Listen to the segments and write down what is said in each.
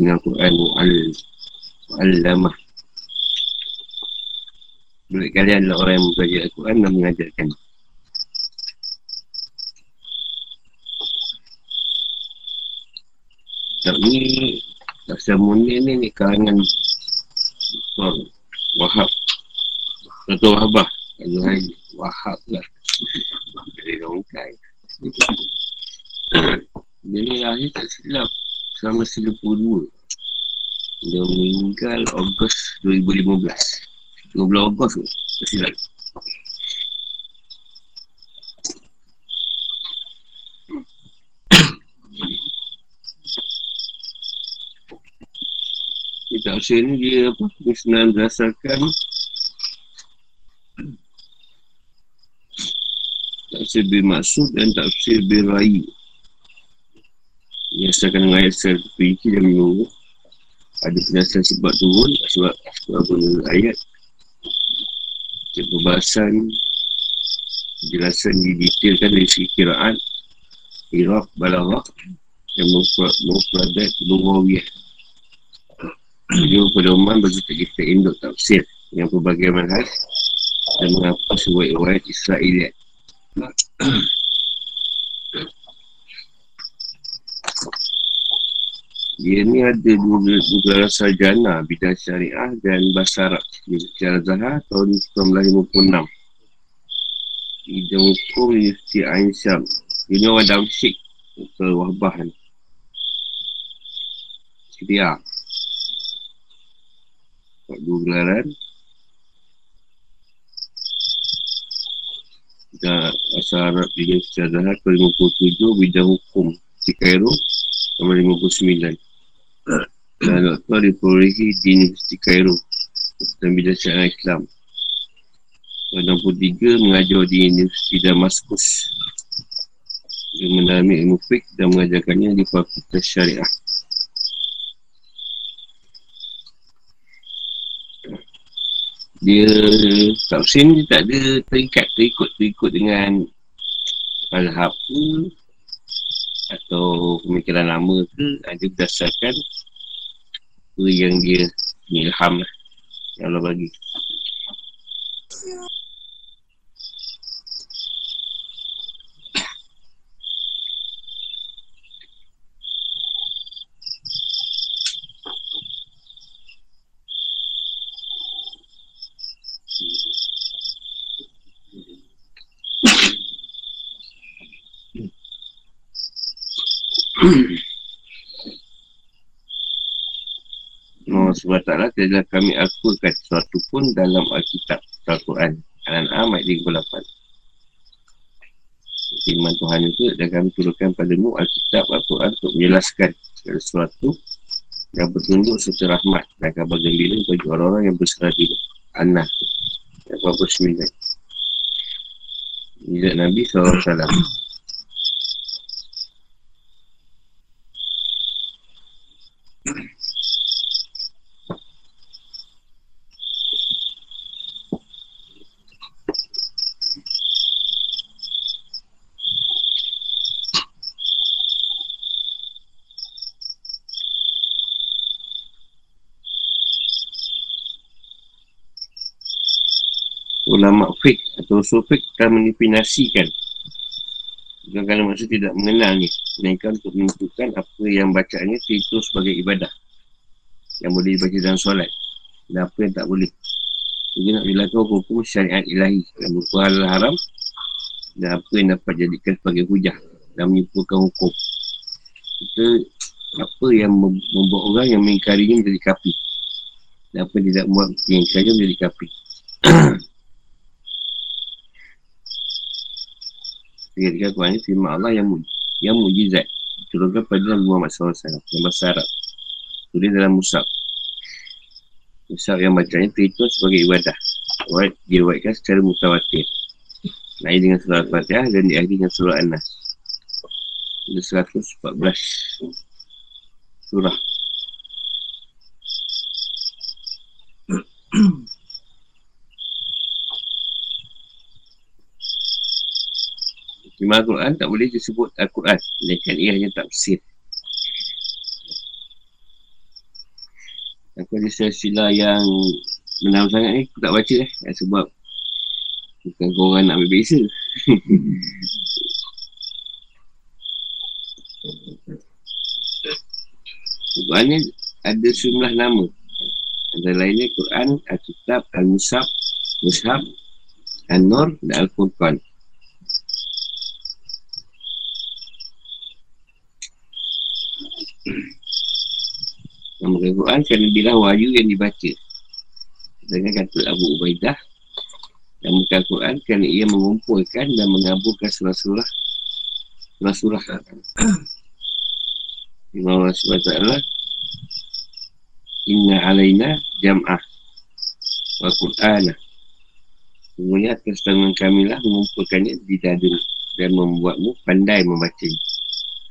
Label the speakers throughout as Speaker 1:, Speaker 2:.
Speaker 1: Dengan Quran Mu'allamah Murid kalian adalah orang yang mempelajari Al-Quran dan mengajarkan. Tak ni Tak semuanya ni ni kalangan Wahab. Atau Wahabah Wahab lah. Dari rongkai Dia ni lahir tak silap Selama 92 Dia meninggal Ogos 2015 12 Ogos tu Tak silap. Kita usia ni dia apa? Musnah berdasarkan Tafsir bin maksud dan tafsir bin rai Biasakan dengan ayat secara terpilih dan menunggu Ada penjelasan sebab turun Sebab sebab ayat Cik pembahasan Penjelasan didetailkan dari segi kiraan Iraq, Balawak Dan Mufradat, Lughawiyah dia pedoman bagi kita induk tafsir yang berbagai manhaj dan mengapa sebuah riwayat Israeliat. Dia ni ada dua, dua sarjana bidang syariah dan bahasa. Dia secara Zahar tahun 1956. Bidang hukum Universiti Ain Syam. Dia ni orang Damsyik ke Wahbah ni. Syariah dapat dua gelaran dan asal Arab Liga Sejarah ke 57 bidang hukum di Cairo nombor 59 dan doktor diperolehi di Universiti Cairo dan bidang syariah Islam tahun 63 mengajar di Universiti Damaskus. Dia mendalami ilmu fiqh dan mengajarkannya di Fakultas Syariah. Dia tafsir ni tak ada terikat terikut terikut dengan mazhab ke atau pemikiran lama ke ada berdasarkan yang dia ilham lah yang Allah bagi Allah SWT tidak kami akulkan sesuatu pun dalam Alkitab Al-Quran. Al-An'am ayat 38 Firman Tuhan itu dan kami turunkan padamu Alkitab Al-Quran untuk menjelaskan sesuatu yang bertunduk serta rahmat dan kabar gembira bagi orang-orang yang berserah diri. An-Nah 49 Tidak Nabi SAW ulama fiqh atau usul fiqh akan mendefinasikan bukan kerana maksud tidak mengenal ni melainkan untuk menentukan apa yang bacaannya itu sebagai ibadah yang boleh dibaca dalam solat dan apa yang tak boleh. Dia nak bilakan hukum syariat ilahi yang hal haram dan apa yang dapat jadikan sebagai hujah dan menyimpulkan hukum. Kita apa yang membuat orang yang mengingkarinya menjadi kapi dan apa yang tidak membuat yang mengingkarinya menjadi kapi Quran ini firman Allah yang, yang mujizat Diturunkan pada Nabi Muhammad SAW Yang bahasa Arab Tulis dalam musab. Musab yang bacanya terhitung sebagai ibadah. Buat diwaikan secara mutawatir. Naik dengan surah Al-Fatihah dan diakhiri dengan surah An-Nas. Ada 114 surah. Lima Al-Quran tak boleh disebut Al-Quran. Mereka ia hanya tafsir. Aku ada sila yang menang sangat ni, aku tak baca eh. Sebab bukan korang nak ambil beza. Quran ni ada sejumlah nama. Antara lainnya Quran, Al-Kitab, Al-Musab, Mushab, An-Nur dan Al-Furqan. Nama Al-Quran kerana dia wahyu yang dibaca. Dengan kata Abu Ubaidah, Nama Al-Quran kerana ia mengumpulkan dan mengaburkan surah-surah surah-surah. Imam Allah SWT Inna alaina jam'ah wa Qur'ana. Semuanya atas tangan kami lah mengumpulkannya di dada dan membuatmu pandai membaca.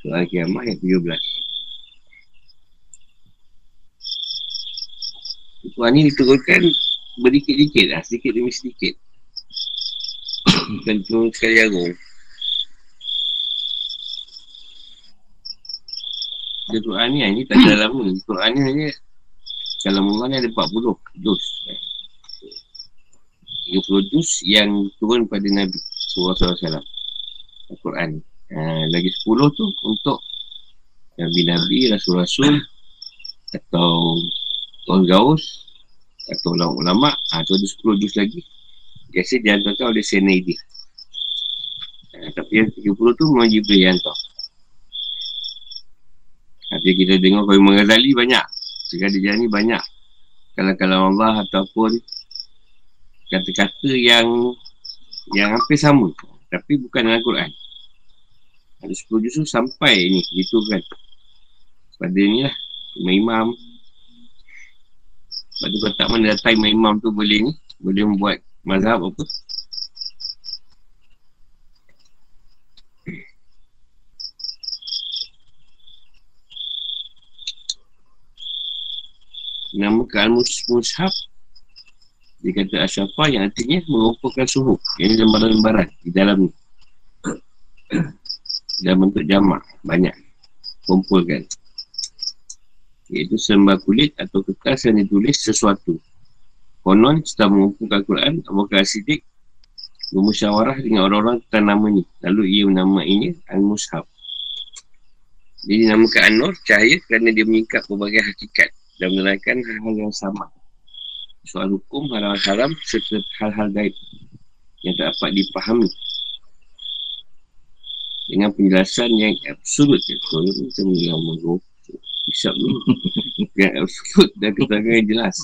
Speaker 1: Soal kiamah yang 17 Tuhan ni diturunkan berdikit-dikit lah, sedikit demi sedikit. Bukan turun sekali agung. Dia Quran ni, ini tak ada lama. Quran ni hanya, kalau mula ni ada 40 juz. 30 juz yang turun pada Nabi SAW. Al-Quran. Ha, lagi 10 tu untuk Nabi-Nabi, Rasul-Rasul atau Tuan Gaus atau ulama-ulama ha, tu ada 10 juz lagi. Biasa dihantarkan oleh Senaidi ha, tapi yang 30 tu memang Jibril yang hantar. Tapi kita dengar kalau Imam banyak. Sekali dia ni banyak. Kalau-kalau Allah ataupun kata-kata yang yang hampir sama. Tapi bukan dalam Quran. Ada 10 juz sampai ni gitu kan. Pada ni lah imam sebab tu kalau tak mana datang imam tu boleh ni Boleh membuat mazhab apa. Nama ke Al-Mushab Dia kata Asyafah yang artinya mengumpulkan suhu. Yang lembaran-lembaran di dalam ni. Dalam bentuk jamak Banyak. Kumpulkan iaitu sembah kulit atau kertas yang ditulis sesuatu. Konon setelah mengumpulkan Al-Quran, Abu Bakar Siddiq bermusyawarah dengan orang-orang tentang nama ni. Lalu ia menamainya Al-Mushab. Jadi dinamakan An-Nur, cahaya kerana dia meningkat berbagai hakikat dan menerangkan hal-hal yang sama. Soal hukum, hal-hal haram serta hal-hal gaib yang tak dapat dipahami dengan penjelasan yang absolut. Kalau macam ni, Isyak ni Yang absolut dan keterangan yang jelas.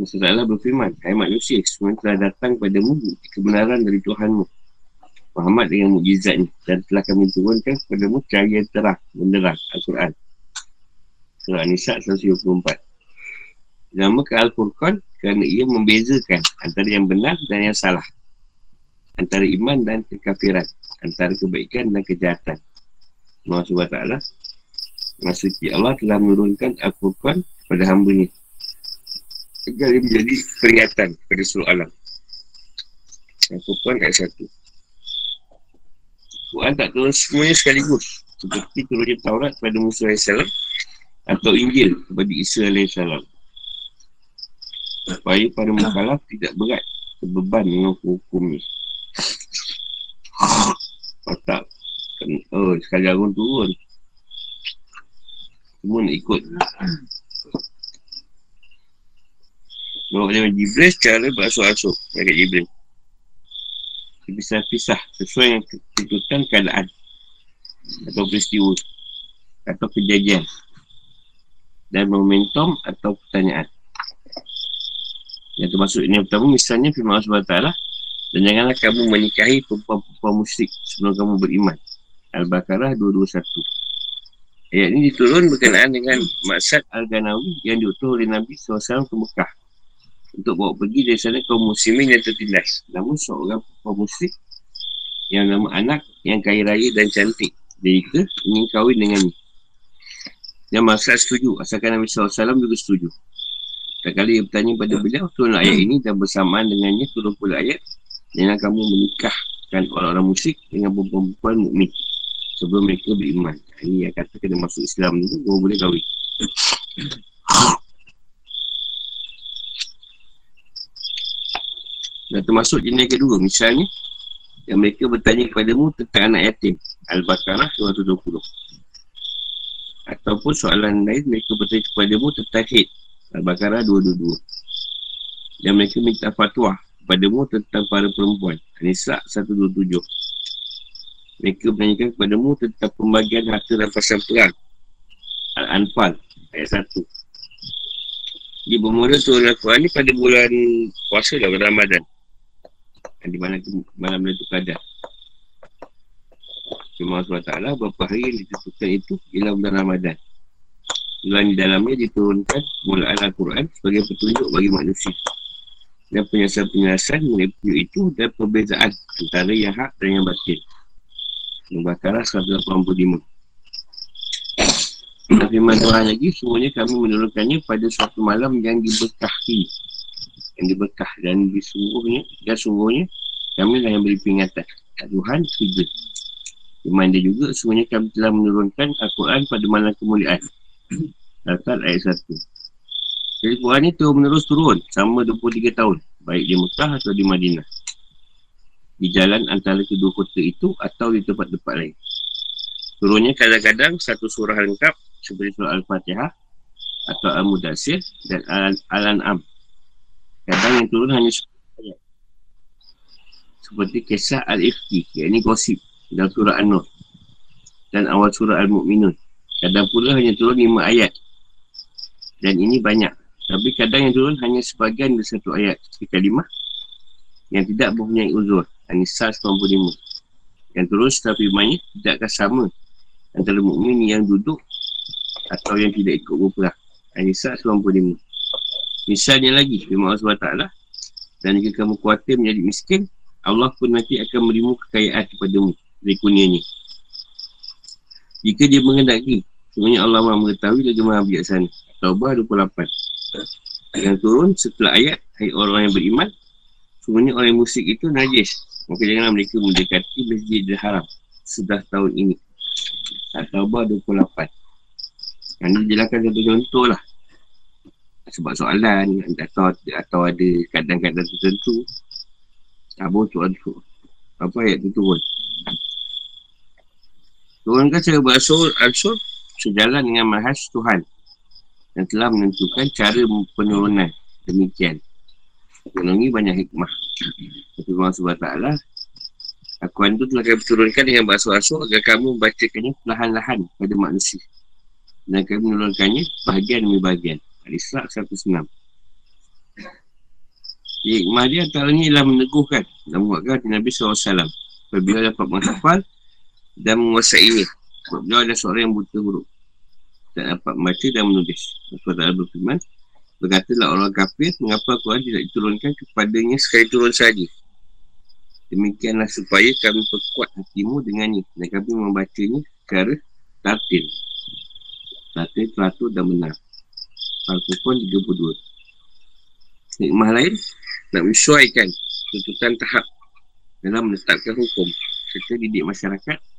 Speaker 1: Musa Allah berfirman Hai manusia Semua telah datang padamu Kebenaran dari Tuhanmu. Muhammad dengan mujizat ni. Dan telah kami turunkan kepadamu Cahaya terang Menerang Al-Quran. Surah Nisa 124 Nama ke Al-Furqan Kerana ia membezakan Antara yang benar dan yang salah antara iman dan kekafiran. Antara kebaikan dan kejahatan. Allah SWT Maksudnya Allah telah menurunkan Al-Quran pada hamba ni agar dia menjadi peringatan pada seluruh alam. Al-Quran ayat satu. Quran tak turun semuanya sekaligus. Seperti turunnya Taurat pada Musa AS atau Injil kepada Isa AS. Supaya para mukhalaf tidak berat beban dengan hukum ni Otak. Oh sekali agung turun. Semua nak ikut. Bawa dengan Jibril secara berasuh-asuh Dekat Jibril Pisah-pisah Sesuai yang ketutupan keadaan Atau peristiwa Atau kejadian Dan momentum Atau pertanyaan. Yang termasuk ini yang pertama Misalnya firman Allah SWT Dan janganlah kamu menikahi perempuan-perempuan musyrik sebelum kamu beriman. Al-Baqarah 221. Ayat ini diturun berkenaan dengan maksad Al-Ganawi yang diutuh oleh Nabi SAW ke Mekah untuk bawa pergi dari sana kaum muslimin yang tertindas. Namun seorang perempuan musyrik yang nama anak yang kaya raya dan cantik. Dia ingin kahwin dengan ni. Dan masyarakat setuju. Asalkan Nabi SAW juga setuju. Tak kali dia bertanya pada beliau, turun ayat ini dan bersamaan dengannya turun pula ayat. Jangan kamu menikahkan orang-orang musyrik dengan perempuan mukmin sebelum mereka beriman. Ini yang kata kena masuk Islam ni, baru boleh kahwin. Dan termasuk jenis kedua, misalnya, yang mereka bertanya kepadamu tentang anak yatim. Al-Baqarah 220. Ataupun soalan lain, mereka bertanya kepadamu tentang. Al-Baqarah 222. Dan mereka minta fatwa kepadamu tentang para perempuan. Anissa 127. Mereka menanyakan kepadamu tentang pembagian harta dan pasal perang. Al-Anfal, ayat 1. Di bermula turun Al-Quran ni pada bulan puasa lah, Ramadan. Di mana tu, malam itu kadar. Cuma Allah Ta'ala berapa hari yang ditentukan itu ialah bulan Ramadan. Bulan di dalamnya diturunkan mulaan Al-Quran sebagai petunjuk bagi manusia. Dan penjelasan-penjelasan mengenai itu dan perbezaan antara yang hak dan yang batin. Al-Baqarah 185 Dan firman Tuhan lagi Semuanya kami menurunkannya pada suatu malam yang diberkahi. Yang diberkah dan disungguhnya Dan sungguhnya Kami lah yang beri peringatan. Tuhan tiga. Firman dia juga Semuanya kami telah menurunkan Al-Quran pada malam kemuliaan. Al-Quran ayat 1 Jadi Quran ni terus menerus turun Sama 23 tahun Baik di Mekah atau di Madinah di jalan antara kedua kota itu atau di tempat-tempat lain. Turunnya kadang-kadang satu surah lengkap seperti surah Al-Fatihah atau Al-Mudassir dan Al-An'am. Kadang yang turun hanya ayat. Seperti kisah Al-Ifki, yang ini gosip dalam surah An-Nur dan awal surah Al-Mu'minun. Kadang pula hanya turun lima ayat. Dan ini banyak. Tapi kadang yang turun hanya sebagian dari satu ayat. Seperti kalimah yang tidak mempunyai uzur. An-Nisa 95 Yang terus tapi firmannya Tidakkah sama Antara mukmin yang duduk Atau yang tidak ikut berperang? An-Nisa 95 Misalnya lagi Firman Allah SWT Dan jika kamu khawatir menjadi miskin Allah pun nanti akan berimu kekayaan kepadamu Dari kunianya Jika dia mengendaki Sebenarnya Allah maha mengetahui lagi maha bijaksana. Taubah 28 Yang turun setelah ayat Hai orang yang beriman Sebenarnya orang yang musik itu najis. Maka janganlah mereka mendekati masjid haram Sudah tahun ini. At-Tawbah 28 Yang ini jelaskan satu contoh lah. Sebab soalan atau, atau ada kadang-kadang tertentu Abu tu Apa ayat tu turun? Turunkan cara berasul Al-Sur Sejalan dengan mahas Tuhan Yang telah menentukan cara penurunan. Demikian. Ekonomi banyak hikmah. Tapi Allah SWT Akuan itu telah kami turunkan dengan bahasa asal Agar kamu membacakannya perlahan-lahan pada manusia. Dan kami menurunkannya bahagian demi bahagian. Al-Isra' 106 Hikmah dia antaranya ialah meneguhkan Dan membuatkan Nabi SAW Apabila dapat menghafal Dan menguasainya. Sebab beliau adalah seorang yang buta huruf Tak dapat membaca dan menulis. Allah berfirman Berkatalah orang kafir Mengapa Quran tidak diturunkan kepadanya Sekali turun saja? Demikianlah supaya kami perkuat hatimu dengannya Dan kami membacanya secara tartil Tartil teratur dan benar. Al-Quran 32 Hikmah lain Nak menyesuaikan tuntutan tahap Dalam menetapkan hukum Serta didik masyarakat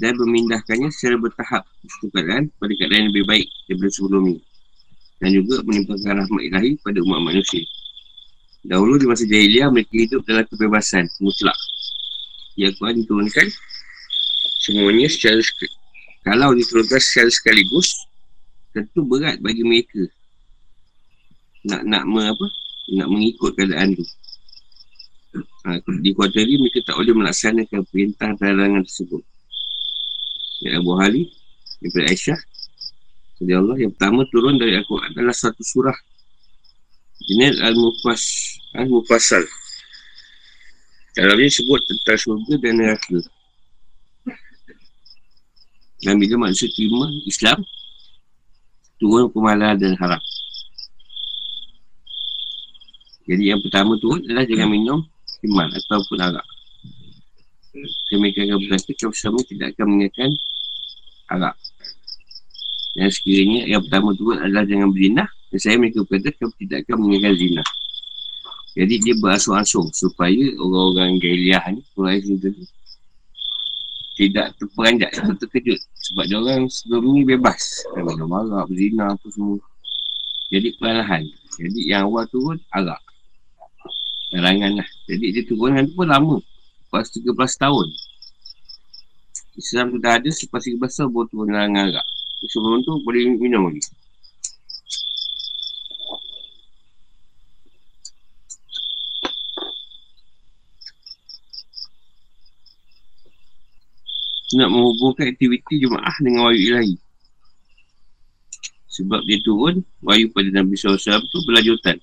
Speaker 1: Dan memindahkannya secara bertahap Keadaan pada keadaan yang lebih baik Daripada sebelum ini dan juga menimpakan rahmat ilahi pada umat manusia. Dahulu di masa jahiliah mereka hidup dalam kebebasan mutlak. Ya Quran diturunkan semuanya secara kalau diturunkan secara sekaligus tentu berat bagi mereka nak nak me, apa nak mengikut keadaan tu. Ha, di kuartal ini mereka tak boleh melaksanakan perintah dan larangan tersebut. Ya Abu Hali daripada Aisyah jadi Allah yang pertama turun dari Al-Quran adalah satu surah Jenis Al-Mufas Al-Mufasal Kalau dia sebut tentang surga dan neraka. Dan bila manusia terima Islam, turun halal dan haram. Jadi yang pertama tu adalah jangan minum iman ataupun arak. Kami akan berkata, sama tidak akan mengingatkan arak. Dan sekiranya yang pertama tu adalah jangan berzina. Dan saya mereka berkata, kamu tidak akan mengingatkan zina. Jadi dia berasuh-asuh supaya orang-orang gailiah ni, orang yang tidak terperanjat atau terkejut. Sebab dia orang sebelum ni bebas. Kan arak, berzina apa semua. Jadi perlahan. Jadi yang awal turun arak larangan lah. Jadi dia turun tu pun lama. Lepas 13 tahun Islam tu dah ada selepas 13 tahun baru turun larangan arak sebelum tu boleh minum lagi nak menghubungkan aktiviti jemaah dengan wahyu ilahi. Sebab dia turun, wahyu pada Nabi SAW tu berlanjutan.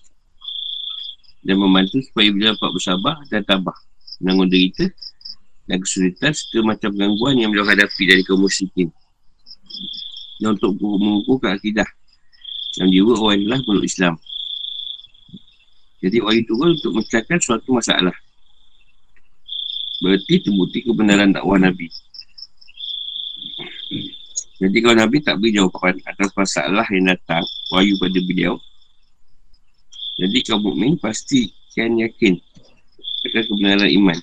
Speaker 1: Dan membantu supaya bila dapat bersabar dan tabah. Menanggung derita dan kesulitan serta macam gangguan yang beliau hadapi dari kaum musyrikin. Dan untuk mengukuhkan akidah yang jiwa orang yang meluk Islam. Jadi wahyu turun untuk mencahkan suatu masalah. Berarti terbukti kebenaran dakwah Nabi. Jadi kalau Nabi tak beri jawapan atas masalah yang datang, wahyu pada beliau, jadi kaum mukmin pasti kan yakin akan kebenaran iman.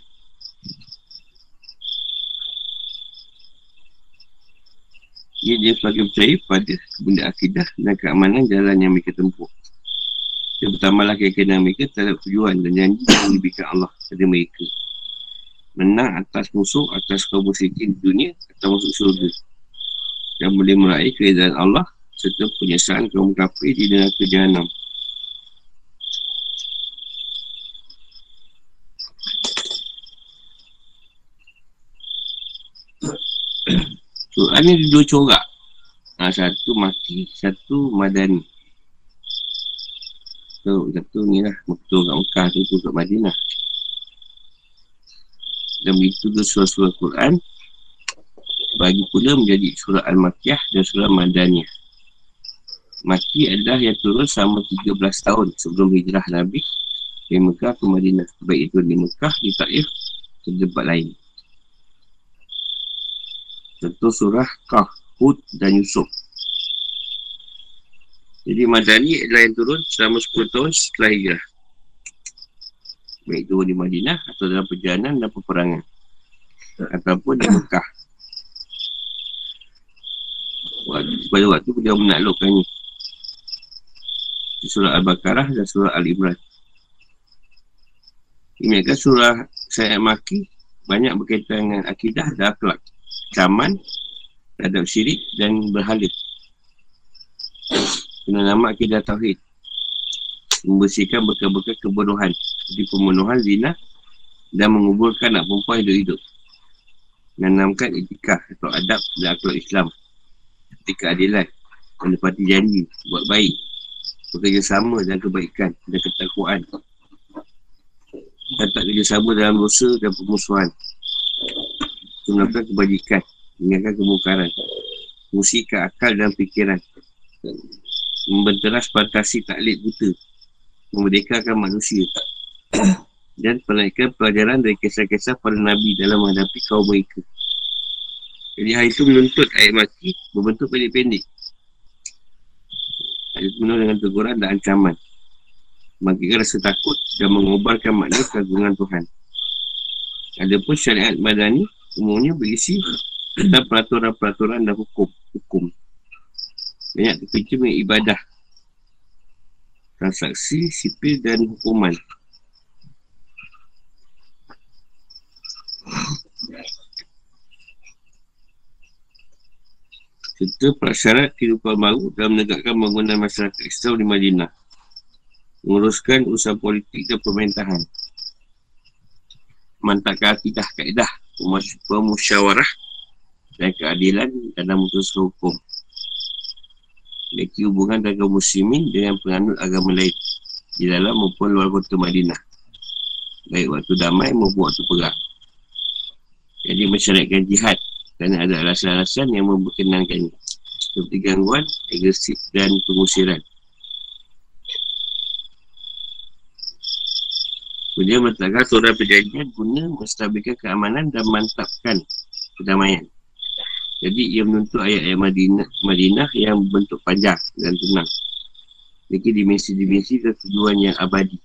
Speaker 1: Ia dia sebagai percaya pada benda akidah dan keamanan jalan yang mereka tempuh. Yang pertama lah keyakinan mereka terhadap tujuan dan janji yang diberikan Allah kepada mereka. Menang atas musuh, atas kaum musyrikin dunia atau masuk surga yang boleh meraih keredaan Allah serta penyesalan kaum kafir di neraka jahanam. Quran ada dua corak. Ha, satu mati, satu madani. So, satu ni lah. Betul kat Mekah tu, tu kat Madinah. Dan begitu tu surah-surah Quran bagi pula menjadi surah Al-Makiyah dan surah Madaniyah. Maki adalah yang turun selama 13 tahun sebelum hijrah Nabi dari Mekah ke Madinah. Baik itu di Mekah, di Taif, ke tempat lain. Contoh surah Kah, Hud dan Yusuf. Jadi Madani adalah yang turun selama 10 tahun setelah hijrah. Baik itu di Madinah atau dalam perjalanan dan peperangan. Ataupun di Mekah. pada waktu dia menaklukkannya di surah Al-Baqarah dan surah Al-Imran ini surah Sayyid Maki banyak berkaitan dengan akidah dan akhlak caman terhadap syirik dan berhalif kena nama akidah Tauhid. Membersihkan bekas-bekas kebodohan seperti pembunuhan zina dan menguburkan anak perempuan hidup-hidup menanamkan etika atau adab dan akhlak Islam seperti keadilan menepati janji buat baik bekerjasama dan kebaikan dan ketakwaan. Dan tak kerjasama dalam dosa dan pemusuhan melakukan kebajikan mengingatkan kemungkaran musikan akal dan fikiran membenteras fantasi taklid buta memerdekakan manusia dan menaikkan pelajaran dari kisah-kisah para Nabi dalam menghadapi kaum mereka jadi hari itu menuntut ayat mati berbentuk pendek-pendek. Ayat penuh dengan teguran dan ancaman. Bangkitkan rasa takut dan mengobarkan makna keagungan Tuhan. Ada pun syariat madani umumnya berisi tentang peraturan-peraturan dan hukum. hukum. Banyak terpikir ibadah. Transaksi, sipil dan hukuman. serta prasyarat kehidupan baru dalam menegakkan bangunan masyarakat Islam di Madinah menguruskan usaha politik dan pemerintahan mantakkan akidah kaedah pemusyawarah dan keadilan dalam memutuskan hukum memiliki hubungan dengan muslimin dengan penganut agama lain di dalam maupun luar kota Madinah Baik waktu damai maupun waktu perang. Jadi masyarakat jihad kerana ada alasan-alasan yang memperkenankan seperti gangguan, agresif dan pengusiran. Kemudian meletakkan surat perjanjian guna menstabilkan keamanan dan mantapkan kedamaian. Jadi ia menuntut ayat-ayat Madinah, Madinah yang bentuk panjang dan tenang. Memiliki dimensi-dimensi dan yang abadi.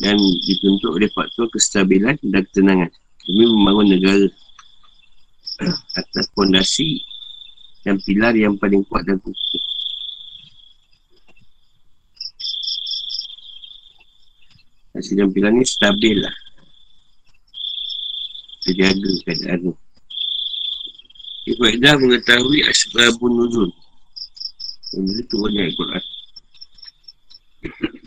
Speaker 1: Dan dituntut oleh faktor kestabilan dan ketenangan. Demi membangun negara atas fondasi dan pilar yang paling kuat dan kukuh. Hasil pilar ni stabil lah. Terjaga keadaan tu. Ibadah mengetahui asbabun nuzul. Ini turunnya Al-Quran.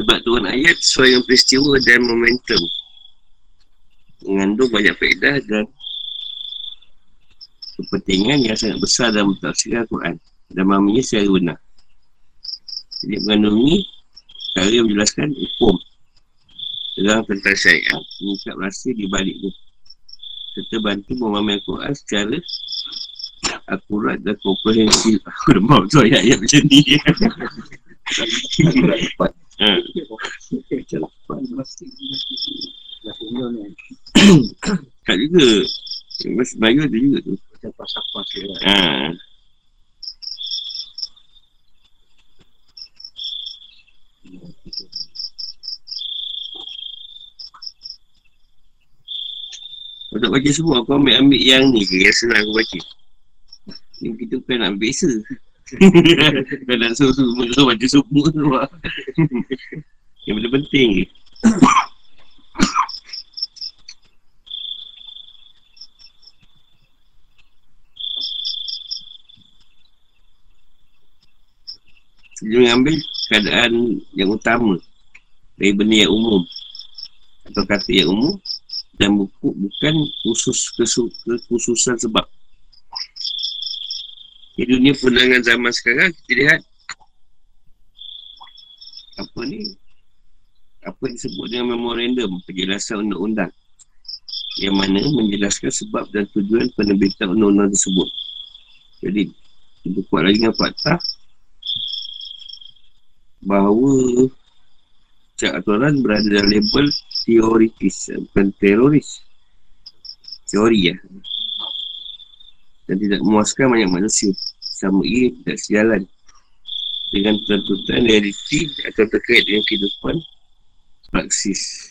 Speaker 1: Sebab turun ayat sesuai dengan peristiwa dan momentum. Mengandung banyak faedah dan kepentingan yang sangat besar dalam tafsir Al-Quran. Dan memahaminya secara benar. Jadi mengandung ini Cara menjelaskan hukum. Dalam tentang syariat. Mengikat rasa di balik tu. Serta bantu memahami Al-Quran secara Akurat dan komprehensif. Aku dah mahu tu ayat-ayat macam ni. Kat juga. Mas Melayu ada juga tu. Macam pas-pas Haa Kau tak baca semua, aku ambil-ambil yang ni ke yang senang aku baca. Ni kita bukan nak ambil biasa. Kau nak suruh-suruh suruh baca semua tu lah. yang benda penting ke. Dia mengambil keadaan yang utama dari benda yang umum atau kata yang umum dan buku bukan khusus kekhususan sebab. Di dunia penangan zaman sekarang kita lihat apa ni? Apa yang disebut dengan memorandum penjelasan undang-undang. Yang mana menjelaskan sebab dan tujuan penerbitan undang-undang tersebut. Jadi kita kuat lagi dengan fakta bahawa Cak aturan berada dalam label teoritis Bukan teroris. Teori ya Dan tidak memuaskan banyak manusia. Sama ia tidak sejalan Dengan tuntutan realiti Atau terkait dengan kehidupan Praksis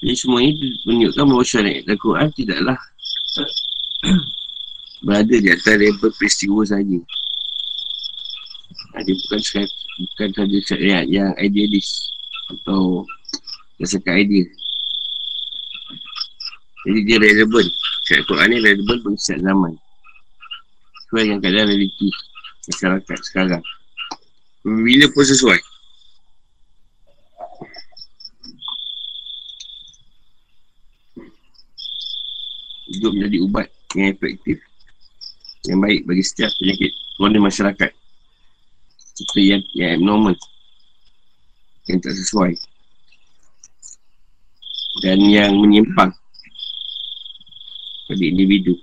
Speaker 1: Jadi semua ini menunjukkan bahawa syariat Al-Quran tidaklah berada di atas level peristiwa saja. Dia bukan sekali, bukan saja syariat yang idealis atau berdasarkan idea. Jadi dia relevan. Syariat Quran ni relevan bagi setiap zaman. Sesuai dengan keadaan realiti masyarakat sekarang. Bila pun sesuai. hidup menjadi ubat yang efektif yang baik bagi setiap penyakit kronis masyarakat. Seperti yang, yang abnormal. Yang tak sesuai. Dan yang menyimpang pada individu.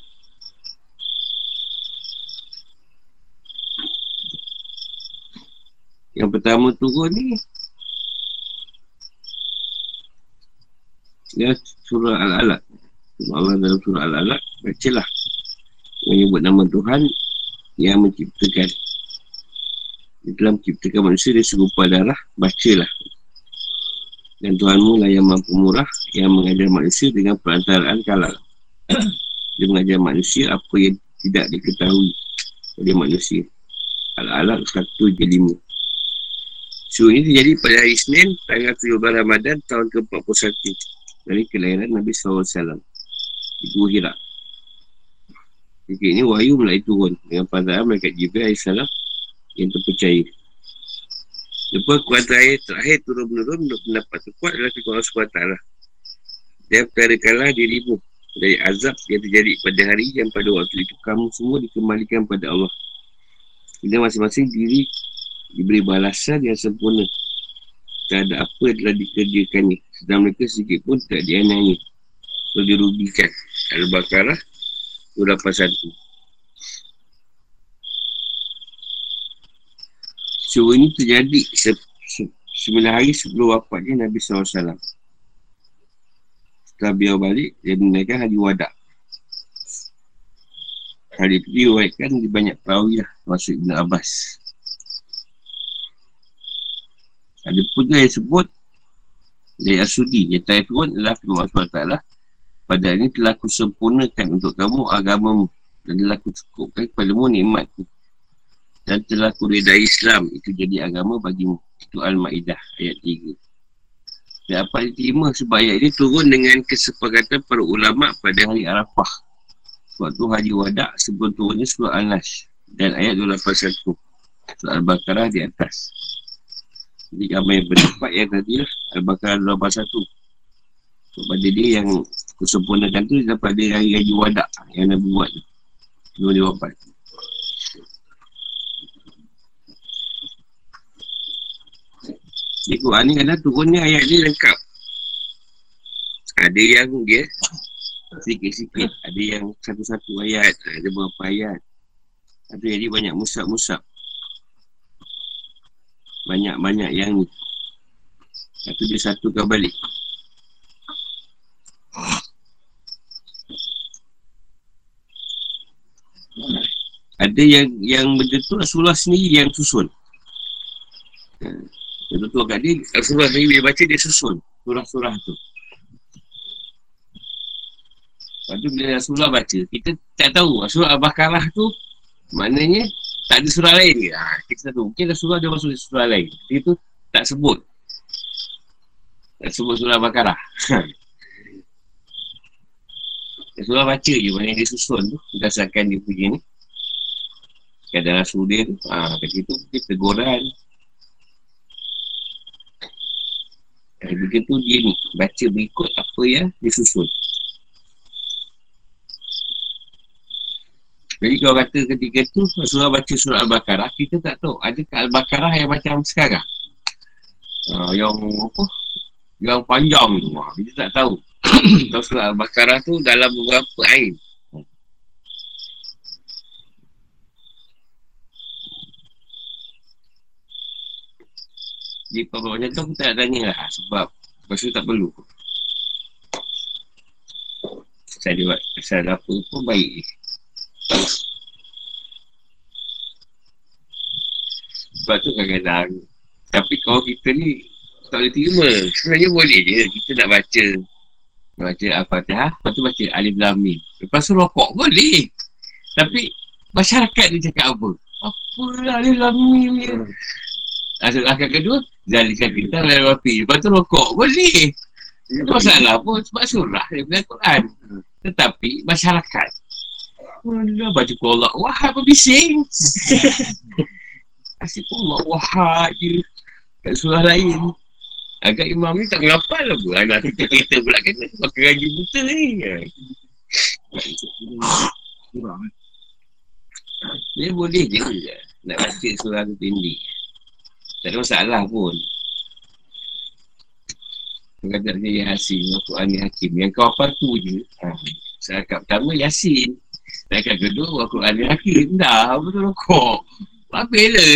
Speaker 1: Yang pertama turun ni Ya surah Al-Alaq. Allah dalam surah Al-Alaq Bacalah Menyebut nama Tuhan Yang menciptakan. Dia telah menciptakan manusia Dia serupa darah Bacalah. Dan Tuhanmu lah yang mampu murah Yang mengajar manusia dengan perantaraan kalah. Dia mengajar manusia Apa yang tidak diketahui Oleh manusia. Al-Alaq 1 je 5 So ini terjadi pada hari Senin Tanggal 7 Ramadan tahun ke-41. Dari kelahiran Nabi SAW di Gua Hira Jadi ini wahyu mulai turun Dengan pandangan mereka Jibril AS Yang terpercaya Lepas kuat terakhir, terakhir turun menurun Untuk pendapat terkuat adalah Kekuatan Allah SWT Dia perkara dirimu dari azab yang terjadi pada hari yang pada waktu itu kamu semua dikembalikan pada Allah. Dan masing-masing diri diberi balasan yang sempurna terhadap apa yang telah dikerjakannya. Sedang mereka sedikit pun tak dianai atau dirugikan. Al-Baqarah 281. Semua ini terjadi se- se- sembilan hari sebelum wafatnya Nabi SAW. Setelah beliau balik, dia menaikkan hari wadak. Hari itu diwaikan di banyak perawi lah, masuk Ibn Abbas. Ada pun yang sebut dari Asudi, yang terakhir pun adalah firman Allah pada ini telah aku sempurnakan untuk kamu agamamu dan telah aku cukupkan kepadamu nikmatku dan telah aku reda Islam itu jadi agama bagimu itu Al-Ma'idah ayat 3 dan apa diterima sebab ayat ini turun dengan kesepakatan para ulama pada hari Arafah. Sebab tu hari wadak sebelum turunnya surah Al-Nash. Dan ayat 281. Surah Al-Baqarah di atas. Jadi kami berdapat yang tadi lah. Al-Baqarah 281. So, pada dia yang kesempurnakan tu dapat dia hari-hari wadak yang Nabi buat tu. Dua dia wafat. Di Quran ni kadang turunnya ayat ni lengkap. Ada yang dia sikit-sikit. Ada yang satu-satu ayat. Ada beberapa ayat. Ada jadi banyak musab-musab. Banyak-banyak yang ni. Satu dia satukan balik. Ada yang yang benda tu Rasulullah sendiri yang susun. Yang tu kat dia, Rasulullah ni bila baca dia susun surah-surah tu. Lepas tu bila Rasulullah baca, kita tak tahu surah Al-Baqarah tu maknanya tak ada surah lain ke? Ha, kita tak tahu. Mungkin Rasulullah dia masuk surah lain. Dia tu tak sebut. Tak sebut surah Al-Baqarah. Rasulullah baca je mana dia susun tu berdasarkan dia punya ni. Kadang Rasul dia tu, ha, kat situ dia teguran. Eh, begitu dia baca berikut apa yang disusun. Jadi kalau kata ketika tu Rasulullah baca surah Al-Baqarah Kita tak tahu. Adakah Al-Baqarah yang macam sekarang? Uh, Yang apa? Yang panjang tu. Uh, Kita tak tahu. Surah Al-Baqarah tu Dalam beberapa air Jadi kalau tu aku tak tanya lah Sebab Lepas tu tak perlu. Saya buat Pasal apa pun baik. Sebab tu kadang-kadang Tapi kalau kita ni Tak boleh terima. Sebenarnya boleh je Kita nak baca. Baca Al-Fatihah Lepas tu baca Alif Lamin Lepas tu rokok boleh. Tapi Masyarakat dia cakap apa? Apa lah Alif Lamin ni Asal akal kedua Zalikan kita lalu api Lepas tu rokok Boleh Itu masalah pun Sebab surah punya Quran. Tetapi Masyarakat. Alah baca Allah Wah apa bising Asyik Allah Wah je. Kat surah lain. Agak imam ni tak ngapal lah pun Anak kita-kita pula kena Makan gaji buta ni. Dia boleh je. Nak baca surah tu pendek Tak ada masalah pun. Kata dia Yasin Al-Quran Hakim. Yang kau apa tu je. Ha. Serakat pertama Yasin. Setakat kedua ada hakim. Dah Betul rokok Habis lah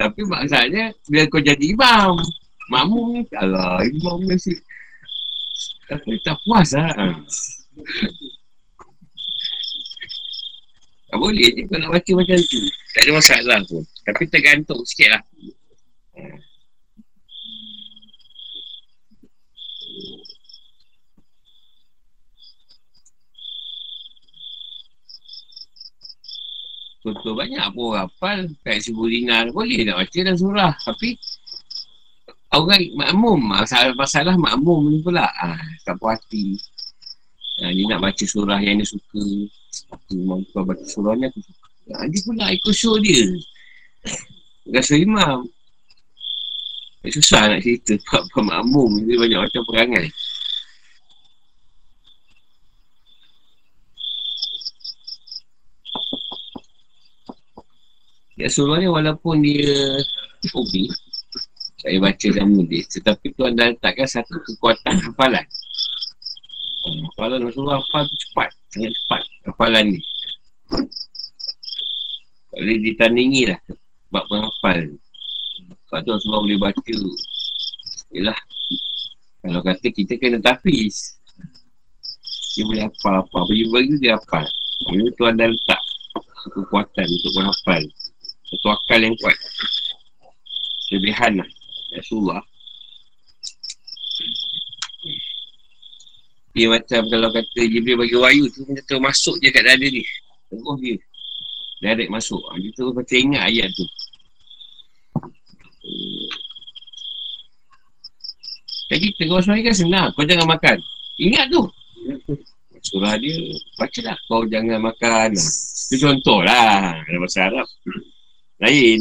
Speaker 1: Tapi maksudnya Bila kau jadi imam Makmum ni Alah Imam mesti Tapi tak puas lah. Tak boleh je Kau nak baca macam tu. Tak ada masalah pun Tapi tergantung sikit lah. Contoh banyak pun orang hafal. Kat Sibu Dinar Boleh nak baca dan surah. Tapi Orang makmum Masalah, masalah makmum ni pula. Ha, Tak puas hati. Ha, Dia nak baca surah yang dia suka. Mampu baca surah ni aku suka. Ha, Dia pula ikut show dia Rasa imam eh, Susah nak cerita Pak-pak makmum Dia banyak macam perangai. Ya sebenarnya walaupun dia Hobi Saya baca dalam dia Tetapi tu anda letakkan satu kekuatan hafalan. Hmm, hafalan Rasulullah hafal tu cepat Sangat cepat hafalan ni. Tak boleh ditandingi lah sebab penghafal sebab tu Rasulullah boleh baca yelah kalau kata kita kena tapis dia boleh hafal apa bagi-bagi dia hafal. Ini Tuhan dah letak kekuatan untuk menghafal. Satu akal yang kuat. Lebihan lah Rasulullah. Dia macam kalau kata Jibril bagi wayu tu Dia terus masuk je kat dada ni. Terus dia Direct masuk. Dia terus macam ingat ayat tu Jadi tengok suami kan senang. Kau jangan makan. Ingat tu. Surah dia Baca lah Kau jangan makan. Itu contoh lah Dalam bahasa Arab. Lain.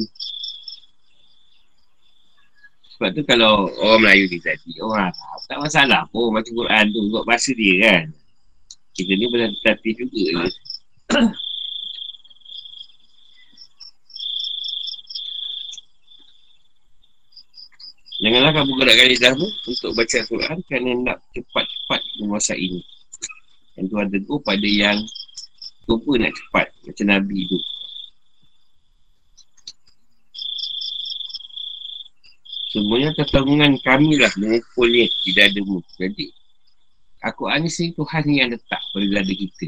Speaker 1: Sebab tu kalau orang Melayu ni tadi, orang Arab, tak masalah. Pun macam Quran tu, buat bahasa dia kan. Kita ni tertatih juga. Je. Janganlah kamu gerakkan lidahmu untuk baca Al-Quran kerana nak cepat-cepat menguasai ini. Yang Tuhan tegur pada yang lupa nak cepat macam Nabi tu. Semuanya pertolongan kami lah mengumpulnya di dadamu. Jadi, aku ni sendiri Tuhan yang letak pada dada kita.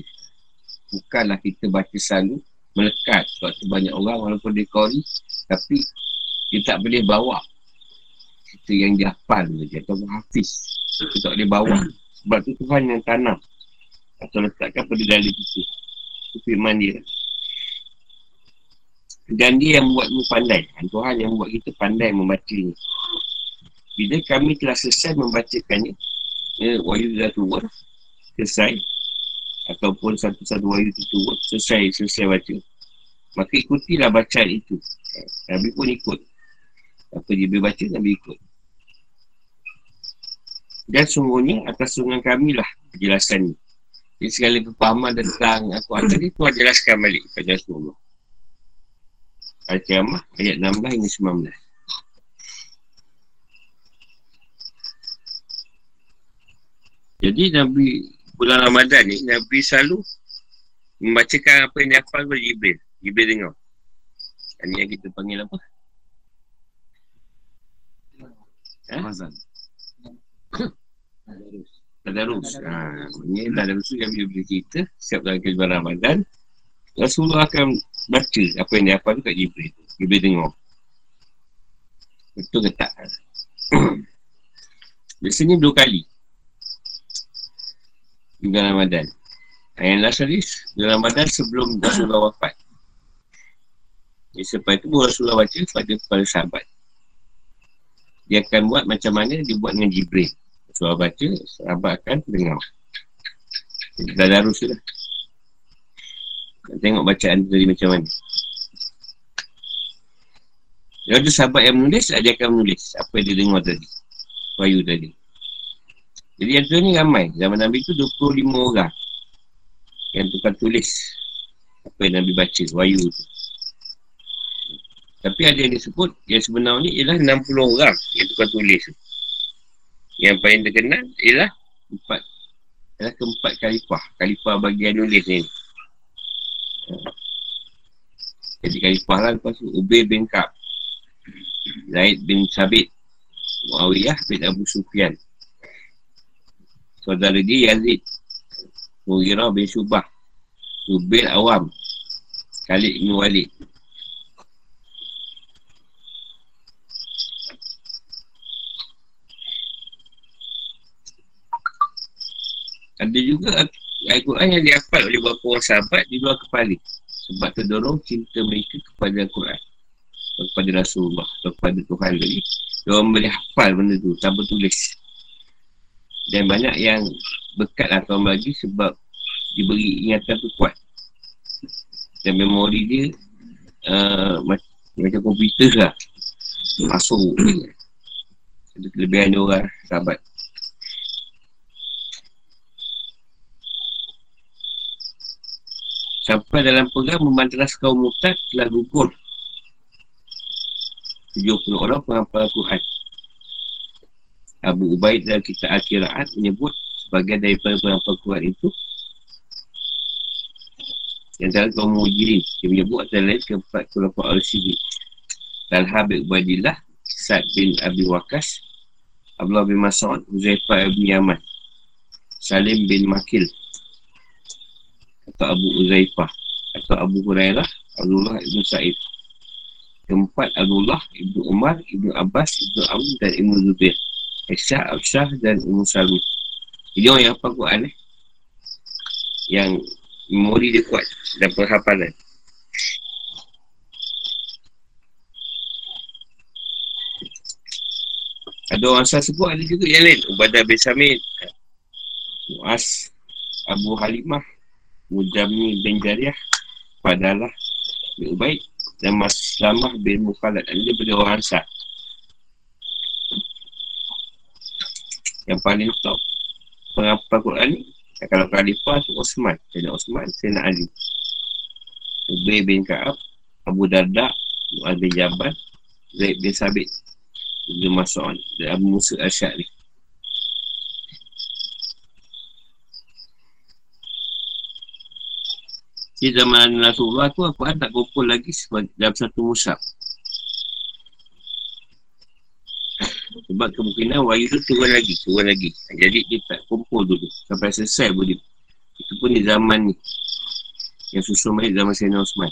Speaker 1: Bukanlah kita baca selalu melekat. Sebab banyak orang walaupun dia kori, tapi dia tak boleh bawa kita yang hafal je atau hafiz. Kita tak boleh bawa. Sebab tu Tuhan yang tanam atau letakkan pada dada kita. Itu firman dia. Dan dia yang membuatmu pandai. Tuhan yang membuat kita pandai membaca ni. Bila kami telah selesai membacakannya, ya, wahyu dah tua, selesai. Ataupun satu-satu wahyu itu tua, selesai, selesai baca. Maka ikutilah bacaan itu. Nabi pun ikut. Apa dia baca, Nabi ikut. Dan sungguhnya atas sungai kami lah penjelasan ni. Jadi segala kepahaman tentang aku atas ni, Tuhan jelaskan balik kepada Rasulullah. Al-Qiyamah ayat 16 hingga 19. Jadi Nabi bulan Ramadan ni Nabi selalu membacakan apa yang dia hafal kepada Jibril. Jibril dengar. Ini yang kita panggil apa? Ramadan. Tadarus. Ha, ini tadarus tu yang bila kita siap dalam kejuan Ramadan. Rasulullah akan baca apa yang dia hafal tu kat Jibril. Jibril tengok. Betul ke tak? Biasanya dua kali. Bulan Ramadan. Yang last kali bulan Ramadan sebelum Rasulullah wafat. Jadi sebab itu Rasulullah baca pada para sahabat. Dia akan buat macam mana dia buat dengan Jibril. Rasulullah baca, sahabat akan dengar. Dah darus tu lah. Tengok bacaan tadi macam mana. Kalau ada sahabat yang menulis, dia akan menulis apa yang dia dengar tadi. Wahyu tadi. Jadi yang tu ni ramai. Zaman Nabi tu 25 orang. Yang tukar tulis apa yang Nabi baca, wahyu tu. Tapi ada yang disebut, yang sebenarnya ialah 60 orang yang tukar tulis tu. Yang paling terkenal ialah empat. Ialah keempat kalifah. Kalifah bagian nulis ni. Jadi khalifah lah lepas tu Ubay bin Ka'b Zaid bin Sabit Muawiyah bin Abu Sufyan Saudara dia Yazid Mughirah bin Subah Zubair Awam Khalid bin Walid Ada juga Al-Quran yang dihafal oleh beberapa orang sahabat di luar kepala. Sebab terdorong cinta mereka kepada Al-Quran kepada Rasulullah atau kepada Tuhan lagi. Dia boleh hafal benda tu tanpa tulis. Dan banyak yang bekat kawan bagi sebab diberi ingatan tu kuat. Dan memori dia uh, macam komputer lah. Masuk. Kelebihan dia orang sahabat Sampai dalam pegang memandras kaum mutad telah gugur 70 orang penghafal Al-Quran. Abu Ubaid dalam kitab Al-Qiraat menyebut sebagai daripada penghafal Al-Quran itu yang dalam kaum mujirin dia menyebut antara lain keempat kelompok al-Sidik Talha bin Ubadillah Sa'ad bin Abi Waqas Abdullah bin Mas'ud Uzaifah bin Yaman Salim bin Makil atau Abu Uzaifah atau Abu Hurairah Abdullah bin Sa'id keempat Abdullah Ibn Umar Ibn Abbas Ibn Am dan Ibn Zubair Aisyah Absyah dan Ummu Salmi jadi orang yang apa Quran eh? yang memori dia kuat dan perhafalan. Ada orang asal sebut ada juga yang lain. Ubadah bin Samit, Muaz, Abu Halimah, Mujami bin Jariah, Padalah bin Ubaid dan Maslamah bin Mukhalad. Ini daripada orang asal. Yang paling top pengapa Quran ni dan kalau khalifah tu Osman Sayyidina Osman Sayyidina Ali Ubay bin Ka'ab Abu Darda Mu'ad bin Jabal Zaid bin Sabit Ibn Mas'ud dan Abu Musa Al-Syari Di zaman Rasulullah tu aku tak kumpul lagi dalam satu musab. Sebab kemungkinan wahyu tu turun lagi, turun lagi. Jadi dia tak kumpul dulu. Sampai selesai dia. Itu pun di zaman ni. Yang susun balik zaman Sayyidina Osman.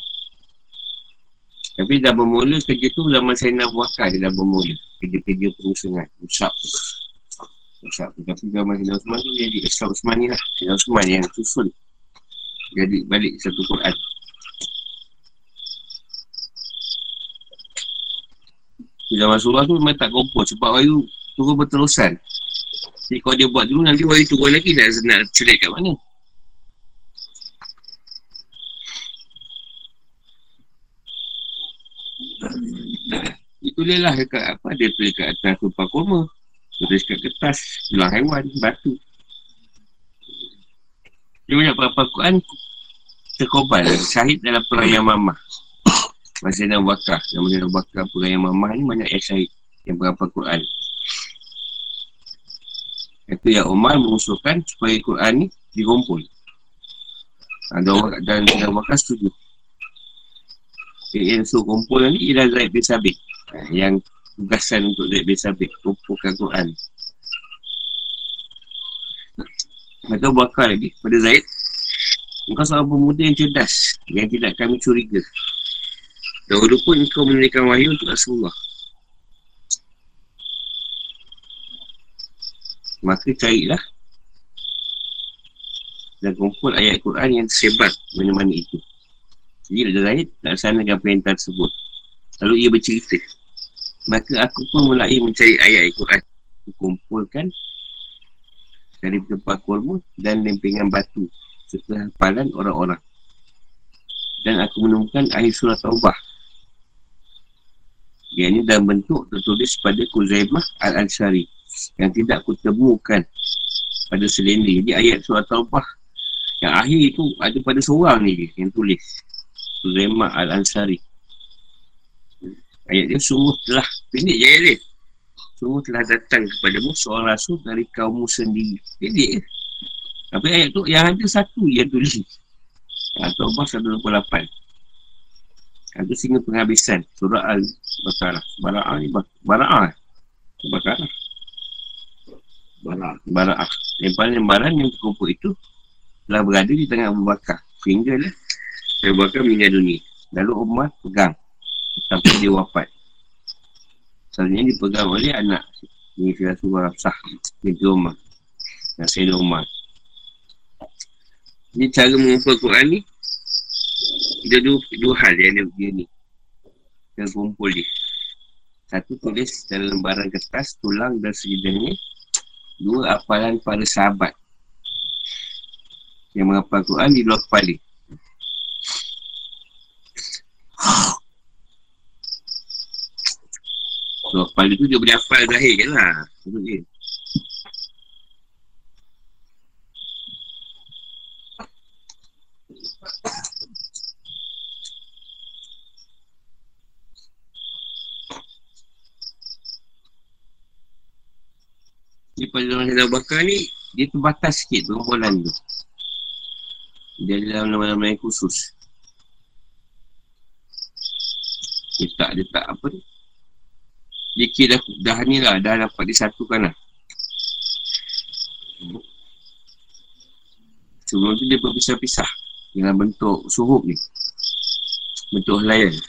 Speaker 1: Tapi dah bermula kerja tu zaman Sayyidina Abu Bakar dia dah bermula. Kerja-kerja pengusungan. Usap tu. Usap tu. Tapi zaman Sayyidina Osman tu jadi Islam Osman ni lah. Sayyidina Osman yang susun. Jadi balik satu Quran. Zaman surah tu memang tak kumpul sebab wahyu turun berterusan. Jadi kalau dia buat dulu nanti wahyu turun lagi nak, nak celik kat mana? Itulah lah dekat apa dia tulis kat atas tumpah kurma. Tulis kat kertas, tulang haiwan, batu. Dia banyak apa-apa Quran terkobar syahid dalam perang yang mamah. Masa Nabi Bakar. Yang Nabi Bakar pula yang mamah ni Banyak yang syahid Yang berapa Quran. Itu yang Umar mengusulkan Supaya Quran ni dikumpul Ada orang dan Nabi Bakar setuju. Yang suruh kumpul ni Ialah Zaid bin Sabit. Yang tugasan untuk Zaid bin Sabit. Kumpulkan Quran Atau Bakar lagi Pada Zaid Engkau seorang pemuda yang cerdas Yang tidak kami curiga Dahulu pun kau menunaikan wahyu untuk Rasulullah. Maka carilah dan kumpul ayat Quran yang tersebar mana-mana itu. Jadi ada lain tak sanakan perintah tersebut. Lalu ia bercerita. Maka aku pun mulai mencari ayat Quran. Kumpulkan dari tempat kurma dan lempengan batu setelah hafalan orang-orang. Dan aku menemukan ayat surah Taubah yang ini dalam bentuk tertulis pada Kuzaimah Al-Ansari yang tidak kutemukan pada selendil. Jadi ayat surat Taubah yang akhir itu ada pada seorang ni yang tulis. Kuzaimah Al-Ansari. Ayat dia sungguh telah, pendek je ayat dia. Sungguh telah datang kepadamu seorang rasul dari kaummu sendiri. Je. Tapi ayat tu yang ada satu yang tulis. Taubah 128. Itu sehingga penghabisan surah Al-Baqarah. Bara'ah ni Bara'ah. Bara'ah. Bara'ah. Yang paling yang terkumpul itu telah berada di tengah Abu Bakar. Sehingga lah Abu Bakar meninggal dunia. Lalu Umar pegang sampai dia wafat. Selanjutnya dipegang oleh anak. Ini Rasulullah Rafsah binti Umar. Sayyidina Umar. Ini cara mengumpul Quran ni dia dua, dua hal yang dia, dia ni. Yang kumpul dia. Satu tulis dalam lembaran kertas Tulang dan sejenisnya Dua apalan para sahabat. Yang menghafal Quran di luar kepala Pada tu dia boleh hafal zahir kan lah. Maksud dia. Ini pada orang Hidup Bakar ni Dia terbatas sikit Pengumpulan tu. Dia ada dalam nama-nama yang khusus. Dia tak, dia tak apa ni. Dia kira dah, dah ni lah, dah dapat disatukan lah. Sebelum tu dia berpisah-pisah dengan bentuk suhub ni. Bentuk layan.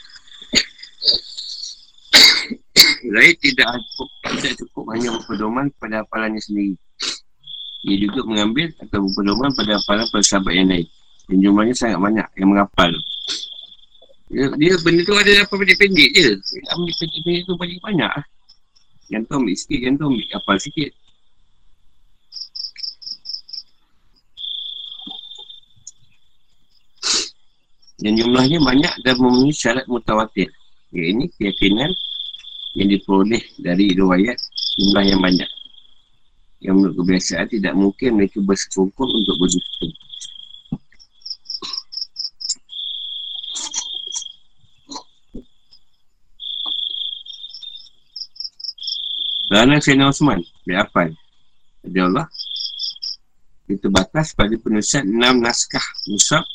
Speaker 1: Lain tidak cukup, tidak cukup hanya berpedoman pada hafalannya sendiri. Ia juga mengambil atau berpedoman pada hafalan para sahabat yang lain. Dan jumlahnya sangat banyak yang menghafal. Dia, dia benda tu ada apa pendek-pendek je. Ambil pendek-pendek tu banyak-banyak. Yang tu ambil sikit, yang tu ambil hafal sikit. Dan jumlahnya banyak dan memenuhi syarat mutawatir. Ya, ini keyakinan yang diperoleh dari riwayat jumlah yang banyak. Yang menurut kebiasaan tidak mungkin mereka bersekongkol untuk berdusta. Kerana Sayyidina Osman Dia apa? Dia Allah Dia terbatas pada penulisan enam naskah Musab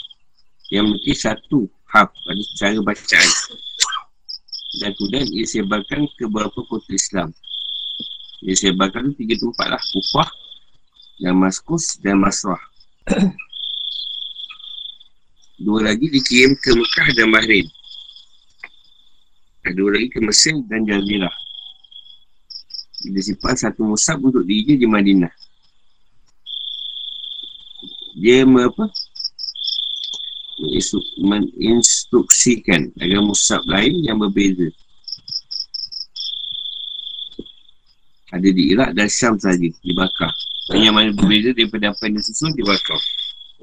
Speaker 1: Yang memiliki satu hab Pada cara bacaan. Dan kemudian ia sebarkan ke beberapa kota Islam. Ia sebarkan tu tiga tempat lah Kufah Damaskus dan Masrah. Dua lagi dikirim ke Mekah dan Bahrain. Dua lagi ke Mesir dan Jazirah dia simpan satu musab untuk diri di Madinah. Dia apa? Menginstruksikan agar musab lain yang berbeza. Ada di Iraq dan Syam saja dibakar. Yang mana berbeza daripada apa yang disusun dibakar.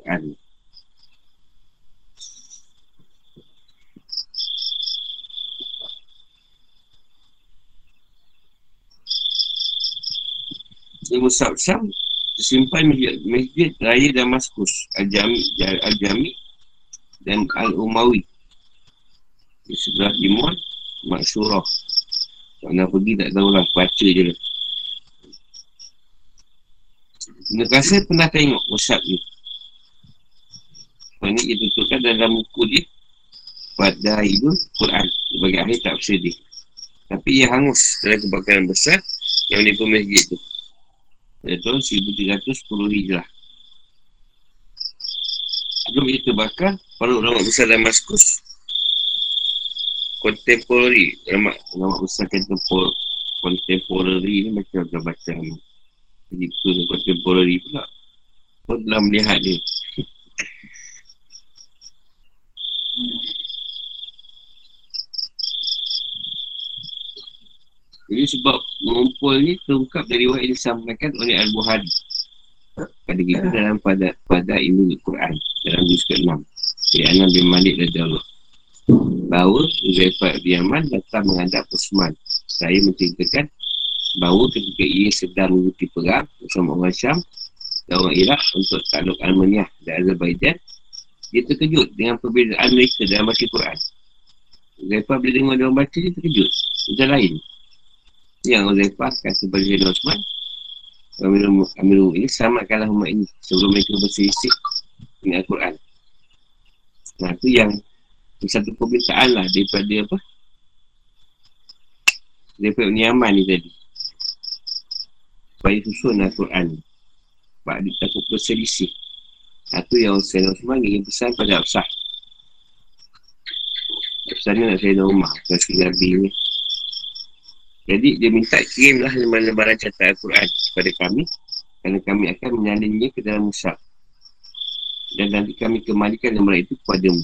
Speaker 1: Ada. Ilmu Syam tersimpan masjid, masjid raya Damaskus Al-Jami Al-Jami dan Al-Umawi. Di sebelah timur Maksurah tak nak pergi tak tahulah baca je. Lah Nak rasa pernah tengok musab ni. Sebab ni dia tutupkan dalam buku dia Pada itu Quran. Sebagai akhir tak bersedih Tapi ia hangus dalam kebakaran besar Yang menipu masjid tu pada tahun 1310 Hijrah. Sebelum itu terbakar, para ulama besar Damaskus kontemporari, ulama, ulama besar kontempor, kontemporari ni macam baca ni. Jadi itu kontemporari pula. Kau telah melihat dia. Jadi sebab mengumpul ni terungkap dari yang disampaikan oleh Al-Buhari. Pada kita dalam pada pada ilmu Al-Quran dalam juz ke-6. Ya Anam bin Malik dan Allah. Bahawa Uzaifah bin Yaman datang menghadap Osman. Saya menceritakan bahawa ketika ia sedang mengikuti perang bersama orang Syam dan orang Iraq untuk takluk Armenia dan Azerbaijan, dia terkejut dengan perbezaan mereka dalam baca Quran. Uzaifah bila dengar dia baca, dia terkejut. Macam lain. Yang Uzaifah kata pada Zainal Osman Amirul ini selamatkanlah umat ini sebelum mereka berselisih dengan Al-Quran. Nah itu yang satu permintaan lah daripada apa? Daripada Uniaman ni tadi. Supaya susun Al-Quran. Sebab dia takut berselisih. Itu yang Zainal Osman ingin pesan pada Absah. Absah ni nak Zainal Umar. Sekali Nabi ni. Jadi dia minta kirimlah lembaran-lembaran catat Al-Quran kepada kami kerana kami akan menyalinnya ke dalam musab. Dan nanti kami kembalikan lembaran itu kepadamu.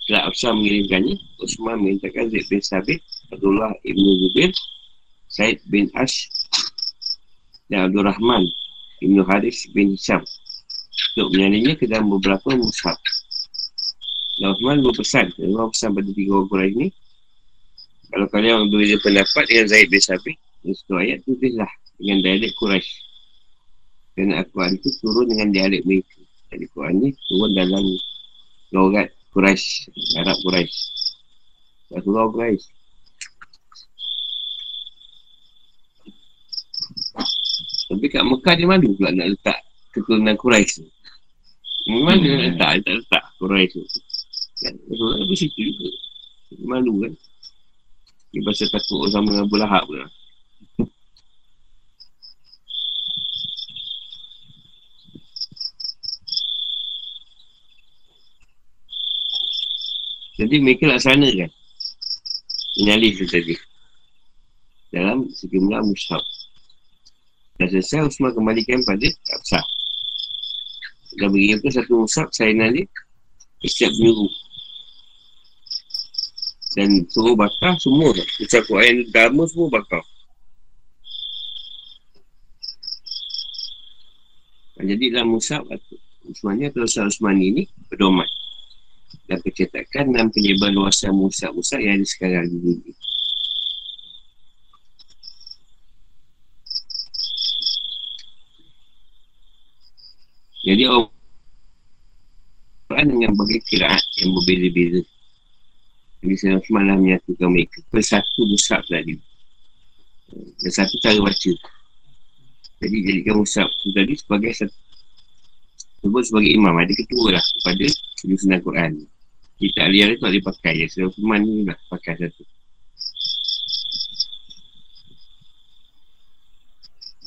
Speaker 1: Setelah Absar mengirimkannya, Osman memintakan Zaid bin Sabit, Abdullah Ibn Zubair, Said bin Ash dan Abdul Rahman Ibn Haris bin Hisham untuk menyalinnya ke dalam beberapa musab. Dan Osman berpesan, dan pesan pada tiga orang ini, kalau kalian berbeza pendapat dengan Zaid bin Sabit, satu ayat tu lah dengan dialek Quraisy. Kerana Al-Quran itu turun dengan dialek mereka. Jadi Quran ni turun dalam logat Quraisy, Arab Quraisy. Rasulullah Quraisy. Tapi kat Mekah dia malu pula nak letak keturunan Quraisy tu. Memang dia nak letak, dia tak letak Quraisy tu. Kan? Rasulullah di situ juga. Malu kan. Dia pasal takut sama dengan Abu Lahab pula. Jadi mereka laksanakan Inalih tu tadi. Dalam sejumlah mushab Dan selesai Usman kembalikan pada Absah. Dan beri apa satu mushab Saya inalih Setiap minggu Dan suruh bakar semua Ucap Quran Dharma semua bakar Jadi dalam mushab Usman ni atau Usman ni Berdomat dan pencetakan dan penyebar luasan musak-musak yang ada sekarang di dunia. Jadi orang Quran dengan bagi kiraat yang berbeza-beza. Jadi saya semalam menyatukan mereka persatu musab tadi. Dan satu cara baca. Jadi jadikan musab tu tadi sebagai satu sebut sebagai imam. Ada ketua lah kepada penyusunan Quran. Di ta'liyah tu tak boleh pakai ya. Sebab Uthman ni lah pakai satu.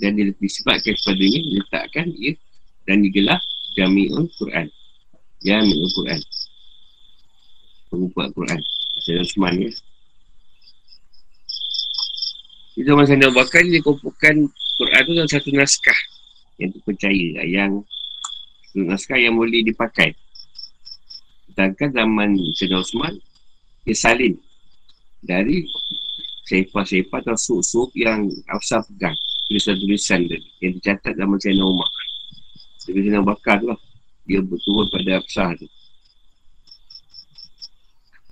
Speaker 1: Dan dia lebih sebabkan kepada ni letakkan ia dan digelar Jami'ul Quran. Jami'ul Quran. Pengumpulan Quran. Saya Uthman ya. Di zaman Sanda Bakar dia kumpulkan Quran tu dalam satu naskah. Yang terpercaya yang naskah yang boleh dipakai. Sedangkan zaman Sayyidina Osman Dia salin Dari Sepah-sepah atau sup-sup yang Afsar pegang Tulisan-tulisan Yang dicatat zaman Sayyidina Umar. Sayyidina Bakar tu lah Dia berturut pada Afsar tu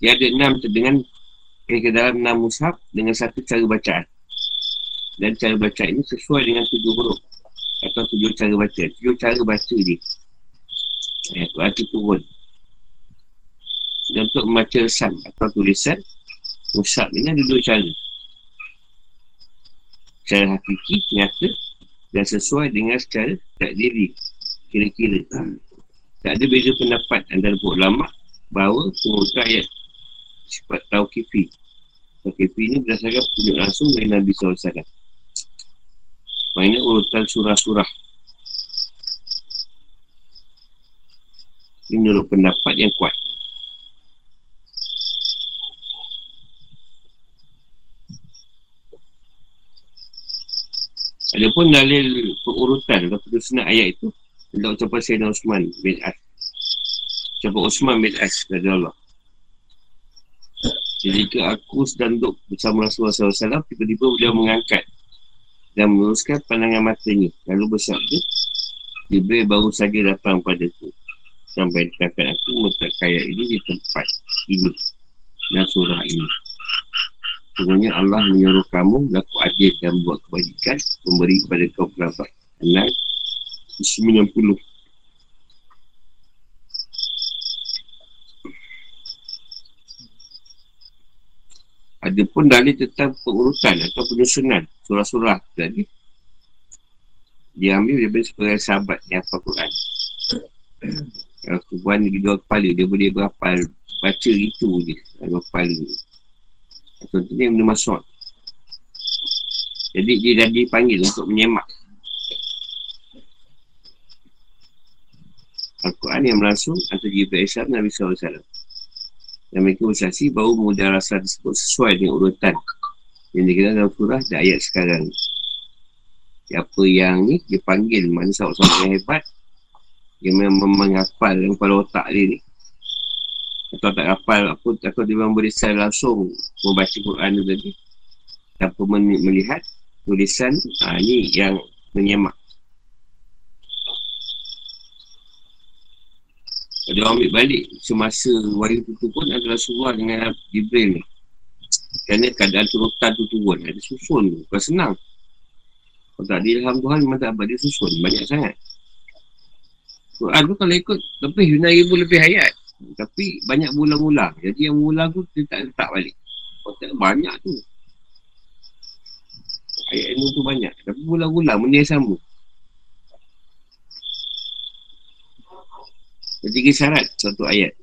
Speaker 1: Dia ada enam dengan Ke dalam enam mushab Dengan satu cara bacaan. Dan cara baca ini sesuai dengan tujuh huruf Atau tujuh cara baca. Tujuh cara baca dia. Eh, baca turun. Dan untuk membaca resan atau tulisan Musab ini ada dua cara. Cara hakiki, nyata Dan sesuai dengan secara tak diri Kira-kira. Tak ada beza pendapat antara ulama Bahawa pengurusan ayat Sifat Tauqifi Tauqifi ini berdasarkan petunjuk langsung dari Nabi SAW Mainnya urutan surah-surah. Ini menurut pendapat yang kuat. Ada pun dalil perurutan atau penyusunan ayat itu Tentang ucapan Sayyidina Osman bin As. Ucapan Osman bin As Dari Allah Jika aku sedang duduk bersama Rasulullah SAW Tiba-tiba beliau mengangkat Dan meluruskan pandangan matanya Lalu bersabda Jibril baru saja datang pada aku Sampai dikatakan aku Mentak kaya ini di tempat ini Dan surah ini Sebenarnya Allah menyuruh kamu laku adil dan buat kebajikan memberi kepada kau kerabat. Anal 90. Ada pun dalil tentang pengurutan atau penyusunan surah-surah tadi. Dia ambil dia beri sebagai sahabat yang apa Quran. Kalau kubuan di dua kepala, dia boleh berapa baca itu je. Dua kepala Contohnya Ibn Mas'ud Jadi dia dah dipanggil untuk menyemak Al-Quran yang berlangsung Antara Jibril Islam Nabi SAW Dan mereka bersaksi bahawa mudah rasa tersebut sesuai dengan urutan Yang dikenal dalam surah dan ayat sekarang. Siapa yang ni dipanggil Mana sahabat-sahabat yang hebat Yang memang menghafal dalam kepala otak dia ni. Atau tak hafal apa atau dia memang berisal langsung membaca Quran tu tadi. Tanpa melihat tulisan ha, ni yang menyemak Dia ambil balik semasa wahyu tu pun adalah surah dengan Jibril ni. Kerana keadaan turutan tu turun. Ada susun tu. Bukan senang. Kalau tak dilham Tuhan memang tak apa. Dia susun. Banyak sangat. Quran tu kalau ikut lebih 9,000 lebih ayat. Tapi banyak ulang-ulang. Jadi yang ulang tu dia tak letak balik. Kotak banyak tu. Ayat ilmu tu banyak. Tapi ulang-ulang benda yang sama. Ketiga syarat satu ayat.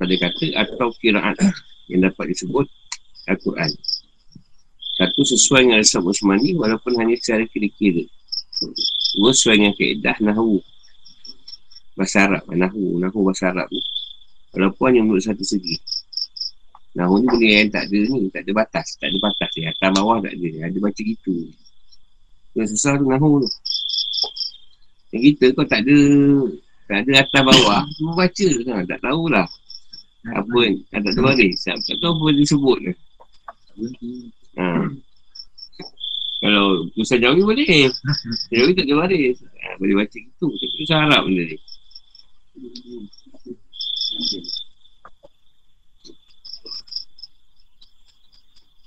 Speaker 1: Pada kata atau kiraan yang dapat disebut Al-Quran. Satu sesuai dengan Rasab Usmani walaupun hanya secara kira-kira. Dua sesuai dengan keedah Nahu. Bahasa Arab. Nahu. Nahu bahasa Arab ni. Walaupun hanya menurut satu segi. Nahu ni benda yang tak ada ni. Tak ada batas. Tak ada batas. Ya. Atas bawah tak ada. Ada baca gitu. Yang susah tu Nahu tu. Yang kita kau tak ada tak ada atas bawah. Cuma baca. Ha, tak tahulah. Apa ni. Tak tahu baris. Tak tahu apa disebut ke. Ha. Kalau tulisan jauh ni boleh. Jauh ni tak ada baris. Ha, boleh baca gitu. Tapi tu harap benda ni.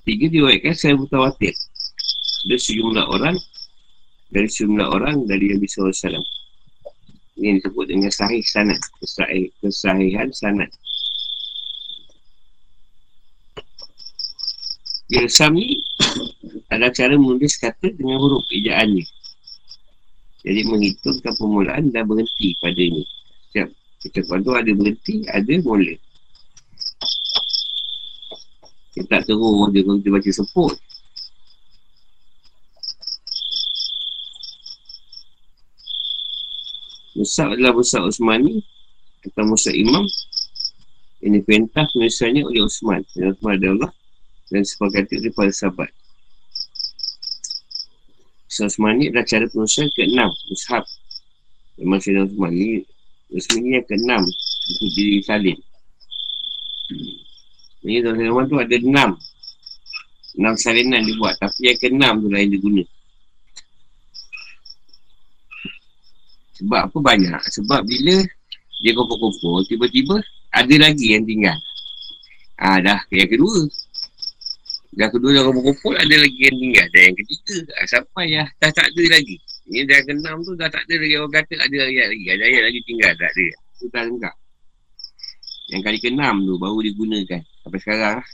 Speaker 1: Tiga diwaikan saya mutawatir. Ada sejumlah orang dari sejumlah orang dari Nabi SAW. Ini disebut dengan sahih sanat. Kesahih, kesahihan sanat. Ilsam ni adalah cara menulis kata dengan huruf ejaan ni. Jadi menghitungkan permulaan dan berhenti pada ini. Setiap ucapan tu ada berhenti, ada mula. Kita tak terus dia kalau kita baca seput. Musab adalah Musab Osmani atau Musab Imam. Ini perintah penulisannya oleh Osman. Dan Osman adalah dan sepakati oleh para sahabat. Usaha Usman ni adalah cara penulisan ke-6 Ushab Memang Sayyidina Usman ni Resmi yang ke-6 Untuk diri salin Ini dalam Sayyidina tu ada 6 6 salinan dibuat Tapi yang ke-6 tu lah yang diguna Sebab apa banyak? Sebab bila Dia kumpul-kumpul Tiba-tiba Ada lagi yang tinggal. Ah dah yang kedua. Dah kedua dah kumpul-kumpul Ada lagi yang tinggal. Dan yang ketiga Sampai ya Dah tak ada lagi. Ini dah keenam tu Dah tak ada lagi. Orang kata ada ayat lagi Ada ayat lagi tinggal. Tak ada. Itu dah lengkap. Yang kali keenam tu Baru digunakan. Sampai sekarang lah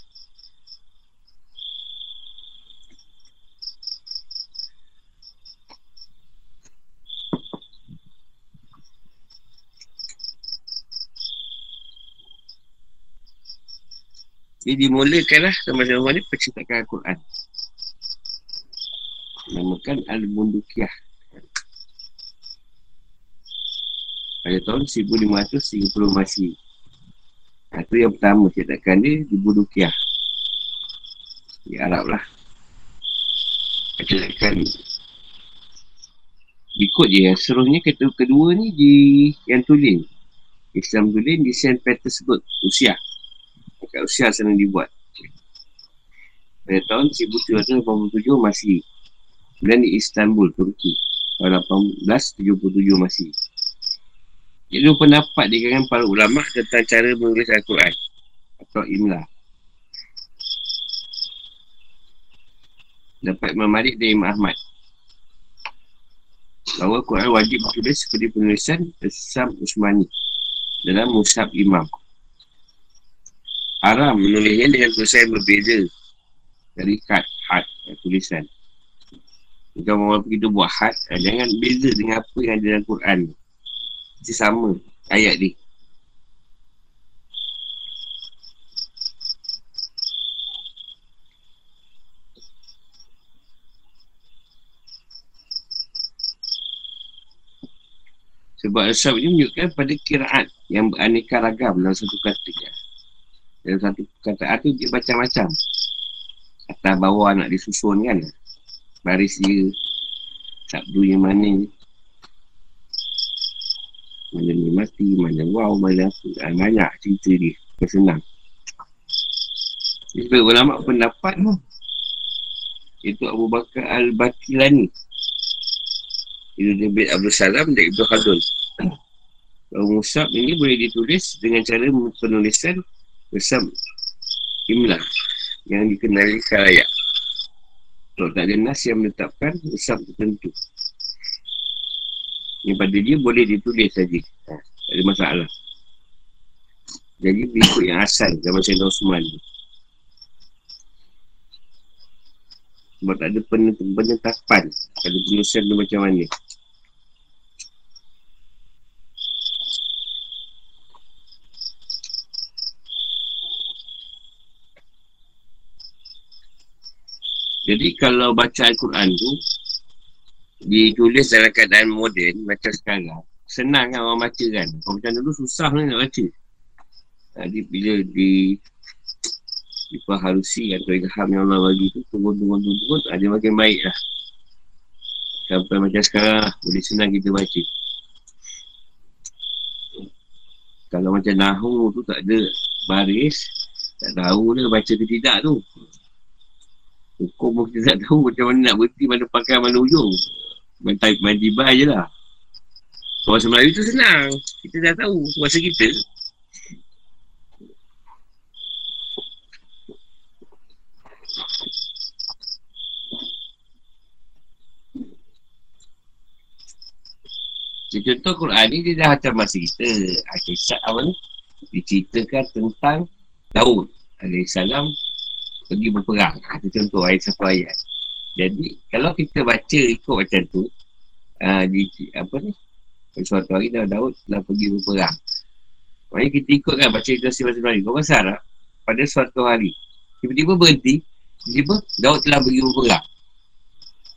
Speaker 1: Dia dimulakanlah sama-sama ni percetakan Al-Quran. Namakan Al-Mundukiyah. Pada tahun 1530 masih. Itu yang pertama cetakan dia di Mundukiyah. Di Arab lah. Cetakan Ikut je yang kedua, kedua ni di yang tulis. Islam tulis di St. Petersburg, Rusia kat Rusia sana dibuat. Pada tahun 1787 masih dan di Istanbul, Turki. Tahun 1877 masih. Jadi pendapat di kalangan para ulama tentang cara menulis Al-Quran atau imla dapat Imam Malik dan Imam Ahmad. Bahawa Quran wajib ditulis seperti penulisan Islam Usmani dalam Musab Imam haram menulisnya dengan tulisan yang berbeza dari kad, had, dan tulisan. Jika orang pergi buat had, eh, jangan beza dengan apa yang ada dalam Quran. Mesti sama ayat ni. Sebab Asab ini menunjukkan pada kiraan yang beraneka ragam dalam satu kata. Dalam satu kata tu dia macam-macam. Atas bawah nak disusun kan. Baris dia. Sabdu yang mana. Mana ni mati Mana wow Mana apa. Dan banyak cerita dia. Kesenang Jadi ulama pendapat tu Itu Abu Bakar Al-Bakilani. Itu Nabi Abdul Salam dan Ibn Khaldun. Bahawa Musab ini boleh ditulis dengan cara penulisan Besar Imla Yang dikenali kalayak Kalau tak ada nas yang menetapkan Besar tertentu. Yang pada dia boleh ditulis saja. Ha, Tak ada masalah. Jadi berikut yang asal Zaman Sayyidina Osman Sebab tak ada penetapan Ada penulisan tu macam mana Jadi kalau baca Al-Quran tu ditulis dalam keadaan moden macam sekarang senang kan orang baca kan? Kalau macam dulu susah ni nak baca. Jadi bila di diperharusi atau ilham yang Allah bagi tu turun-turun-turun ada makin baik lah. Sampai macam sekarang lah, boleh senang kita baca. Kalau macam Nahu tu tak ada baris tak tahu dia baca ke tidak tu hukum pun kita tak tahu macam mana nak berhenti mana pakai mana ujung. Main, main tiba je lah. Bahasa Melayu tu senang. Kita dah tahu Bahasa kita. Contoh Quran ni dia dah macam masa kita. Kisah apa ni Diceritakan tentang Daud Alaihissalam Pergi berperang. Itu contoh ayat satu ayat jadi kalau kita baca ikut macam tu uh, di, apa ni? Suatu hari dah Daud telah pergi berperang. Maksudnya kita ikut kan baca situasi bahasa Melayu Kau rasa Arab pada suatu hari Tiba-tiba berhenti Tiba-tiba Daud telah pergi berperang.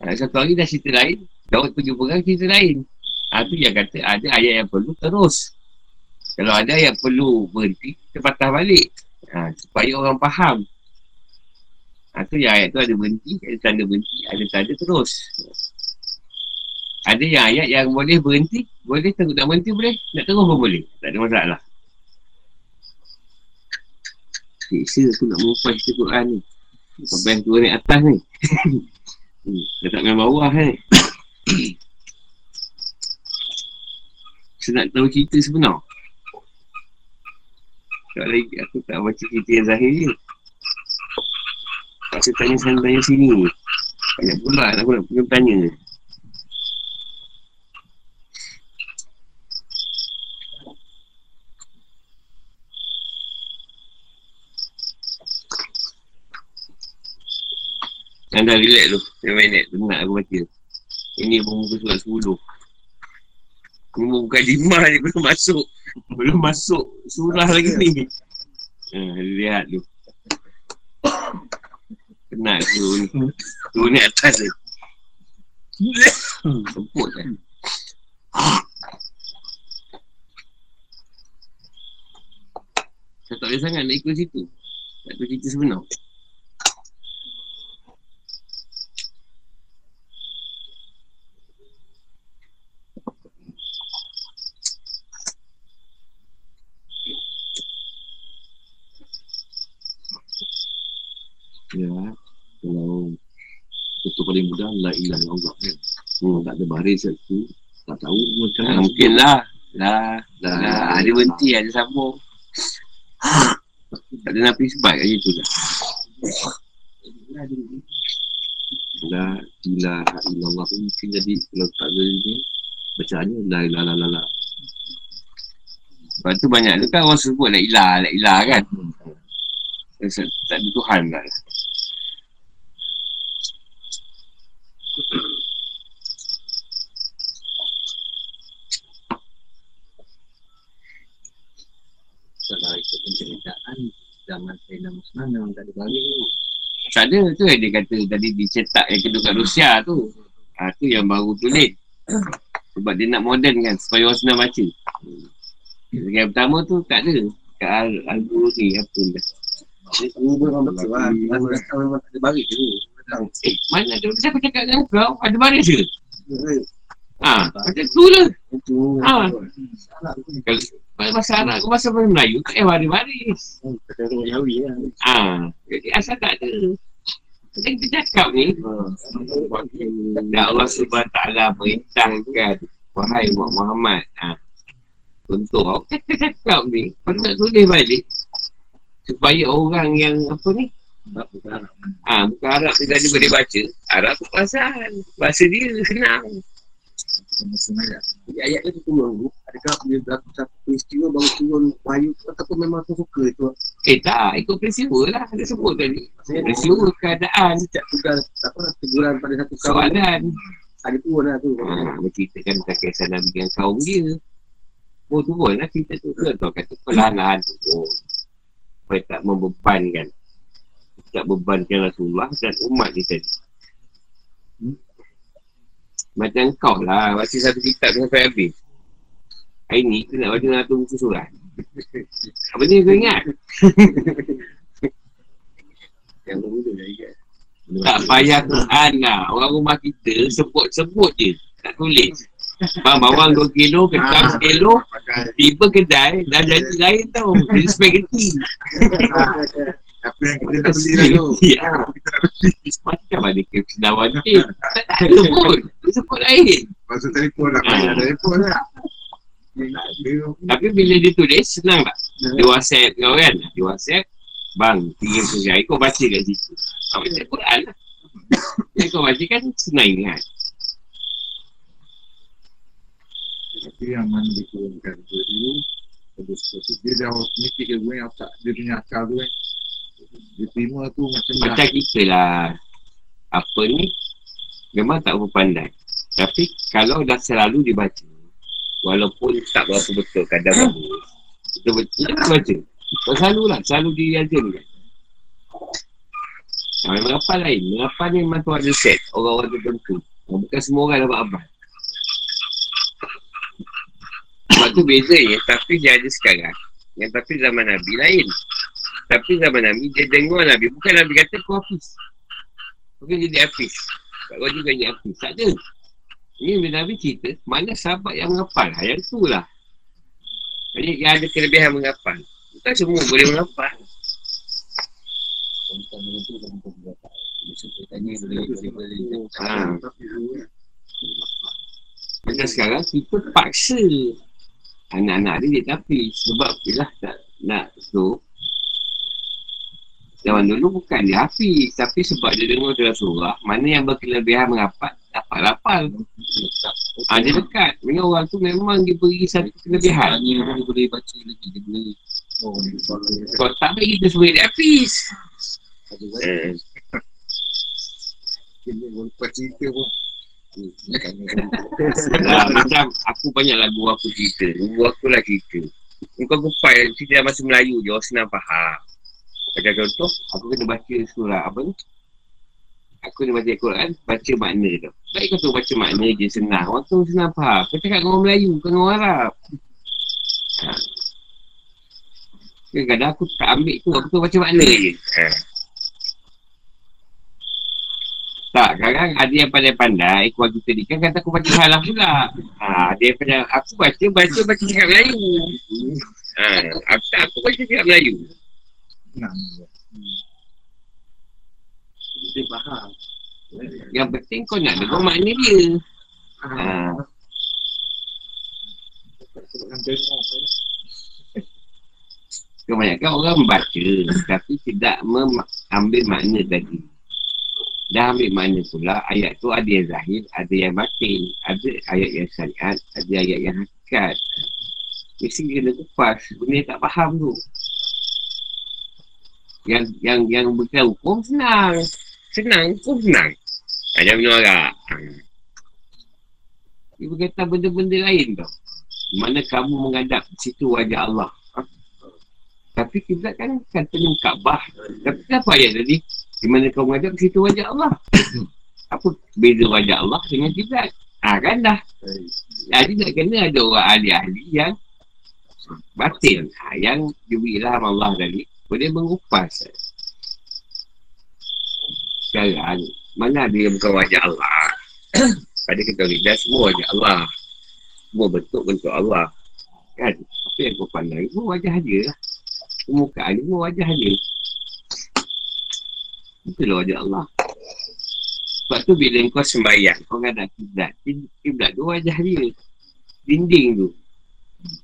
Speaker 1: Uh, Satu hari dah cerita lain Daud pergi berperang cerita lain. Ha, Itu yang kata ada ayat yang perlu terus. Kalau ada yang perlu berhenti Kita patah balik. Ha, Supaya orang faham Ha, tu yang ayat tu ada berhenti, ada tanda berhenti, ada tanda terus. Ada yang ayat yang boleh berhenti, boleh tak berhenti boleh, nak terus pun boleh. Tak ada masalah. Siksa aku nak mengupas cerita Quran ni. Sampai yang turun atas ni. hmm, dah tak main bawah ni. Saya nak tahu cerita sebenar. Tak lagi aku tak baca cerita yang zahir je. Saya tanya sana tanya sini. Banyak pula aku nak pergi tanya Yang dah relax tu Yang minit Tenang aku baca. Ini pun muka surat 10 Ini bukan lima je Belum masuk. Belum masuk Surah lagi ni. Ha, Lihat tu Penat turun Turun ni atas ni. Semput kan. Saya tak boleh sangat nak ikut situ. Tak tahu cerita sebenar. Kalau betul paling mudah la ilah Allah kan? Hmm. tak ada baris tu tak tahu macam mana mungkin lah lah. Lah, lah. ada berhenti ada sambung. Tak ada nabi sebab kat situ dah. La ilaha illallah tu mungkin jadi kalau tak ada ni bacaannya la ilaha illallah. Sebab tu banyak tu kan orang sebut la ilah la ilah kan? Tak ada Tuhan kan Kalau ikut penceritaan Zaman Muslim memang tak ada balik tu. Tak ada tu yang dia kata tadi dicetak yang kedua kat Rusia tu. Ha, Tu yang baru tulis. Sebab dia nak moden kan supaya orang senang baca. Yang pertama tu tak ada. Kat Al-Guru ni apa dah orang betul lah. Memang tak ada balik tu. Eh, mana tu? Saya cakap dengan kau, ada baris ke? Ha, macam tu lah. Ha. Kalau bahasa Arab ke bahasa Melayu, tak payah baris-baris. Ha, jadi asal tak ada. Macam kita cakap ni, Ya Allah SWT perintahkan Wahai Muhammad ha. Untuk awak kata cakap ni Kau nak tulis balik Supaya orang yang apa ni Ah, ha, bukan Arab tadi boleh baca. Arab tu pasal. Bahasa dia senang. Jadi ayat tu turun Adakah bila berlaku satu peristiwa baru turun wahyu tu ataupun memang tu suka itu? Eh tak, ikut peristiwa lah. Ada sebut tadi. Peristiwa keadaan. Setiap tugas apa, teguran pada satu kawan. Soalan. Ada turun lah tu. Ha, menceritakan tentang kisah Nabi yang kaum dia. Oh turun lah cerita tu. Kau kata perlahan-lahan turun. Supaya tak membebankan tak bebankan Rasulullah dan umat dia tadi. Macam kau lah, baca satu kitab sampai habis. Hari ni, aku nak baca satu buku surat. Apa ni kau ingat? Yang dah ingat. Tak payah Quran lah. Orang rumah kita sebut-sebut je. Tak tulis. Bang bawang 2 kilo, ketam 1 kilo. Tiba kedai, dah jadi lain tau. Jadi spaghetti.
Speaker 2: Apa yang kita dah beli lah tu.
Speaker 1: Ya. Macam mana ke sedawan ni? Tak sebut. Sebut lain.
Speaker 2: Masuk telefon lah. Banyak telefon lah.
Speaker 1: Tapi bila dia tulis, senang tak? Dia whatsapp kau kan? Dia whatsapp. Bang, tiga kerja. Kau baca kat situ. Kau baca Quran lah. Yang kau baca kan senang ingat.
Speaker 2: Tapi yang mana dikurangkan tu dulu. Terus terus dia dah otomatik ke gue yang tak dia punya akal tu kan. Dia terima tu macam dah.
Speaker 1: Macam kita lah. Apa ni? Memang tak berapa pandai. Tapi kalau dah selalu dibaca. Walaupun tak berapa betul kadang bagus. Betul-betul kita baca. Kau selalu lah. Selalu diajarkan. Nah, mengapal lain. Mengapal ni memang tu ada set. Orang-orang tertentu. Bukan semua orang dapat abad. Sebab tu beza ya. Tapi dia ada sekarang. Yang tapi zaman Nabi lain. Tapi zaman Nabi dia dengar Nabi. Bukan Nabi kata kau hafiz. Bukan jadi hafiz. Tak kau juga jadi hafiz. Tak ada. Ini bila Nabi cerita. Mana sahabat yang menghafal. Ha, Yang tu lah. Jadi yang ada kelebihan menghafal. Bukan semua boleh menghafal. Ha. Macam sekarang kita paksa anak-anak dia dia tapi sebab bila tak nak tu zaman dulu bukan dia. Hafiz tapi sebab dia dengar dalam surah mana yang berkelebihan mengapat dapat lapal ha, dia dekat. Dengan orang tu memang dia beri satu kelebihan.
Speaker 3: Dia boleh baca lagi Dia boleh Oh,
Speaker 1: kalau tak baik kita suruh dia hafiz eh,
Speaker 2: Lepas cerita pun.
Speaker 1: lah, macam aku banyak lagu aku cerita. Lagu aku lah cerita. Kau kupai cerita bahasa Melayu je orang senang faham macam contoh aku kena baca surah apa ni? Aku kena baca Quran baca makna tu. Baik kau tu baca makna je senang? Orang tu senang faham. Kau cakap orang Melayu dengan orang Arab. Ha. kadang-kadang aku tak ambil tu aku tu baca makna je. Ha. Tak, kadang ada yang pandai-pandai Keluar kita ni. Kan kata aku baca halah pula. Ha, Dia pandai, aku baca, baca, baca cakap Melayu. Ha, aku, tak, aku baca cakap Melayu
Speaker 2: Nah,
Speaker 3: Dia faham.
Speaker 1: Yang penting kau nak dengar makna dia. Ha,
Speaker 2: sebabkan tengok.
Speaker 1: Kebanyakan orang membaca Tapi tidak mengambil makna tadi. Dah ambil makna pula Ayat tu ada yang zahir Ada yang batin Ada ayat yang syariat Ada ayat yang hakikat. Mesti kena kupas. Benda tak faham tu Yang yang yang berkata hukum senang Senang hukum senang Macam minum arak. Dia berkaitan benda-benda lain tau mana kamu menghadap situ wajah Allah Ha? Tapi kiblat kan kata ni Kaabah. Tapi kenapa ayat tadi? Di mana kau menghadap situ wajah Allah? Apa beza wajah Allah dengan kiblat? Ha kan dah. Jadi nak kena ada orang ahli-ahli yang batin. Ha, yang diberi ilham Allah tadi. Boleh mengupas. Sekarang, mana ada yang bukan wajah Allah? Pada kita lihat semua wajah Allah. Semua bentuk-bentuk Allah. Kan? Apa yang kau pandang? Semua wajah dia lah. Permukaan semua wajah dia. Itulah wajah Allah. Sebab tu bila kau sembahyang, kau ada kiblat. Kiblat tu wajah dia. Dinding tu.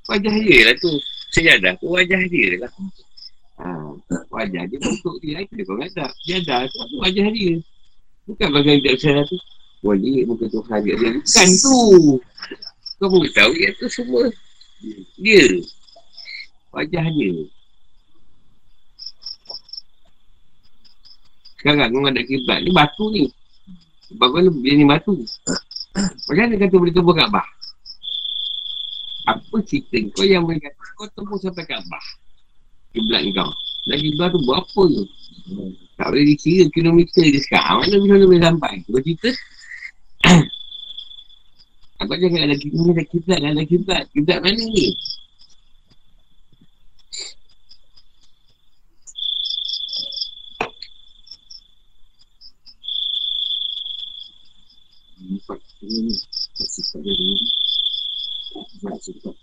Speaker 1: Wajah dia lah tu. Sejadah tu wajah dia lah. Ha, wajah dia bentuk dia. Dia kau kata. Sejadah tu, tu wajah dia. Bukan bagian tidak sejadah tu. Wali muka Tuhan dia. dia. Bukan tu. Kau pun tahu yang tu semua. Dia. Wajah dia. Sekarang kau ada kiblat ni batu ni. Kau dia ni batu. Macam mana kata boleh tembus Kaabah? Apa cerita kau yang boleh kata kau tembus sampai Kaabah? Kiblat kau. Dan kiblat tu buat apa tu? Tak boleh dikira kilometer je sekarang. Mana bisa boleh sampai? Kau cerita? Abang jangan ada kiblat, ada kiblat, ada kiblat. Kiblat mana ni?
Speaker 2: Dia. Sifat sifat.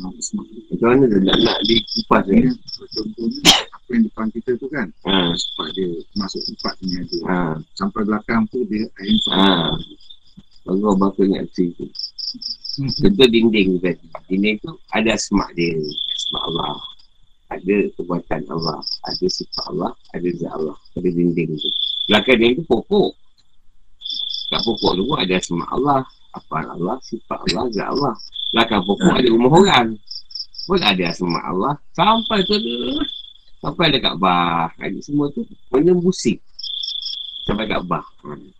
Speaker 1: Macam mana dia nak, nak dikupas
Speaker 2: Ini
Speaker 1: ni?
Speaker 2: contohnya apa yang depan kita tu kan.
Speaker 1: Ha.
Speaker 2: Sifat dia masuk empat ni ada.
Speaker 1: Ha.
Speaker 2: Sampai belakang tu dia ain
Speaker 1: Ha. Baru abang tu ingat tu. Contoh dinding tadi. Dinding tu ada asma dia. Asma Allah. Ada perbuatan Allah. Ada sifat Allah. Ada zat Allah. Ada dinding tu. Belakang dinding tu pokok. Kat pokok tu ada asma Allah. Apa Allah, sifat Allah, zat Allah. Belakang pokok ada rumah orang. Pun ada asma Allah. Sampai tu tu. Sampai ada Kaabah. Ada semua tu menembusik. Sampai Kaabah. Hmm.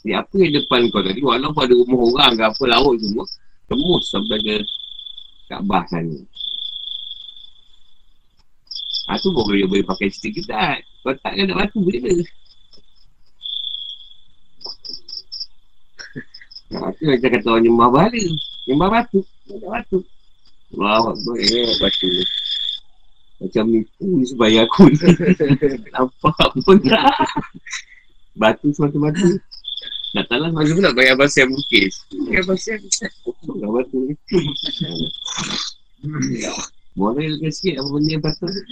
Speaker 1: Ni apa yang depan kau tadi Walaupun ada rumah orang ke apa laut semua Tembus sampai ke Kaabah sana Ha tu boleh boleh pakai cerita kita Kau tak kena batu boleh Ha tu macam kata orang nyembah bala Nyembah batu Nyembah batu Wah, boleh batu Macam nipu ni sebaya aku ni. Nampak pun tak. Batu semata-mata. Datanglah masa pula bayar pasal lukis. Bayar pasal Kau batu ni. Boleh lukis sikit apa benda yang patut.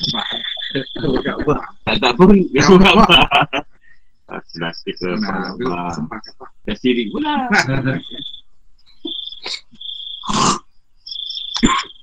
Speaker 1: Tak tak pun. Dia pun Nasib ke
Speaker 2: Nah, sempat apa.
Speaker 1: Dah sirik pula.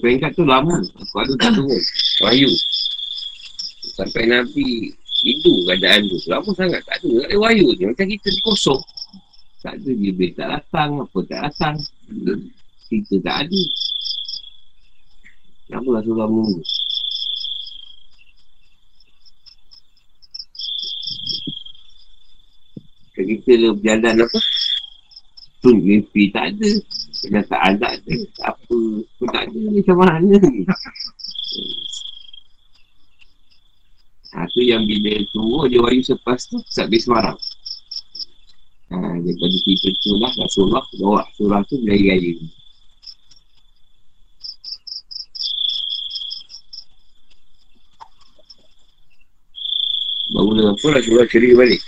Speaker 1: peringkat tu lama. Aku ada tak turun. Wahyu. Sampai Nabi itu keadaan tu. Lama sangat. Tak ada. Tak ada wahyu je. Macam kita ni kosong. Tak ada Jibril tak datang. Apa tak datang. Kita tak ada. Kenapa menunggu? Kalau kita berjalan apa? Tu mimpi tak ada. Kenyataan tak ada. Apa pun tak ada. Macam mana ni? Ha, tu yang bila turun dia wahyu selepas tu Sabit Semarang. Ha, daripada cerita tu lah Rasulullah bawa surah tu beraya-raya. Baru dengan apa Rasulullah ceria balik.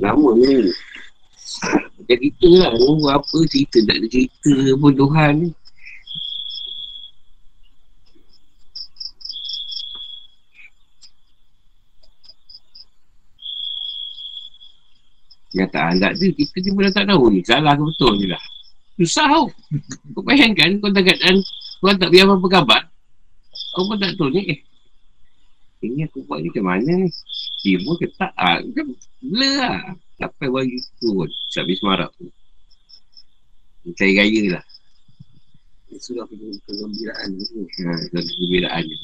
Speaker 1: Lama ni. Macam kita lah. Oh, apa cerita tak ada cerita pun Tuhan ni. Kenyataan tak ada. Kita ni pun tak tahu ni. Salah ke betul ni lah. Susah tau. Kau bayangkan kau tak kata kau tak biar apa khabar. Kau pun tak tahu ni. Eh, ini aku buat ni macam mana ni? Tiba ke tak? Ah, kan blur lah. Sampai bagi tu pun. Sabit semarak tu. Mencari gaya lah.
Speaker 3: Surah kegembiraan tu.
Speaker 1: Ha, satu kegembiraan je.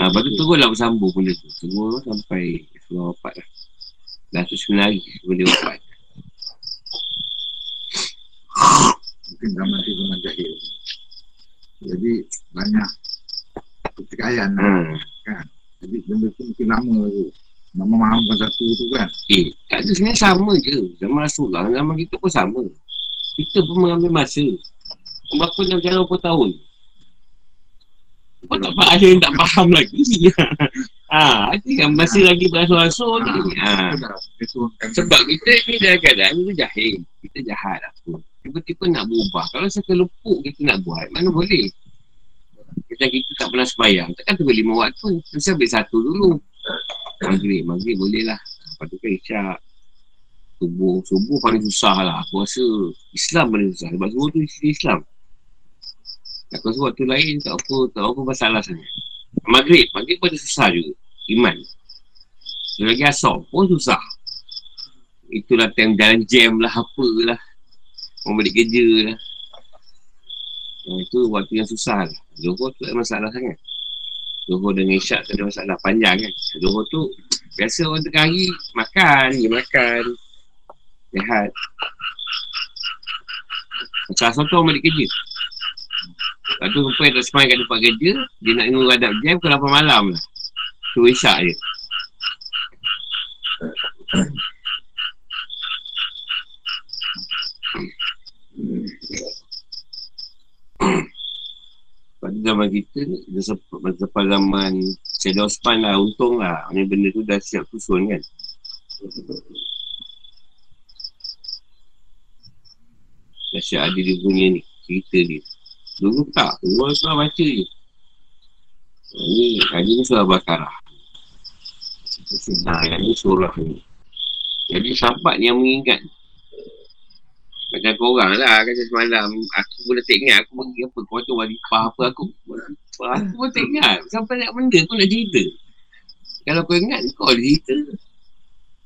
Speaker 1: Ha, lepas tu turunlah bersambung benda tu. Semua sampai surah wafat lah. Dah tu sembilan hari sebelum dia wafat.
Speaker 2: Mungkin zaman tu zaman jahil. Jadi banyak pertikaian lah.
Speaker 1: Ha.
Speaker 2: Jadi benda tu mungkin lama tu. Nak memahamkan satu tu kan.
Speaker 1: Eh, tak ada sebenarnya sama je. Zaman Rasulullah, zaman kita pun sama. Kita pun mengambil masa. Berapa dah berjalan berapa tahun. Kau tak faham, ada yang tak faham lagi. ha, ada kan masih lagi berasul-rasul ni. Ha.
Speaker 2: Dia turunkan
Speaker 1: Sebab kita ni dalam keadaan kita jahil. Kita jahat apa. Tiba-tiba nak berubah. Kalau sekelupuk kita nak buat, mana boleh. Kita kita tak pernah sembahyang. Takkan tu lima waktu. Mesti ambil satu dulu. Maghrib. Maghrib boleh lah. Lepas tu kan isyak. Subuh. Subuh paling susah lah. Aku rasa Islam paling susah. Sebab subuh tu isi Islam. Aku rasa waktu lain tak apa, tak apa masalah sangat. Maghrib. Maghrib pun susah juga. Iman. Dia lagi asal pun susah. Itulah time jalan jam lah, apalah. Orang balik kerja lah. Yang itu waktu yang susah lah. Zohor tu ada masalah sangat. Zohor dengan Isyak tu ada masalah panjang kan. Zohor tu biasa orang tengah hari makan, dia makan. Rehat. Macam asal tu orang balik kerja. Lepas tu sampai tak semangat kat tempat kerja, dia nak tengok adab jam ke 8 malam lah. Tu Isyak je. Pada zaman kita ni, dia sempat masa zaman Syed Osman lah, untung lah. Ni benda tu dah siap susun kan. Dah siap ada dia punya ni, cerita dia. Dulu tak, dulu surah baca je. Ni, hari ni surah Bakarah. Nah, ni surah ni. Jadi sahabat ni yang mengingat macam korang lah kata semalam. Aku pun tak ingat Aku pergi apa Kau tu walipah apa aku. Aku pun tak ingat Sampai nak benda pun nak cerita. Kalau kau ingat Kau ada cerita.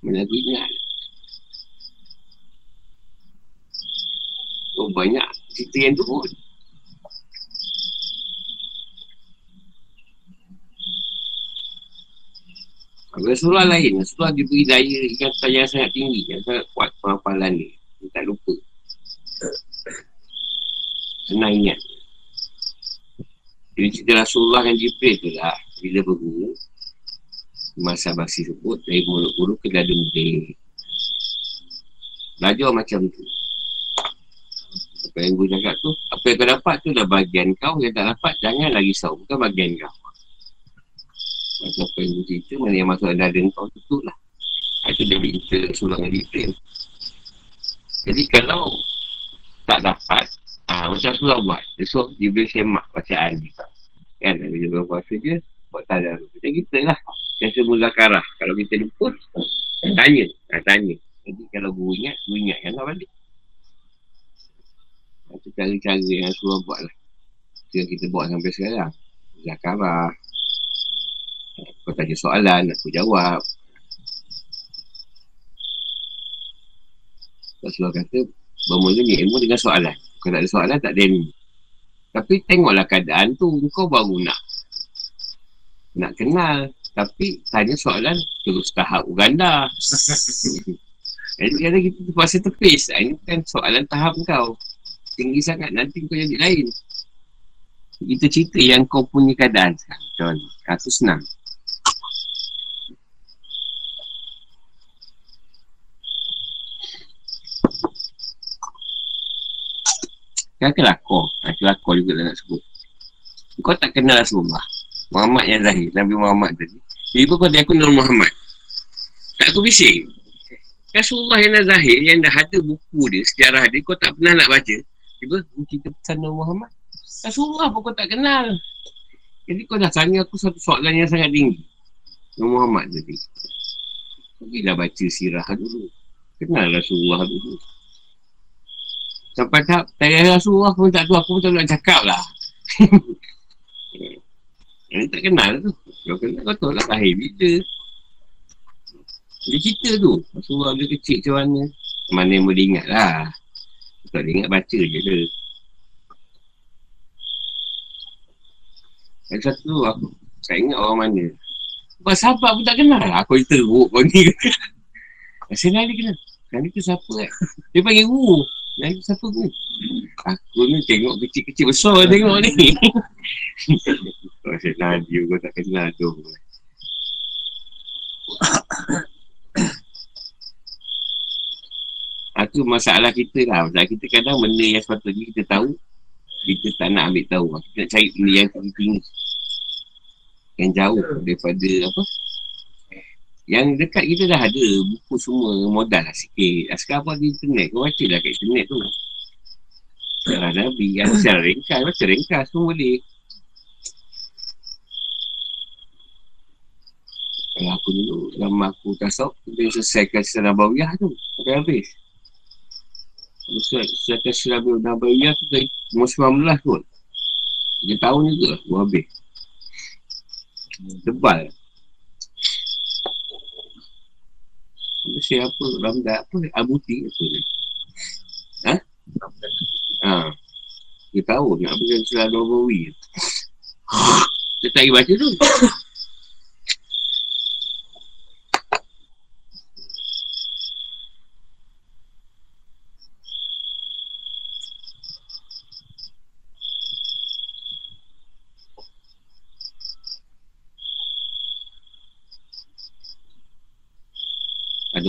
Speaker 1: Mana aku ingat? Oh banyak cerita yang tu pun. Rasulullah lain Rasulullah diberi daya Ingatan yang sangat tinggi Yang sangat kuat Penghafalan ni. Dia tak lupa Senang ingat Jadi cerita Rasulullah dan Jibril tu lah. Bila berguru Masa basi sebut Dari mulut guru ke dada murid Belajar macam tu. Apa yang guru cakap tu? Apa yang kau dapat tu dah bagian kau. Yang tak dapat jangan lagi risau. Bukan bagian kau. Macam apa yang guru cerita Mana yang masuk dada kau tu tu lah. Itu dia cerita Rasulullah dan Jibril. Jadi kalau tak dapat. Ha, Macam surah buat. Esok dia boleh semak bacaan ni Kan dia puasa je Buat tanda. Macam kita lah. Biasa muzakarah Kalau kita lupa Tanya. Ha, Tanya. Jadi kalau guru ingat Guru ingatkan lah balik Itu cara-cara yang surah buat lah. Yang kita buat sampai sekarang Muzakarah Kau tanya soalan Aku jawab. Rasulullah kata Bermula ni ilmu dengan soalan. Kalau tak ada soalan tak ada ilmu. Tapi tengoklah keadaan tu Kau baru nak Nak kenal. Tapi tanya soalan Terus tahap Uganda. Jadi kadang kita terpaksa tepis Ini kan soalan tahap kau. Tinggi sangat Nanti kau jadi lain. Kita cerita yang kau punya keadaan sekarang. Senang Kan kelakor. Ha, kelakor juga lah nak sebut. Kau tak kenal Rasulullah. Muhammad yang zahir. Nabi Muhammad tadi. Tiba kau dia aku Nur Muhammad. Tak aku bising. Rasulullah yang dah zahir. Yang dah ada buku dia. Sejarah dia. Kau tak pernah nak baca. Tiba kita pesan Nur Muhammad. Rasulullah pun kau tak kenal. Jadi kau dah tanya aku satu soalan yang sangat tinggi. Nur Muhammad tadi. Pergilah baca sirah dulu. Kenal Rasulullah dulu. Sampai tak Tanya Rasulullah pun tak tahu Aku pun tak nak cakap lah. Ini tak kenal tu. Kau kenal kau tahu lah Lahir bila. Dia cerita tu. Rasulullah dia kecil macam mana. Mana yang boleh ingat lah. Tak boleh ingat baca je tu Yang satu tu aku Tak ingat orang mana. Sebab sahabat pun tak kenal lah. Aku teruk kau ni. Rasanya dia kenal Kan itu siapa kan? Dia panggil guru Lagi siapa tu? Aku ni tengok kecil-kecil besar tengok ni. Kau kenal dia, kau tak kenal tu. Itu masalah kita lah. Masalah kita kadang benda yang sepatutnya kita tahu, kita tak nak ambil tahu. Kita nak cari benda yang tinggi-tinggi. Yang jauh daripada apa, yang dekat kita dah ada buku semua modal lah sikit. Sekarang apa di internet, kau baca lah kat internet tu. Sejarah Nabi, yang sejarah ringkas, baca ringkas pun boleh. Kalau aku dulu, lama aku tasawuf, kita selesaikan sejarah Nabawiyah tu, sampai habis. Selesaikan sejarah Nabawiyah tu, dari umur 19 kot. 3 tahun juga, aku habis. Tebal. Tafsir apa, Ramdan apa, Abuti apa ni. Ha? Ha. Dia tahu nak beri surah Nabawi. Dia tak pergi baca tu.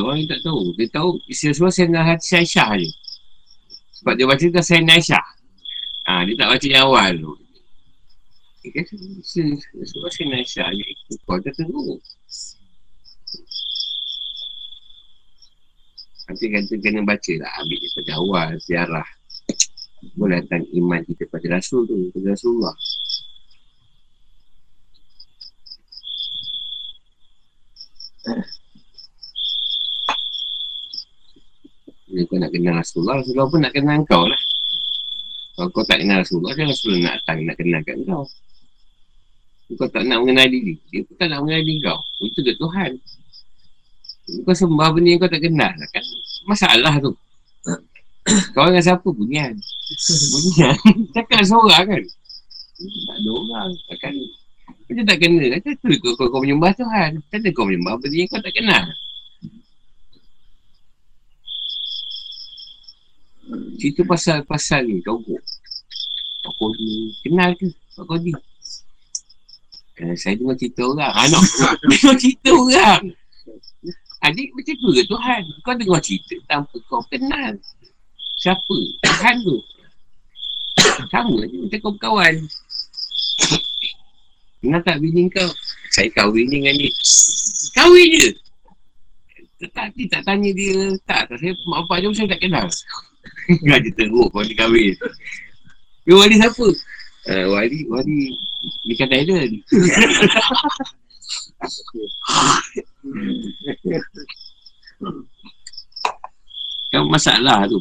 Speaker 1: Orang tak tahu. Dia tahu isi surah Sayyidina Hati Aisyah je. Sebab dia baca tu Sayyidina Aisyah. Ha, dia tak baca yang awal tu. Dia kata, surah Sayyidina Aisyah je kau. Dia teruk. Nanti kata kena baca lah. Ambil daripada awal, ziarah. Boleh datang iman kita pada Rasul tu. Pada Rasulullah. Bila kau nak kenal Rasulullah, Rasulullah pun nak kenal kau lah. Kalau kau tak kenal Rasulullah, dia Rasulullah nak datang nak kenal kat kau. Kau tak nak mengenal diri, dia pun tak nak mengenal diri kau. Itu dia Tuhan. Kau sembah benda yang kau tak kenal lah kan. Masalah tu. Kau dengan siapa? Bunyian. Bunyian. Cakap seorang kan. Tak ada orang. Takkan Kita tak kenal. Kata tu kau, kau, kau menyembah Tuhan. Kata kau menyembah benda yang kau tak kenal. Cerita pasal-pasal ni kau. Kau ni kenal ke? Kau ni. Eh, saya dengar cerita orang. Anak. dengar cerita orang. Adik macam tu ke Tuhan? Kau dengar cerita tanpa kau kenal. Siapa? Tuhan tu. Sama je macam kau kawan. Kenal tak bini kau? Saya kahwin dengan dia. Kahwin je. Tak, tak tanya dia. Tak, tak saya mak bapak dia saya tak kenal. Raja teruk kau ni kahwin. Dia wali siapa? Uh, wali, wali Dekat Thailand. Kan masalah tu.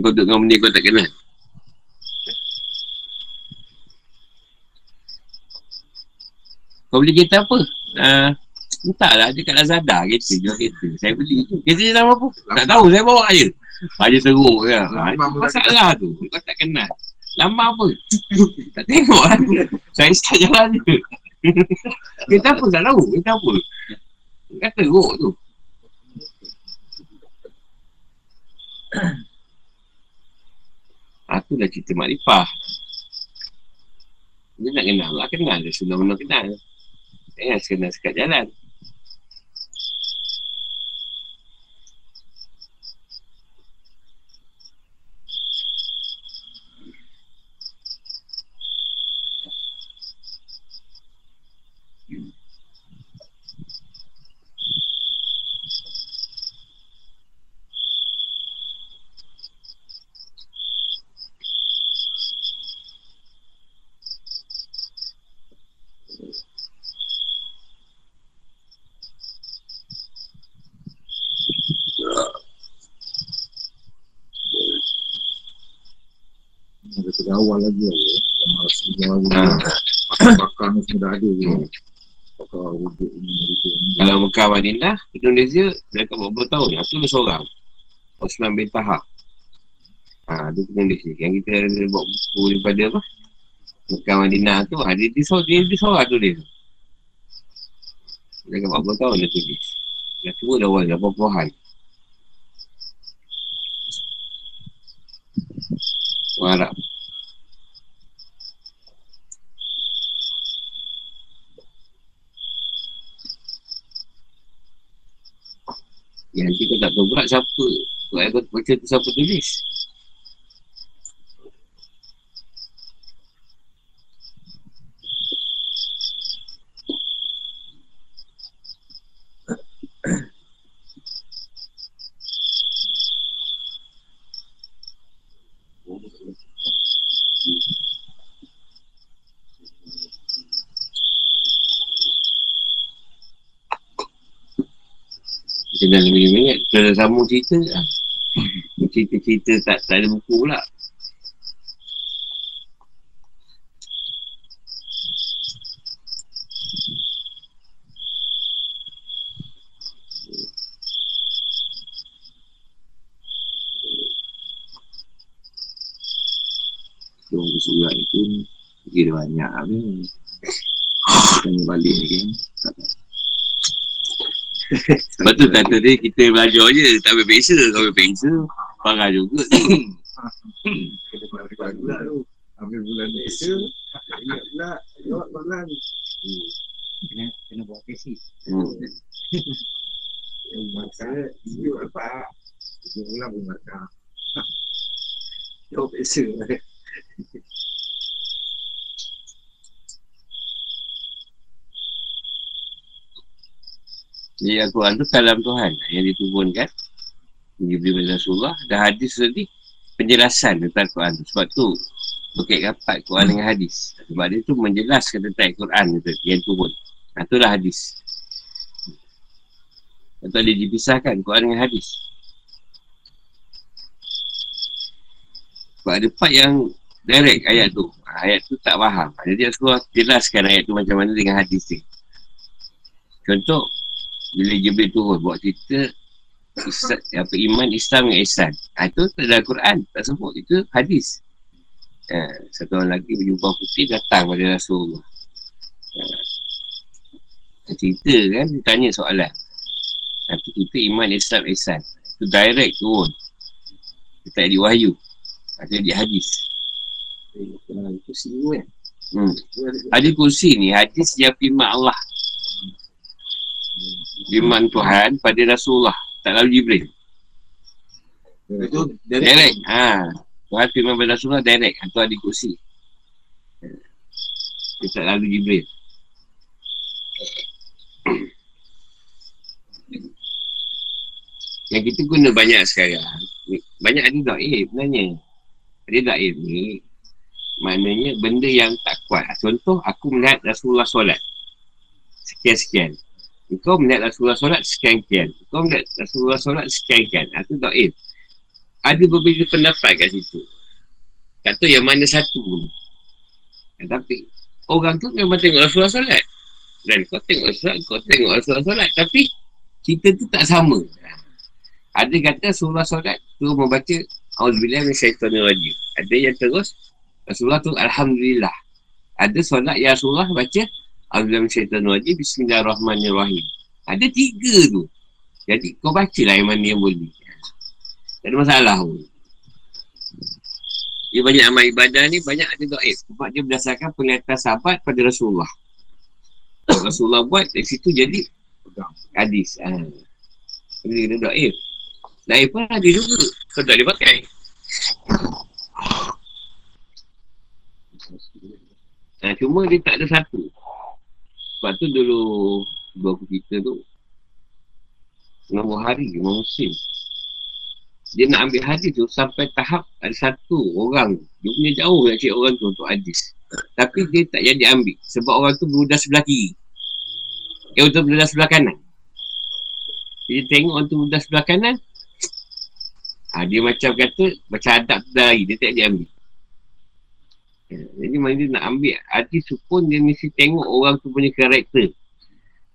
Speaker 1: Kau duduk dengan benda kau tak kenal. Kau beli kereta apa? Uh, Entahlah, dia kat Lazada kereta, jual kereta. Saya beli tu. Kereta dia nama apa? Tak tahu, saya bawa je. Aja teruk ke. Ha, masalah tu. Kau tak kenal. Lama apa? tak tengok lah. Saya start jalan je. Kereta apa tak tahu? Kereta apa? Kata teruk tu. Aku dah cerita makrifah. Dia nak kenal lah. Kenal dia. Senang-senang kenal. Jangan kenal sekat jalan.
Speaker 2: Ini sudah awal lagi lah. Sama Rasulullah lagi. Bakar ni semua dah ada je. Hmm. Bakar wujud ni, wujud ni.
Speaker 1: Kalau Mekah Madinah, Indonesia, mereka berapa tahun ni? Aku seorang. Osman bin Taha. Ha, ah, dia kena di sini. Yang kita ada buat buku daripada apa? Mekah Madinah tu, ha, dia, dia, dia, dia seorang tu dia. Dia kata berapa tahun dia tulis. Dia tua dah awal, dah berapa-apa mengharap Ya, nanti kau tak tahu pula siapa. Tuan Ayah baca tu siapa tulis. Kita dah sambung cerita lah. Cerita-cerita tak, tak ada buku pula.
Speaker 3: Tunggu surat itu Kira banyak Tanya balik ni kan tak.
Speaker 1: Sebab tu kata dia kita belajar je. Tak ambil peksa. Kalau ambil peksa, parah juga.
Speaker 2: Kena balik pula tu. Ambil bulan ni.
Speaker 3: Ingat pula Jawab soalan
Speaker 4: Kena, kena buat tesis.
Speaker 1: hmm.
Speaker 2: Masa dia apa? Dia ulang pun macam.
Speaker 3: Jawab biasa
Speaker 1: Jadi Al-Quran tu kalam Tuhan yang diturunkan. Diberi oleh Rasulullah. Dan hadis tadi penjelasan tentang Al-Quran tu. Sebab tu Bukit rapat Quran dengan hadis. Sebab dia tu menjelaskan tentang Al-Quran tu, yang turun. Ha, itulah hadis. Atau dia dipisahkan Quran dengan hadis. Sebab ada part yang direct ayat tu. Ha, Ayat tu tak faham. Jadi Rasulullah jelaskan ayat tu macam mana dengan hadis dia. Contoh, bila Jibril turun buat cerita Islam, apa, iman Islam dengan ihsan. Ha, itu tak ada Quran. Tak sebut. Itu hadis. Ha, satu orang lagi berjumpa putih datang pada Rasulullah. Ha, cerita kan, dia tanya soalan. Tapi kita iman Islam ihsan. Itu direct turun. Dia tak ada wahyu. Ada di hadis.
Speaker 3: Itu sini kan
Speaker 1: Hmm. Hadis kursi ni, hadis yang firman Allah. Firman Tuhan pada Rasulullah. Tak lalu Jibril.
Speaker 3: Itu
Speaker 1: Direct. Ha. Tuhan firman pada Rasulullah direct. Atau ada kursi. Dia tak lalu Jibril. Yang kita guna banyak sekarang. Banyak ada da'if sebenarnya. Ada da'if ni. Maknanya benda yang tak kuat. Contoh, aku melihat Rasulullah solat. Sekian-sekian. Kau melihat Rasulullah solat sekian-sekian. Kau melihat Rasulullah solat sekian-sekian. Itu da'if. Ada berbeza pendapat kat situ. Kata yang mana satu. Ya, tapi orang tu memang tengok Rasulullah solat. Dan kau tengok solat, kau tengok Rasulullah solat. Tapi kita tu tak sama. Ada kata Rasulullah solat tu membaca Auzubillah min syaitanir rajim. Ada yang terus Rasulullah tu Alhamdulillah. Ada solat yang Rasulullah baca Auzubillah min syaitanir rajim. Bismillahirrahmanirrahim. Ada tiga tu. Jadi kau baca lah yang mana yang boleh. Tak ada masalah pun. Dia banyak amal ibadah ni banyak ada do'if. Sebab dia berdasarkan penglihatan sahabat pada Rasulullah. Rasulullah buat dari situ jadi hadis. Ha. Dia kena do'if. Do'if pun ada juga. Kau tak boleh pakai. Ha, cuma dia tak ada satu. Sebab tu dulu dua aku cerita tu. Nombor hari, nombor musim. Dia nak ambil hadis tu sampai tahap ada satu orang. Dia punya jauh nak cari orang tu untuk hadis. Tapi dia tak jadi ambil. Sebab orang tu berudah sebelah kiri. Dia untuk berudah sebelah kanan. Dia tengok orang tu berudah sebelah kanan. Ha, dia macam kata, macam adab lari. Dia tak jadi ambil. Jadi mana dia nak ambil hadis tu pun dia mesti tengok orang tu punya karakter.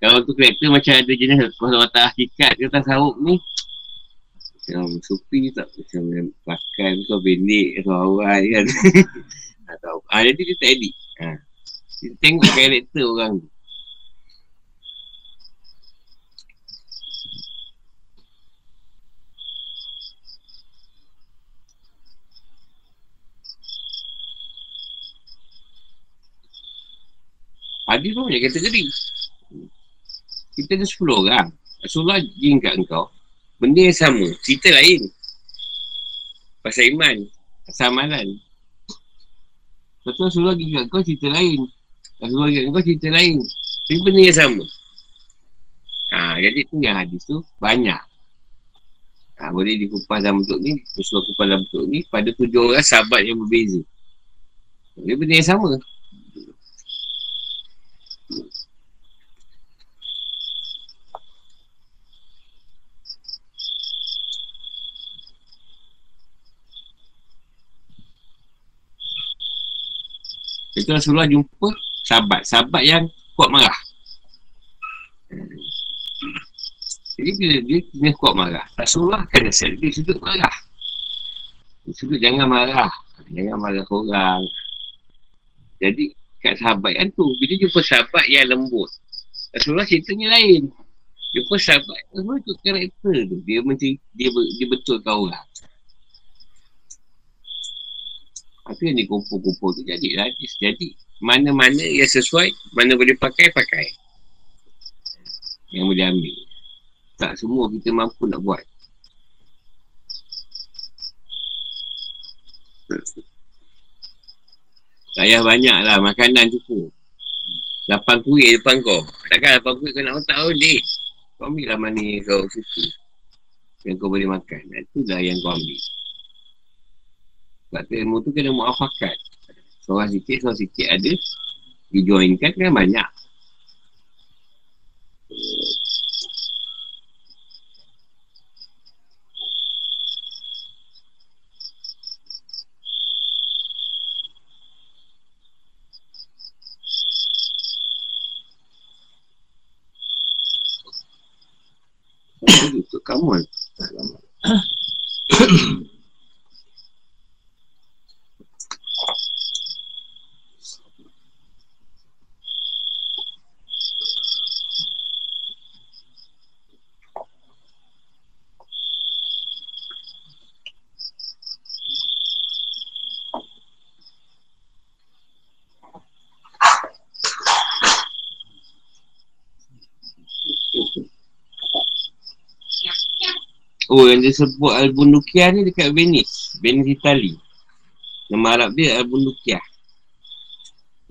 Speaker 1: Kalau tu karakter macam ada jenis kalau watak hakikat tak sahut ni macam supi tak? Macam yang pakai kau pendek kau awal kan? Tak tahu. Ah, jadi dia tak edit. Ha. dia tengok karakter orang tu Hadis pun banyak kategori. Kita ada 10 orang. Rasulullah jin kat engkau. Benda yang sama. Cerita lain. Pasal iman. Pasal amalan. Betul Rasulullah pergi kat kau cerita lain. Rasulullah pergi kat kau cerita lain. Tapi benda yang sama. Ha, jadi tu yang hadis tu banyak. Ha, boleh dikupas dalam bentuk ni. Rasulullah kupas dalam bentuk ni. Pada tujuh orang sahabat yang berbeza. Dia benda yang sama. Itu Rasulullah jumpa sahabat. Sahabat yang kuat marah. Jadi bila dia kena kuat marah, Rasulullah kena set dia sudut marah. Dia sudut jangan marah. Jangan marah orang. Jadi, kat sahabat kan tu, bila jumpa sahabat yang lembut, Rasulullah ceritanya lain. Jumpa sahabat, Rasulullah tu karakter tu. Dia macam, dia, dia betulkan orang. Apa yang dikumpul-kumpul tu jadi hadis. Jadi, mana-mana yang sesuai, mana boleh pakai, pakai. Yang boleh ambil. Tak semua kita mampu nak buat. Tak payah banyak lah makanan cukup. Lapan kuih depan kau. Takkan lapan kuih kau nak oh, dek. Kau ambil lah mana kau suka. Yang kau boleh makan. Itulah yang kau ambil. Sebab tu ilmu tu kena muafakat. Seorang sikit, seorang sikit ada. Dijoinkan kan banyak. Untuk kamu Oh yang dia sebut Al-Bundukiah ni dekat Venice. Venice Itali Nama Arab dia Al-Bundukiah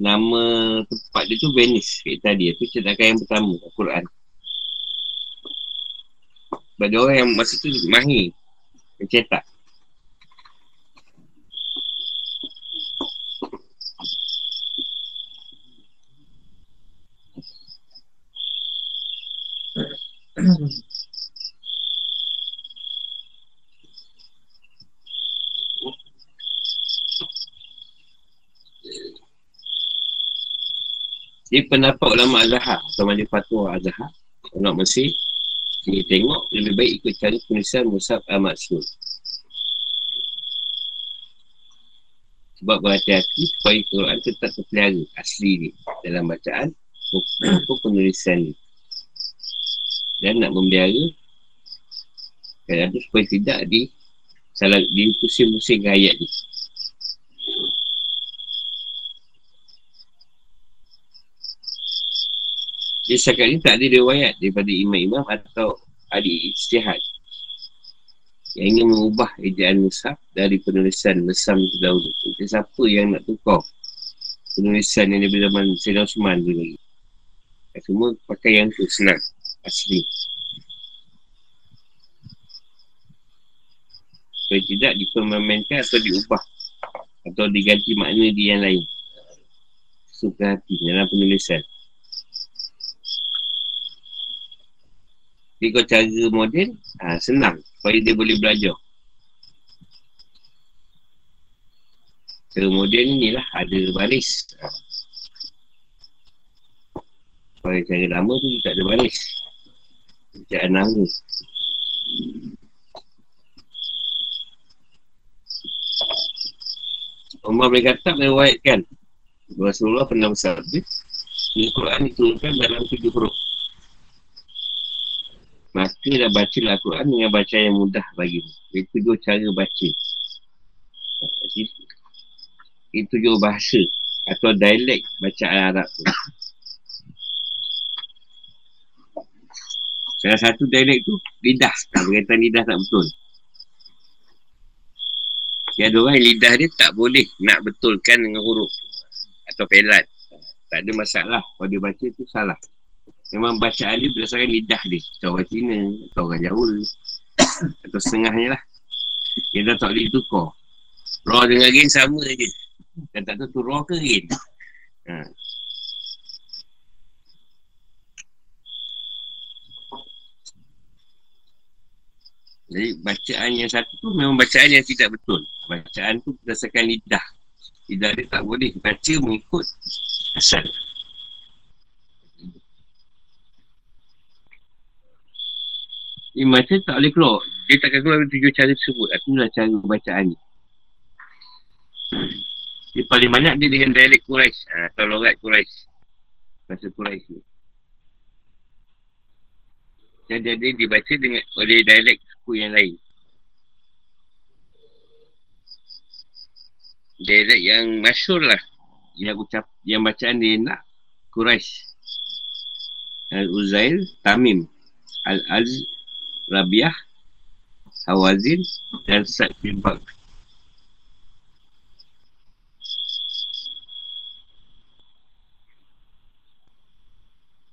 Speaker 1: Nama tempat dia tu Venice kat Itali Itu cetakan yang pertama Al-Quran dia orang yang masa tu mahir. Mencetak Dia pendapat ulama Azhar atau majlis fatwa Azhar ulama Mesir dia tengok lebih baik ikut cara penulisan Musab Al-Maksud sebab berhati-hati supaya Quran tetap terpelihara asli ni dalam bacaan maupun penulisan ni dan nak memelihara kadang tu supaya tidak di salah di pusing-pusing ayat ni Dia setakat ni tak ada riwayat daripada imam-imam atau ahli istihad yang ingin mengubah ejaan Musab dari penulisan Mesam itu dahulu. Mungkin siapa yang nak tukar penulisan yang daripada zaman Sayyidina Osman tu lagi. Semua pakai yang tu senang, asli. Supaya tidak dipermainkan atau diubah atau diganti makna di yang lain. Suka hati dalam penulisan. Jadi kalau cara moden, ha, senang. Supaya dia boleh belajar. Cara moden ni lah, ada baris. Ha. Supaya cara lama tu tak ada baris. Tak ada. Umar bin Khattab mewaitkan Rasulullah pernah bersabda Al-Quran diturunkan dalam tujuh huruf Maka dah baca Al-Quran dengan baca yang mudah bagimu. Itu dua cara baca. Itu dua bahasa atau dialek bacaan Arab tu. Salah satu dialek tu lidah. Tak berkaitan lidah tak betul. Dia ada orang lidah dia tak boleh nak betulkan dengan huruf atau pelat. Tak ada masalah. Kalau dia baca tu salah. Memang bacaan dia berdasarkan lidah dia. Atau orang Cina Atau orang Jawa. Atau setengahnya lah. Dia dah tak boleh tukar. Raw dengan gain sama je. Dan tak tahu tu raw ke gain ha. Jadi bacaan yang satu tu memang bacaan yang tidak betul. Bacaan tu berdasarkan lidah Lidah dia tak boleh baca mengikut asal Dia macam tak boleh keluar. Dia takkan keluar dengan tujuh cara tersebut. Itulah cara bacaan ni. Dia paling banyak dia dengan dialek Quraisy ha, atau logat Quraisy. Bahasa Quraisy ni. Dan jadi dibaca dengan oleh dialek suku yang lain. Dialek yang masyur lah. Yang ucap, yang bacaan dia nak Quraisy. Al-Uzail, Tamim, Al-Az, Rabiah, Hawazin dan Sa'd bin Bakr.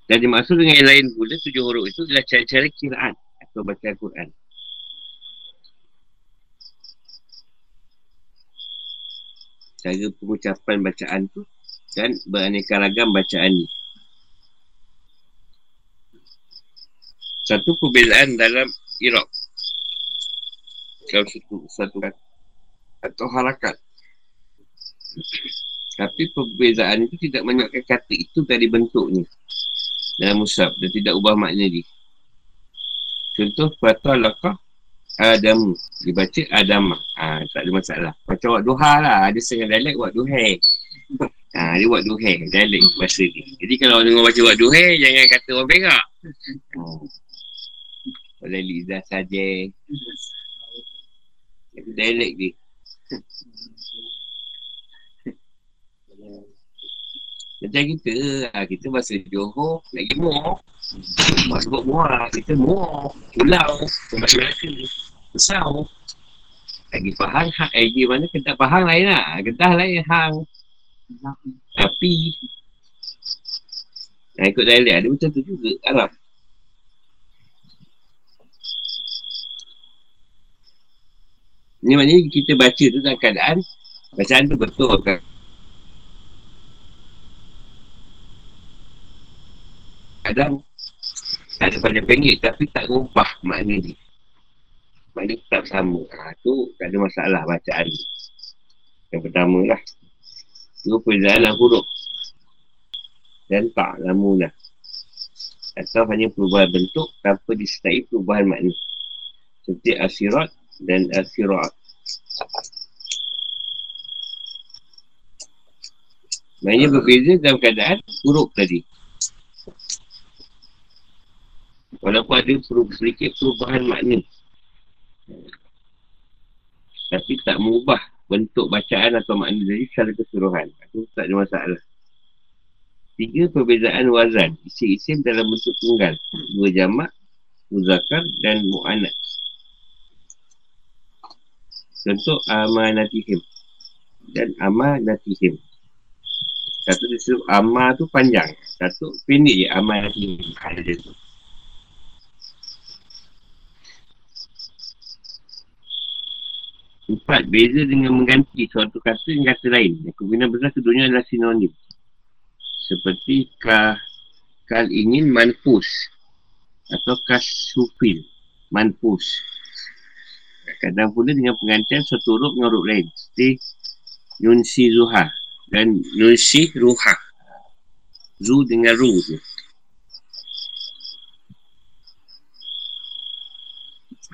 Speaker 1: Dan dimaksud dengan yang lain pula tujuh huruf itu adalah cara-cara kiraan atau baca Al-Quran. Cara pengucapan bacaan tu dan beraneka ragam bacaan ni. Satu perbezaan dalam Iraq. Kalau satu, satu atau harakat. Tapi perbezaan itu tidak menyebabkan kata itu dari bentuknya. Dalam musab dan tidak ubah makna dia. Contoh kata lakah Adam dibaca Adam ha, tak ada masalah. Macam buat duha lah. Ada setengah dialek buat duhe ha, dia buat duhe dialek bahasa ni jadi kalau orang baca buat duhe jangan kata orang perak boleh lidah saja dialek dia Macam kita, ha, kita bahasa Johor, lagi muar. Mak sebut muar, kita muar. Pulau, bahasa Melaka. Besar. Lagi faham, hak lagi mana kita faham lain lah. Kedah lain, hang. Tapi, nah, ikut dialek ada macam tu juga, Arab. Ini maknanya kita baca tu dalam keadaan bacaan tu betul kan. kadang ada banyak pendek tapi tak rubah makna dia. Makna tetap sama. Ha, tu tak ada masalah bacaan ni. Yang pertama lah. Dua perbezaan lah huruf. Dan tak lama lah. Atau hanya perubahan bentuk tanpa disertai perubahan makna. Seperti asirat dan asirat. Maknanya berbeza dalam keadaan huruf tadi. Walaupun ada sedikit perubahan makna. Tapi tak mengubah bentuk bacaan atau makna dari secara keseluruhan. Itu tak ada masalah. Tiga perbezaan wazan. Isi-isi dalam bentuk tunggal. Dua jamak, muzakar dan mu'anat. Contoh amanatihim. Dan amanatihim. Satu disebut amal tu panjang. Satu pendek je amanatihim. Ada tu. Empat, beza dengan mengganti suatu kata dengan kata lain. Kemungkinan besar keduanya adalah sinonim. Seperti ka, kal ingin manfus. Atau kasufil. Manfus. Kadang pula dengan penggantian satu huruf dengan huruf lain. Seperti Yunsi Zuha. Dan Yunsi Ruha. Zu dengan Ru tu.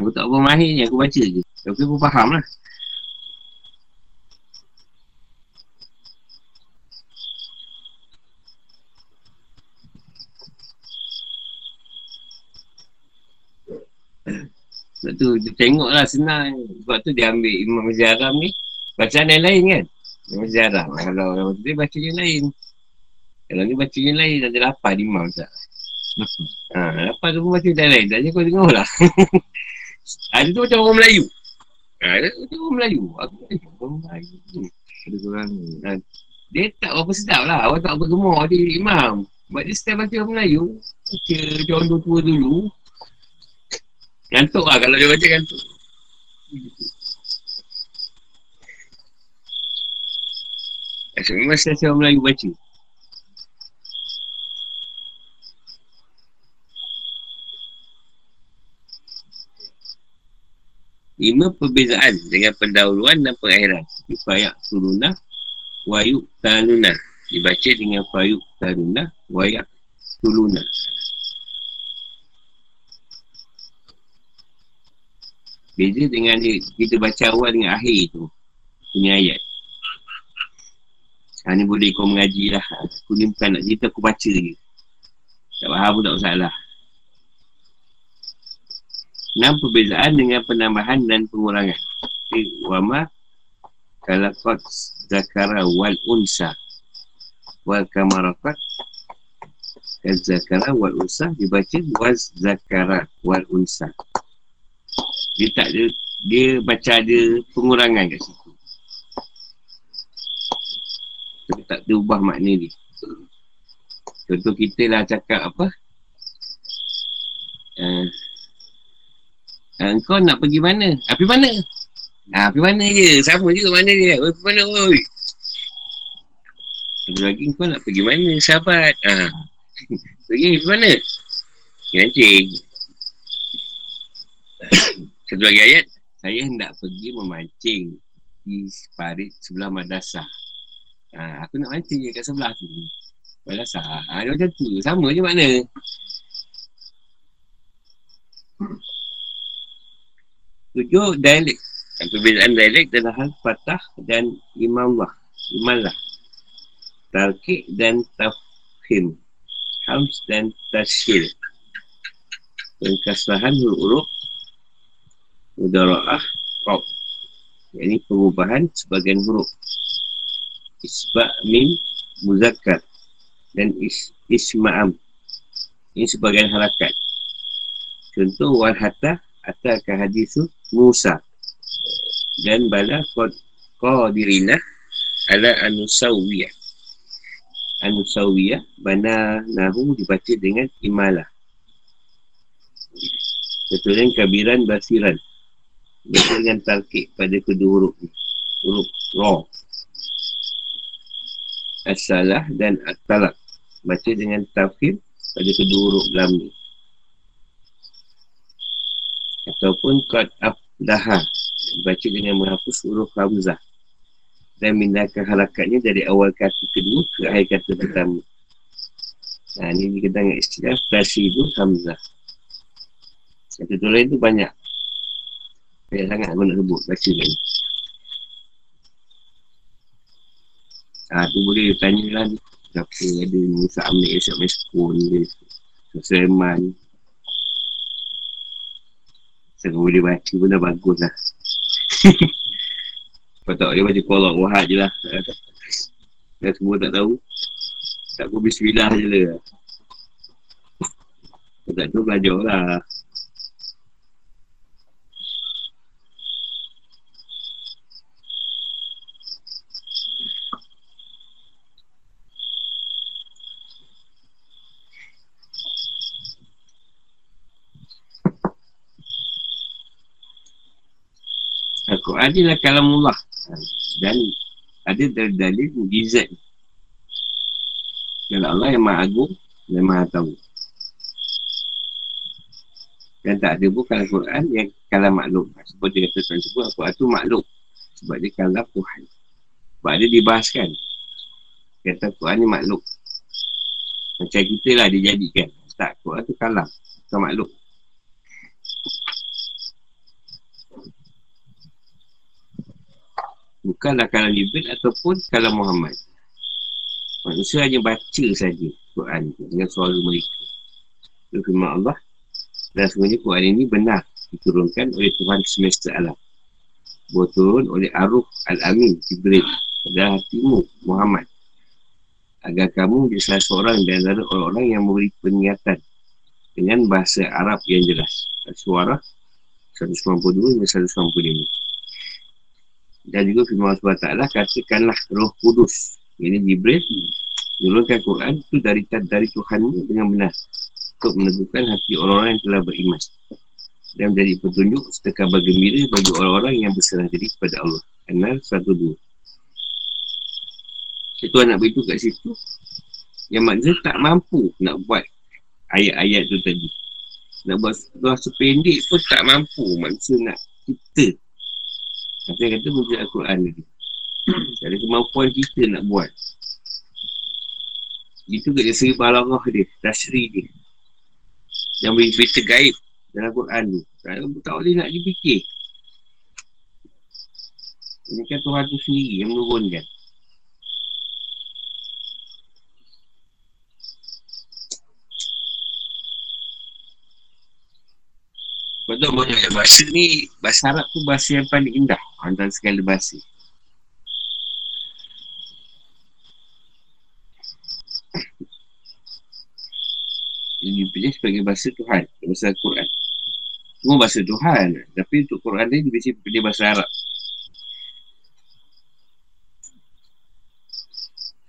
Speaker 1: Aku tak apa mahir aku baca je. Tapi aku faham lah. Sebab tu dia tengok lah senang. Sebab tu dia ambil Imam Zaram ni. Bacaan yang lain kan? Imam Zaram. Kalau orang tu dia baca yang lain. Kalau baca yang lain ada lapan Imam tak? Ha, lapan tu pun baca yang lain. Tak kau tengok lah. ada tu macam orang Melayu. Ha, ada tu orang Melayu. Aku tak orang Melayu. Ada orang ha, dia tak apa sedap lah. Orang tak bergemar dia imam. Sebab dia setiap baca orang Melayu. Baca orang tua dulu. Gantuk lah kalau dia baca gantuk. Asyik memang saya orang Melayu baca. Lima perbezaan dengan pendahuluan dan pengakhiran. Fayak Suruna, Wayuk Tanuna. Dibaca dengan Fayuk Tanuna, Wayak Tuluna. Beza dengan dia, kita baca awal dengan akhir tu Punya ayat Ha, ni boleh kau mengaji lah. Aku ni bukan nak cerita, aku baca je. Tak faham pun tak masalah. Enam perbezaan dengan penambahan dan pengurangan. Wama kalakot zakara wal unsa wal kamarakat dan zakara wal unsa dibaca waz zakara wal unsa. Dia tak ada, dia baca ada pengurangan kat situ. Ada ubah makna ni. Contoh kita lah cakap apa? Uh, uh, kau nak pergi mana? Api mana? Ha, pergi mana je? Sama juga mana dia? Oh, pergi mana? Oi. Satu lagi kau nak pergi mana? Sahabat. Ha. Pergi pergi mana? Kencing. Satu lagi ayat. Saya hendak pergi memancing di parit sebelah madrasah. Ha, aku nak mancing je kat sebelah tu. Madrasah. Ha, dia macam tu. Sama je makna. Tujuh dialek. Perbezaan dialek adalah hal fatah dan imamlah. Imalah. Tarkik dan tafhim. Hams dan tashil. Pengkasahan huruf-huruf. Mudara'ah. Rab. Ini perubahan sebagian huruf. Isba' min muzakkar. Dan is, isma'am. Ini sebagian harakat. Contoh wal hatta atau hadisu Musa dan bala qadirina ala anusawiyah anusawiyah bana nahu dibaca dengan imalah Keturunan kabiran basiran Baca dengan talkik pada kedua huruf Huruf ro Asalah dan at-talak Baca dengan tafhim pada kedua huruf lam ni Ataupun qad aflaha baca dengan menghapus huruf Hamzah dan mindahkan harakatnya dari awal kata kedua ke akhir kata pertama. Nah, ini dikatakan dengan istilah Tasidu Hamzah. Kata tu lain tu banyak. Banyak sangat aku nak sebut baca ni. Ah, tu boleh tanya lah ni. Siapa ada Musa Amir, Siap Meskun ni. Sulaiman. Saya boleh baca pun dah bagus lah. Kau tak boleh baca kolok wahad je lah Dan semua tak tahu Tak pun bismillah je lah Kau tak tahu belajar lah Al-Quran ni lah kalamullah. Dan ada dalil mujizat Kalau Allah yang maha agung dan maha tahu. Dan tak ada pun kalau Quran yang kalam maklum. Sebab dia kata Tuhan sebut Al-Quran tu maklum. Sebab dia kalam Tuhan. Sebab dia dibahaskan. Kata Quran ni maklum. Macam kita lah dia jadikan Tak, Quran tu kalam. Bukan maklum Bukanlah kalam Jibril ataupun kalam Muhammad. Manusia hanya baca saja Quran dengan suara mereka. Itu firman Allah. Dan sebenarnya Quran ini benar diturunkan oleh Tuhan semesta alam. Buat oleh Aruh Al-Amin Jibril pada hatimu Muhammad. Agar kamu menjadi salah seorang dan antara orang-orang yang memberi peniatan dengan bahasa Arab yang jelas. Suara 192 dan 195. Dan juga firman Allah SWT katakanlah roh kudus. Ini Jibril menurunkan Quran itu dari dari Tuhan dengan benar untuk meneguhkan hati orang-orang yang telah beriman dan menjadi petunjuk serta kabar gembira bagi orang-orang yang berserah diri kepada Allah. Anal 102. Itu nak beritahu kat situ yang maksudnya tak mampu nak buat ayat-ayat tu tadi. Nak buat sependek pun tak mampu maksudnya nak kita Kata kata murid Al-Quran tadi. Ada kemampuan kita nak buat. Itu ke dia seri balarah dia. Tasri dia. Yang beri cerita gaib dalam Al-Quran tu. Kalau tak boleh nak dipikir. Ini kan Tuhan tu sendiri yang menurunkan. Tahu banyak bahasa ni, bahasa Arab tu bahasa yang paling indah antara segala bahasa. Ini dipilih sebagai bahasa Tuhan, bahasa Al-Quran. Semua bahasa Tuhan, tapi untuk Quran ni dia pilih bahasa Arab.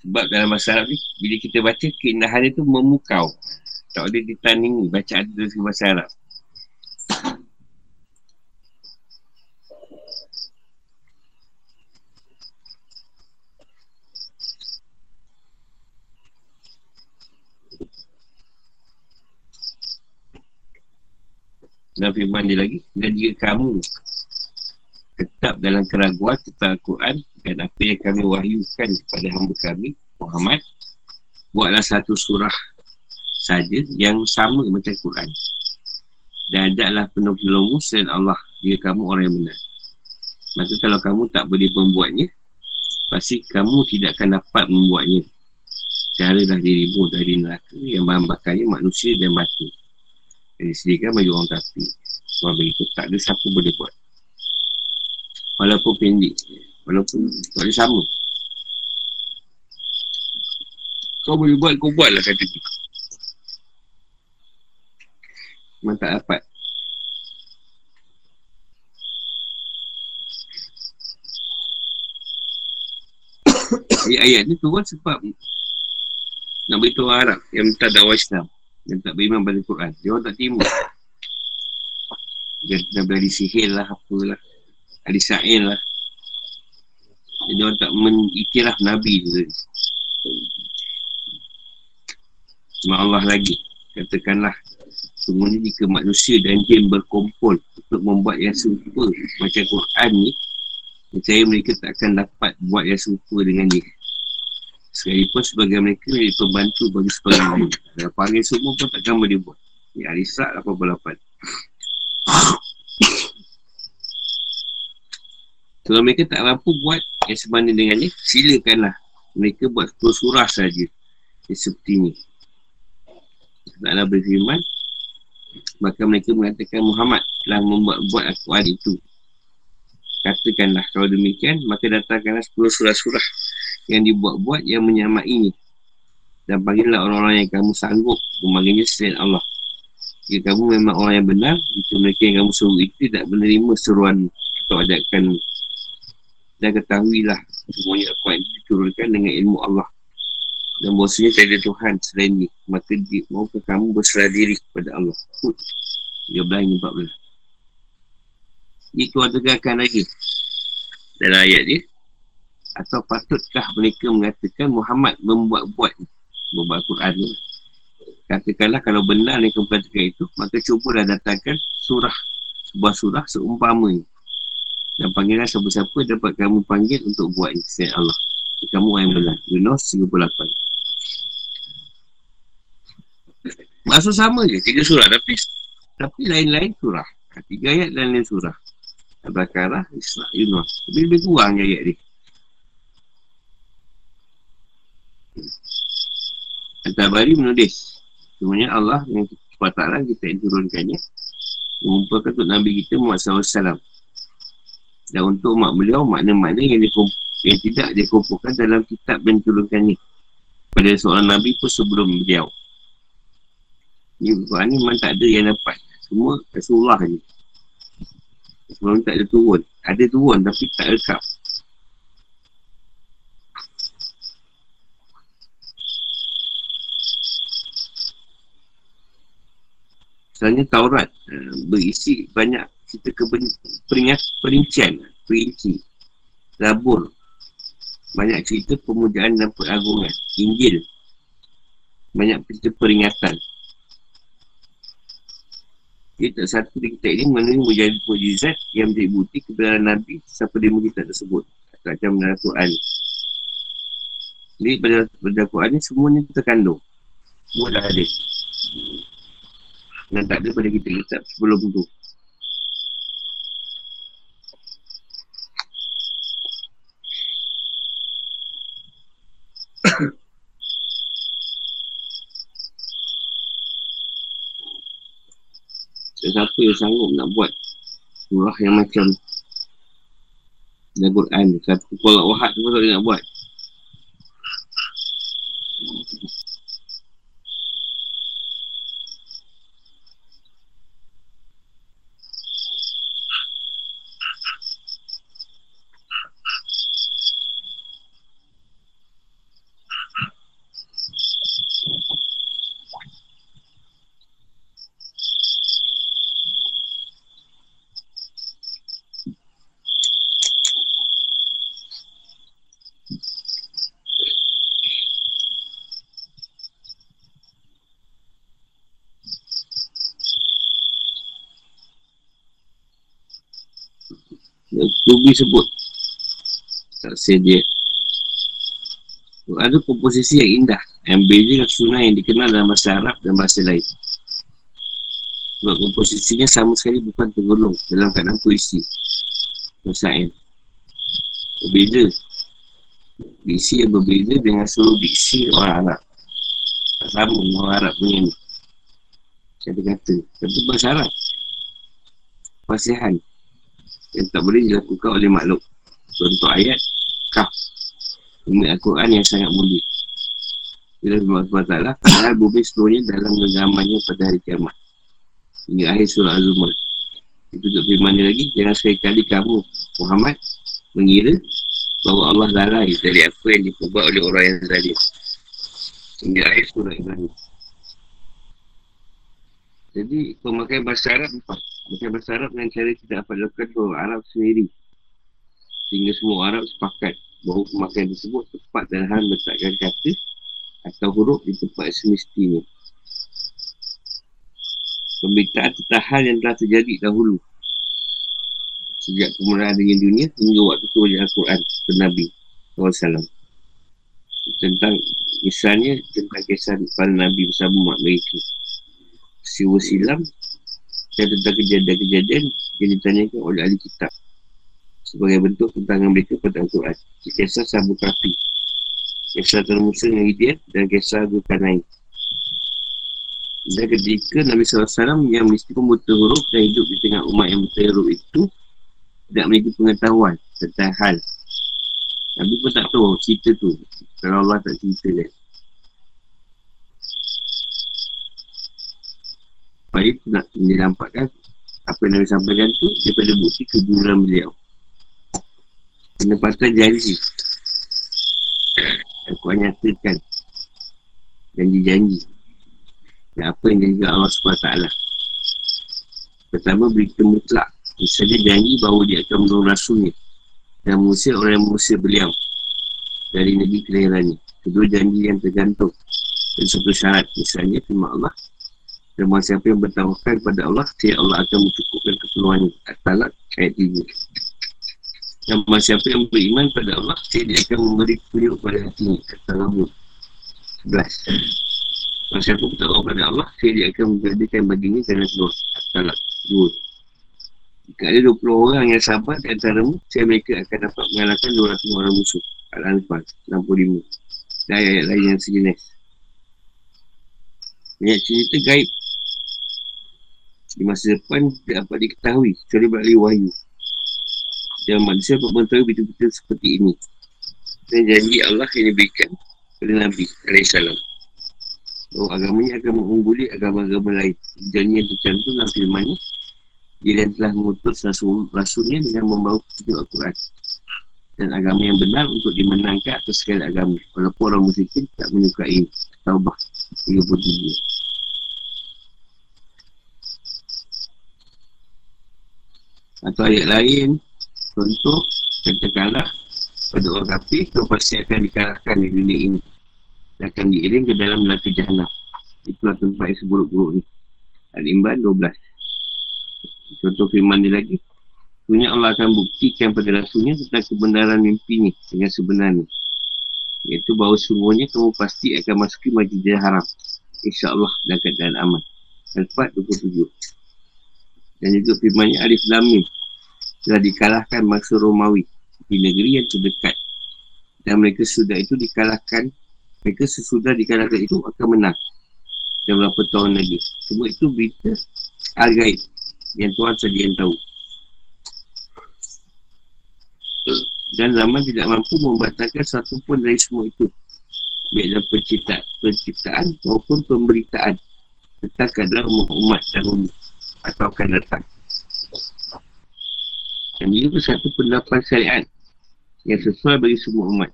Speaker 1: Sebab dalam bahasa Arab ni, bila kita baca, keindahan itu memukau. Tak boleh ditandingi bacaan tu dalam bahasa Arab. Dan firman dia lagi Dan jika kamu Tetap dalam keraguan Tentang Al-Quran Dan apa yang kami wahyukan Kepada hamba kami Muhammad Buatlah satu surah Saja Yang sama macam Al-Quran. Dan adalah penuh penolongmu Selain Allah Jika kamu orang yang benar. Maka kalau kamu tak boleh membuatnya Pasti kamu tidak akan dapat membuatnya. Caralah dirimu dari neraka Yang bahan bakarnya manusia dan batu disediakan bagi orang kafir. Sebab begitu tak ada siapa boleh buat. Walaupun pendek. Walaupun tak ada sama. Kau boleh buat, kau buat lah kata tu. Memang tak dapat. Ayat-ayat ni turun sebab Nak beritahu Arab yang minta dakwah Islam yang tak beriman pada Quran. Dia orang tak terima. Dia Nabi Ali Sihir lah, apalah. Ali Sa'il lah. Dia orang tak mengiktiraf Nabi tu. Cuma Allah lagi. Katakanlah. Semuanya jika manusia dan jin berkumpul untuk membuat yang serupa macam Quran ni, saya mereka tak akan dapat buat yang serupa dengan dia. Sekalipun sebagai mereka menjadi pembantu bagi sebagian lain. Dan panggil semua pun takkan boleh buat. Ni Arisak 88. Kalau mereka tak mampu buat yang sebanding dengannya, silakanlah. Mereka buat 10 surah saja. Seperti ini. Taklah berfirman, maka mereka mengatakan Muhammad telah membuat-buat Al-Quran itu. Katakanlah, kalau demikian, maka datangkanlah 10 surah-surah yang dibuat-buat yang menyamainya dan panggillah orang-orang yang kamu sanggup memanggilnya selain Allah. Jika kamu memang orang yang benar jika mereka yang kamu suruh itu tidak menerima seruan atau ajakan dan ketahuilah semuanya apa yang diturunkan dengan ilmu Allah. Dan bahasanya tiada Tuhan selain ini maka di, maupun kamu berserah diri kepada Allah? Hud 13 ini 14 itu ada lagi. Dalam ayat dia atau patutkah mereka mengatakan Muhammad membuat-buat membuat Quran ni katakanlah kalau benar mereka mengatakan itu maka cubalah datangkan surah sebuah surah seumpama ni dan panggilan siapa-siapa dapat kamu panggil untuk buat ni Allah kamu yang benar Yunus 38 Maksud sama je, tiga surah tapi tapi lain-lain surah. Tiga ayat dan lain surah. Al-Baqarah, Isra, Yunus. Tapi lebih kurang ayat ni. Al-Tabari menulis. Sebenarnya Allah yang sepatutnya kita yang turunkannya Mengumpulkan untuk Nabi kita Muhammad SAW Dan untuk umat beliau makna-makna yang, yang tidak dikumpulkan dalam kitab yang turunkannya Pada seorang Nabi pun sebelum beliau. Ini Quran ni memang tak ada yang dapat. Semua Rasulullah ni Sebelum tak ada turun. Ada turun tapi tak rekap Misalnya Taurat uh, berisi banyak cerita keperingat perincian, perinci, Zabur, banyak cerita pemujaan dan peragungan, Injil, banyak cerita peringatan. Tak satu di kita ini mengenai menjadi mujizat yang menjadi bukti kebenaran Nabi siapa dia mujizat tersebut. Macam dalam Quran. Jadi pada, pada Quran ni semuanya terkandung. Semua dah ada yang tak ada pada kita kitab sebelum tu Dan siapa yang sanggup nak buat surah yang macam dalam Quran. Siapa kolak wahad tu pun nak buat. Tubi sebut. Taksir dia. Ada komposisi yang indah. Yang beza dengan sunnah yang dikenal dalam bahasa Arab dan bahasa lain. Sebab komposisinya sama sekali bukan tergolong Dalam keadaan puisi. Masain Berbeza. Diksi yang berbeza dengan seluruh diksi orang Arab. Tak sama orang Arab punya ni. Saya kata Tapi bahasa Arab. Fasihan yang tak boleh dilakukan oleh makhluk. Contoh ayat, kaf. Ini Al-Quran yang sangat mulia. Bila Allah SWT, padahal bumi seluruhnya dalam genggamannya pada hari kiamat. Hingga akhir surah Al-Zumar. Itu untuk firman lagi, jangan sekali-kali kamu, Muhammad, mengira bahawa Allah lalai dari apa yang diperbuat oleh orang yang zalim. Hingga akhir surah Ibrahim. Jadi, pemakaian bahasa Arab empat. Bukan bahasa Arab dengan cara kita dapat lakukan tu Arab sendiri. Sehingga semua Arab sepakat Bahawa pemakaian tersebut tepat dan hal letakkan kata Atau huruf di tempat semestinya. Pemberitaan hal yang telah terjadi dahulu. Sejak kemuliaan dengan dunia hingga waktu turun Al-Quran ke Nabi SAW Tentang misalnya tentang kisah para Nabi bersama umat mereka. Siwa silam dan tentang kejadian-kejadian yang ditanyakan oleh ahli kitab. Sebagai bentuk tentangan mereka pada Al-Quran. Kisah Sabu Kafi kisah dengan Gideon dan kisah Zulkarnain dan ketika Nabi SAW yang mesti pembuta huruf dan hidup di tengah umat yang buta huruf itu tidak memiliki pengetahuan tentang hal. Nabi pun tak tahu cerita tu. Kalau Allah tak cerita dia supaya nak dinampakkan apa yang Nabi sampaikan tu daripada bukti kejujuran beliau. Penempatan janji aku nyatakan. Janji-janji dan apa yang janji Allah SWT pertama berita mutlak. Misalnya janji bahawa dia akan menurun rasulnya dan mengusir orang yang mengusir beliau dari negeri kelahirannya. Kedua janji yang tergantung dan satu syarat. Misalnya firman Allah dan bahawa siapa yang bertawakal kepada Allah Saya Allah akan mencukupkan keperluannya At-Talak ayat 3 Dan bahawa siapa yang beriman kepada Allah Saya dia akan memberi petunjuk kepada hatinya At-Talak 11 Bahawa siapa bertawakal kepada Allah Saya dia akan menjadikan baginya Kerana keluar At-Talak 2 Jika ada 20 orang yang sabar di antaramu Saya mereka akan dapat mengalahkan 200 orang musuh. Al-Anfal 65 Dan ayat-ayat lain yang sejenis. Banyak cerita gaib di masa depan tidak dapat diketahui kecuali melalui wahyu. Dan manusia dapat mengetahui betul-betul seperti ini. Dan janji Allah yang diberikan kepada Nabi AS bahawa agamanya akan mengungguli agama-agama lain. Janji yang tercantum dalam firman dia yang telah mengutus rasul, rasulnya dengan membawa petunjuk Al-Quran. Dan agama yang benar untuk dimenangkan atas segala agama. Walaupun orang musyrik tak menyukai Taubah 33 atau ayat lain contoh katakanlah pada orang kafir kau pasti akan dikalahkan di dunia ini dan akan diiring ke dalam neraka jahanam itulah tempat yang seburuk-buruk ni Al-Imban 12 contoh firman ni lagi Sebenarnya Allah akan buktikan pada rasulnya tentang kebenaran mimpi ni dengan sebenarnya. Iaitu bahawa semuanya kamu pasti akan masuki majlis haram. InsyaAllah dan keadaan aman. Al-Fat 27. Dan juga firmannya Alif Lamim telah dikalahkan masa Romawi di negeri yang terdekat. Dan mereka sudah itu dikalahkan, mereka sesudah dikalahkan itu akan menang. Dan berapa tahun lagi. Semua itu berita al-gaib. yang Tuhan saja yang tahu. Dan zaman tidak mampu membatalkan satu pun dari semua itu. Baik dalam pencipta, penciptaan maupun pemberitaan tentang keadaan umat dahulu atau akan datang. Dan itu satu pendapat syariat yang sesuai bagi semua umat.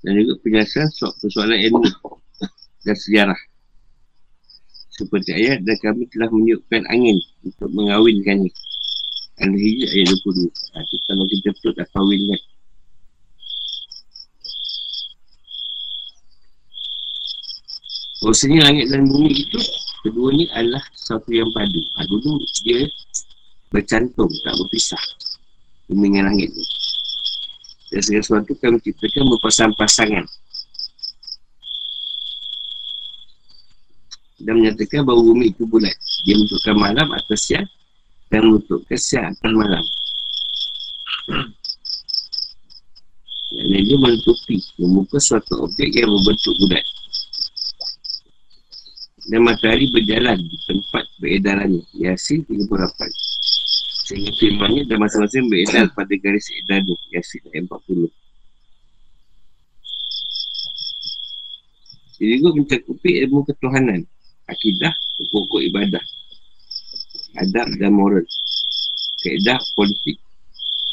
Speaker 1: Dan juga penjelasan soal persoalan ilmu dan sejarah. Seperti ayat dan kami telah meniupkan angin untuk mengawinkannya. Al-Hijr ayat 22. Ha, itu kalau kita betul tak kawinkan. Bahasanya langit dan bumi itu Kedua ni adalah sesuatu yang padu. Ha, Dulu dia bercantum Tak berpisah dengan langit tu Dan segala sesuatu kami ciptakan berpasang-pasangan. Dan menyatakan bahawa bumi itu bulat. Dia menentukan malam atau siang Dan menentukan siang atau malam. Dan dia menutupi Membuka suatu objek yang berbentuk bulat dan matahari berjalan di tempat beredarannya Yasin 38 sehingga firmannya dan masing-masing beredar pada garis edar Yasin 40 jadi juga mencakupi ilmu ketuhanan akidah pokok ibadah adab dan moral keedah politik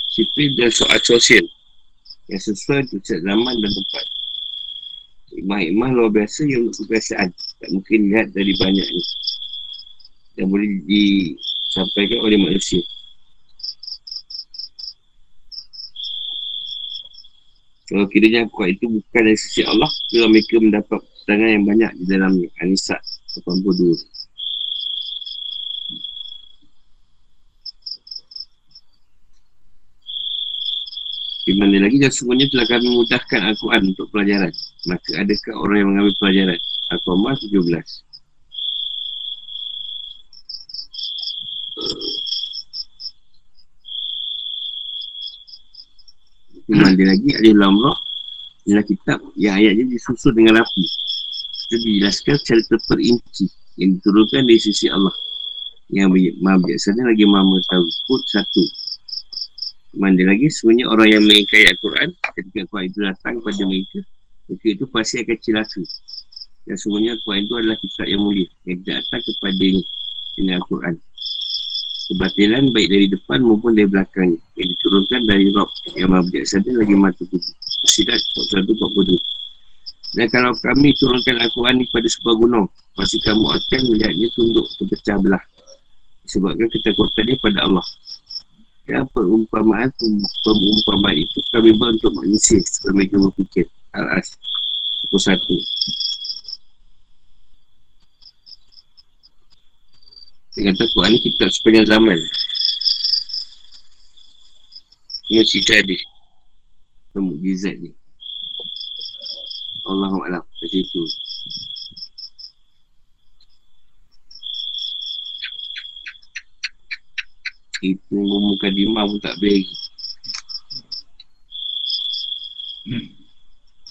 Speaker 1: sipil dan soal sosial yang sesuai untuk zaman dan tempat Hikmah-hikmah luar biasa yang untuk kebiasaan. Tak mungkin lihat dari banyak ni. Yang boleh disampaikan oleh manusia. Kalau kiranya kuat itu bukan dari sisi Allah Kalau mereka mendapat keterangan yang banyak di dalamnya. Anisa 82 Mana lagi dan semuanya telah kami mudahkan Al-Quran untuk pelajaran. Maka adakah orang yang mengambil pelajaran? Al-Quran 17. Di mana lagi Alif Lamrah Inilah kitab yang ayatnya disusun dengan rapi Itu dijelaskan secara terperinci Yang diturunkan dari sisi Allah Yang maha bijaksana lagi maha mengetahui Kut satu mana lagi sebenarnya orang yang mengingkari Al-Quran ketika Al-Quran itu datang kepada mereka mereka itu pasti akan celaka. Dan sebenarnya Al-Quran itu adalah kitab yang mulia yang tidak datang kepada dengan Al-Quran. Kebatilan baik dari depan maupun dari belakang yang diturunkan dari Rob yang maha bijaksana lagi mata putih Sidat 142 dan kalau kami turunkan Al-Quran ini pada sebuah gunung pasti kamu akan melihatnya tunduk terpecah belah. Sebabkan ketakutan dia pada Allah dan perumpamaan perumpamaan itu kami buat untuk manusia supaya mereka berfikir. Al-As Pukul satu. Dia kata Quran kita sepanjang zaman. Ini cerita dia. Pemukjizat ni Allahuakbar Macam itu Itu muka dimah pun tak beri hmm.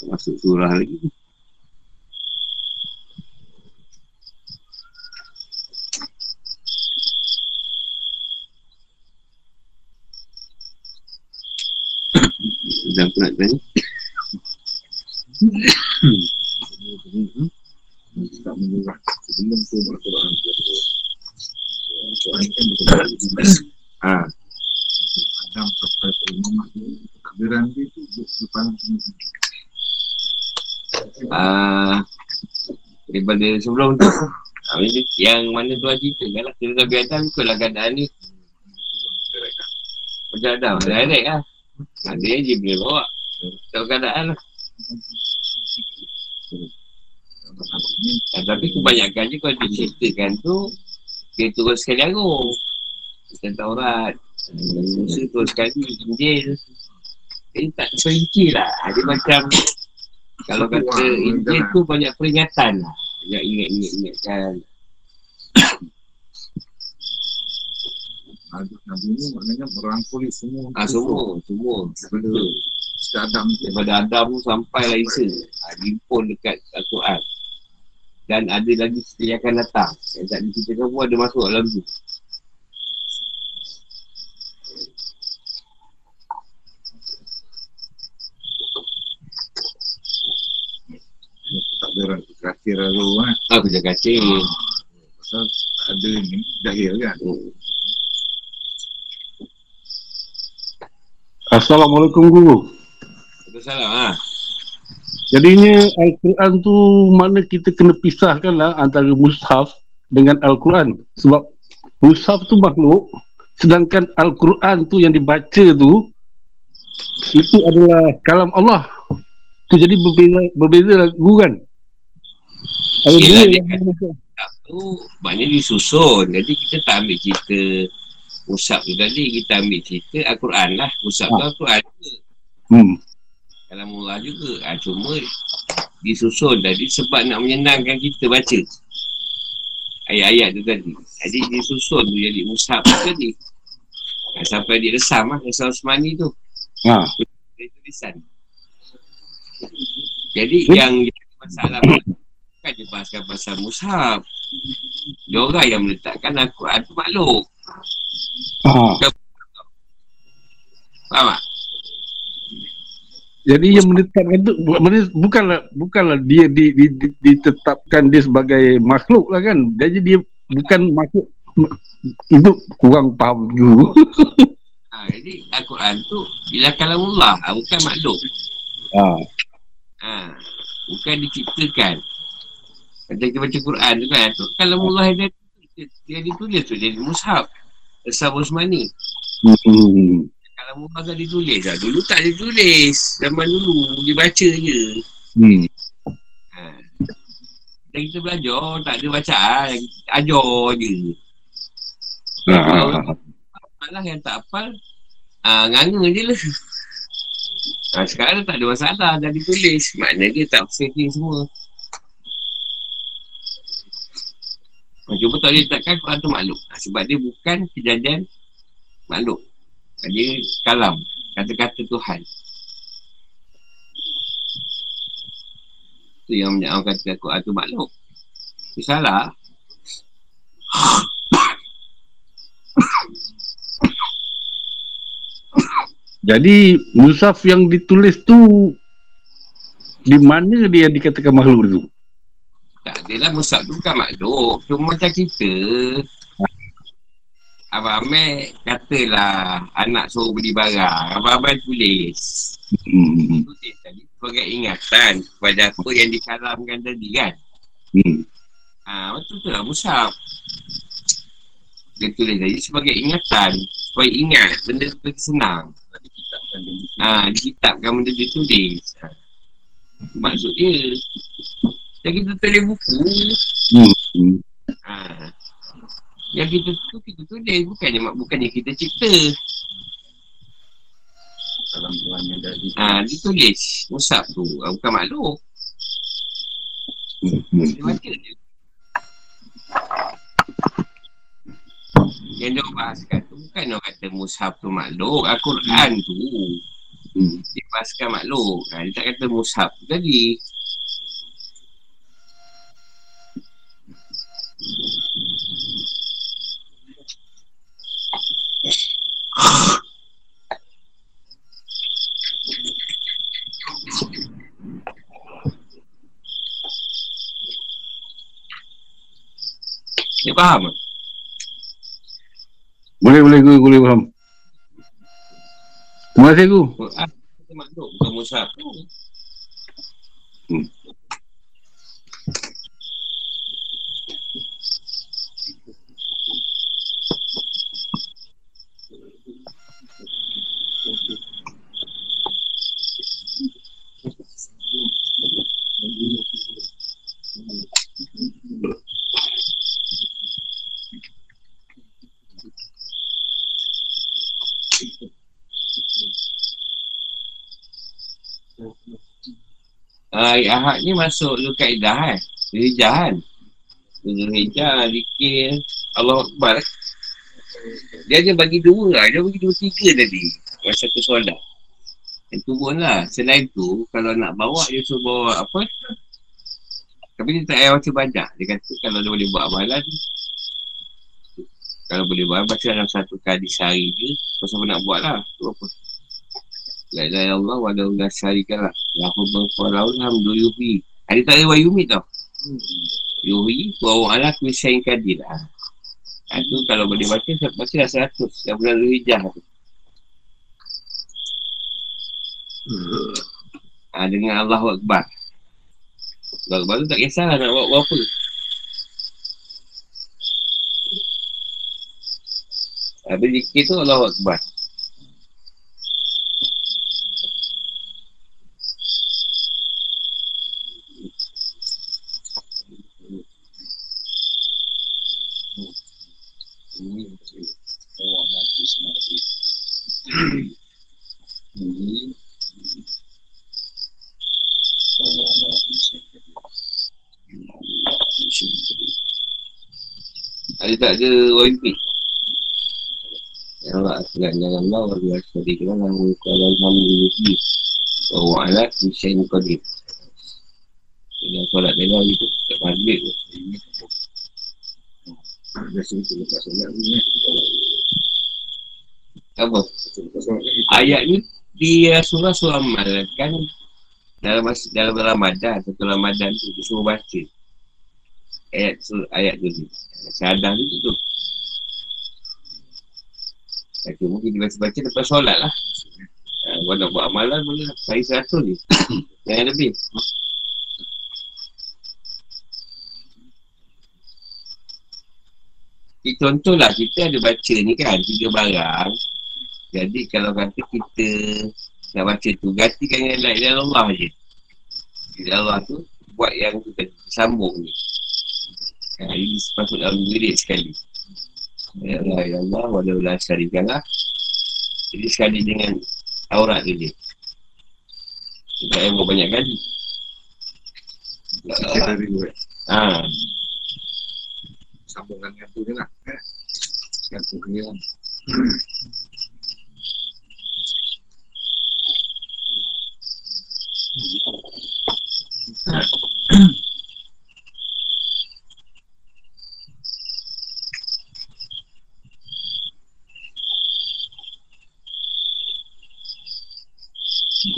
Speaker 1: Masuk surah lagi aku nak tanya
Speaker 2: Tak menyerah Sebelum tu Al-Quran Al-Quran kan betul
Speaker 1: Ha.
Speaker 2: Adam sampai ke Muhammad tu Takbiran dia tu Depan
Speaker 1: Ah, daripada sebelum tu. Ini, yang mana tu cerita kan lah kita Nabi Adam ikutlah keadaan ni. Macam Adam direct lah. Ha, dia je boleh bawa. Tahu keadaan lah. Ha, tapi kebanyakan je kalau dia ceritakan tu dia turun sekali agung tentang Taurat Musa turun sekali Injil. Dia tak perinci lah. Dia macam kalau kata Injil tu banyak peringatan lah Banyak ingat-ingat-ingatkan
Speaker 2: Nabi ni maknanya merangkuli semua.
Speaker 1: Ah semua, semua.
Speaker 2: Daripada Setiap Adam
Speaker 1: Daripada Adam tu sampai lah Isa. Ha, Dimpun dekat Al-Quran. Dan ada lagi cerita yang akan datang Yang tak diceritakan pun ada masuk dalam tu
Speaker 2: kacir lalu kan.
Speaker 1: Aku dah kacau.
Speaker 2: Pasal ada ni, jahil kan.
Speaker 5: Assalamualaikum guru.
Speaker 1: Salah ha.
Speaker 5: Jadinya Al-Quran tu mana kita kena pisahkan lah antara mushaf dengan Al-Quran. Sebab mushaf tu makhluk sedangkan Al-Quran tu yang dibaca tu itu adalah kalam Allah. Tu jadi berbeza berbeza lah guru kan. Ada
Speaker 1: Yelah,
Speaker 5: dua
Speaker 1: dia kan- Tu maknanya disusun. Jadi kita tak ambil cerita Musab tu tadi. Kita ambil cerita Al-Quran lah. Musab tu Al-Quran juga.
Speaker 5: hmm.
Speaker 1: Kalam Allah juga. Ha, cuma disusun tadi sebab nak menyenangkan kita baca. Ayat-ayat tu tadi. Jadi disusun tu jadi Musab tu tadi. Ha, sampai dia resam lah. Resam Osmani tu.
Speaker 5: Ha.
Speaker 1: Dari tulisan. Jadi
Speaker 5: Hmm.
Speaker 1: yang yang masalah kan dia bahaskan pasal mushaf. Dia orang yang meletakkan Al-Quran tu makhluk.
Speaker 5: Ha.
Speaker 1: Faham tak?
Speaker 5: Jadi yang menetapkan tu bu- mana- bukanlah bukanlah dia di, di, di, ditetapkan dia sebagai makhluk lah kan. Jadi dia bukan makhluk itu kurang faham dulu.
Speaker 1: Ha, jadi Al-Quran tu bila kalamullah, ha, bukan makhluk.
Speaker 5: ha.
Speaker 1: Ha, bukan diciptakan. Kalau kita baca Quran tu kan, tu kalamullah yang dia, dia ditulis tu, jadi mushaf. Resam Osmani.
Speaker 5: Hmm.
Speaker 1: Kalamullah kan ditulis lah. Dulu tak ditulis. Zaman dulu, dibaca je.
Speaker 5: Hmm.
Speaker 1: Ha. Dan kita belajar, tak ada bacaan. Ajar je.
Speaker 5: Ha. ha, ha.
Speaker 1: Malah yang tak hafal, ah nganga je lah. Ha, sekarang tak ada masalah, dah ditulis. Maknanya dia tak setting semua. Cuma tak boleh letakkan Quran tu makhluk. Ha, sebab dia bukan kejadian makhluk. Ha, dia kalam, kata-kata Tuhan. Tu yang orang kata Quran tu makhluk. Dia salah.
Speaker 5: Jadi Musaf yang ditulis tu di mana dia dikatakan makhluk tu?
Speaker 1: Tak adalah musab tu bukan makhluk. Cuma macam kita. Abang Ahmed katalah anak suruh beli barang. Abang Ahmed tulis.
Speaker 5: Hmm.
Speaker 1: Tulis tadi sebagai ingatan kepada apa yang dikalamkan tadi kan.
Speaker 5: Hmm.
Speaker 1: Ha, betul tu lah musab. Dia tulis tadi sebagai ingatan. Supaya ingat benda tu senang. Ha, dikitabkan benda dia tulis. Ha. Maksud dia. Yang kita tulis buku.
Speaker 5: Hmm.
Speaker 1: Ha. Yang kita tu kita tulis bukannya mak bukannya kita cipta.
Speaker 3: Dalam Tuhan yang dah
Speaker 1: Ha, ditulis musab tu. Ha, bukan makhluk.
Speaker 5: Hmm.
Speaker 1: Dia baca je. Yang dia bahaskan tu bukan orang kata mushaf tu makhluk. Al-Quran tu.
Speaker 5: Hmm.
Speaker 1: Dia bahaskan makhluk. Ha, dia tak kata mushaf tu tadi. Dia faham tak?
Speaker 5: Boleh boleh guru boleh faham. Terima kasih guru.
Speaker 1: Quran makhluk bukan mushaf tu. Uh, Ahad ni masuk Zul Kaidah kan? Hijah kan? Zul Hijah, Zikir, Allah Akbar. Dia ada bagi dua lah. Dia bagi dua tiga tadi. Masa tu solat. Yang turun lah. Selain tu, kalau nak bawa, dia suruh bawa apa? Tapi dia tak payah baca banyak. Dia kata kalau dia boleh buat amalan, kalau boleh buat, baca dalam satu kali sehari je. Pasal nak buat lah. Tu apa? La ilaha illallah wa la ilaha syarika lah. Lahu man falahu hamdu yuhi. Ada tak ada wayumi tau. Yuhi, wa ala kuisain kadir. Ha. Ha, tu kalau boleh baca, saya baca dah seratus. Dah bulan Zuhijjah tu. Ha, dengan Allahu Akbar. Allahu Akbar tu tak kisahlah nak buat apa. Habis zikir tu Allahu Akbar. Ada wajib Ya Allah, aslan dalam Allah wa biasa di dalam Allah kalau alhamdulillah wa ala kusain qadir. Dalam solat dia gitu, tak
Speaker 2: ni eh.
Speaker 1: Apa? Ayat ni di surah surah Amal kan dalam dalam Ramadan satu Ramadan tu dia suruh baca ayat ayat tu ni syahadah tu tu Tapi mungkin dia baca-baca lepas solat lah. Ha, Kalau nak buat amalan boleh lah. Saya seratus je Jangan lebih. Jadi contohlah kita ada baca ni kan Tiga barang. Jadi kalau kata kita Nak baca tu Gantikan dengan la ilaha je. La Allah tu Buat yang kita sambung ni Ini sepatut dalam lirik sekali Ya Allah, Ya Allah, walau la syarikanlah. Jadi sekali dengan aurat dia. Kita yang banyak kali.
Speaker 2: kita dari.
Speaker 1: Ha,
Speaker 2: Sambungkan dengan tu je lah. Eh. Satu dia lah.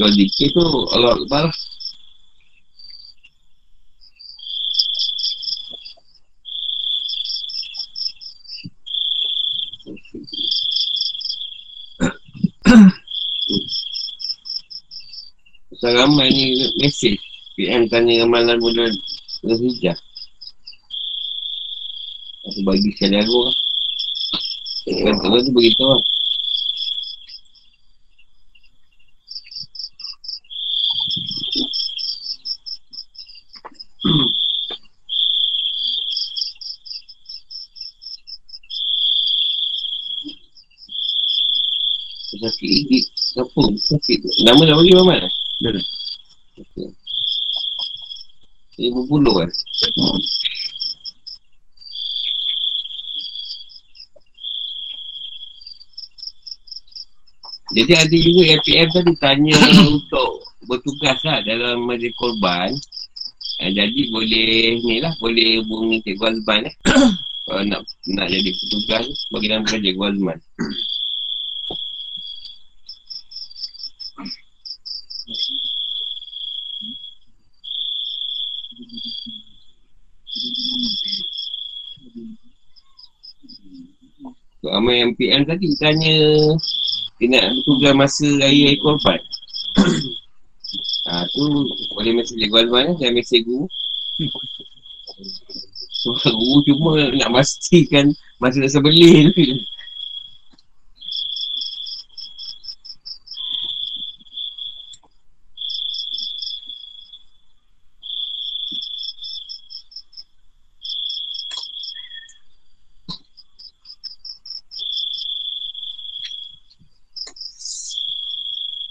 Speaker 1: Kalau dikir tu Allah Akbar. Pasal ramai ni mesej. PM tanya ramalan bulan Zulhijjah. Aku bagi sekali aku. Lah Kata tu beritahu. lah Nama dah bagi Muhammad eh?
Speaker 5: Dah dah.
Speaker 1: Okey. Ini berpuluh kan? Jadi ada juga APM tadi tanya untuk bertugas lah dalam majlis korban. Ha, jadi boleh ni lah, boleh hubungi Cikgu Azman eh. Kalau nak nak jadi petugas, bagi nama kerja Cikgu Azman. Ramai yang PM tadi tanya dia nak bertugas masa raya korban. ha, tu boleh mesej Cikgu Azman eh, jangan mesej guru. So, guru cuma nak pastikan masa dah sebelih tu.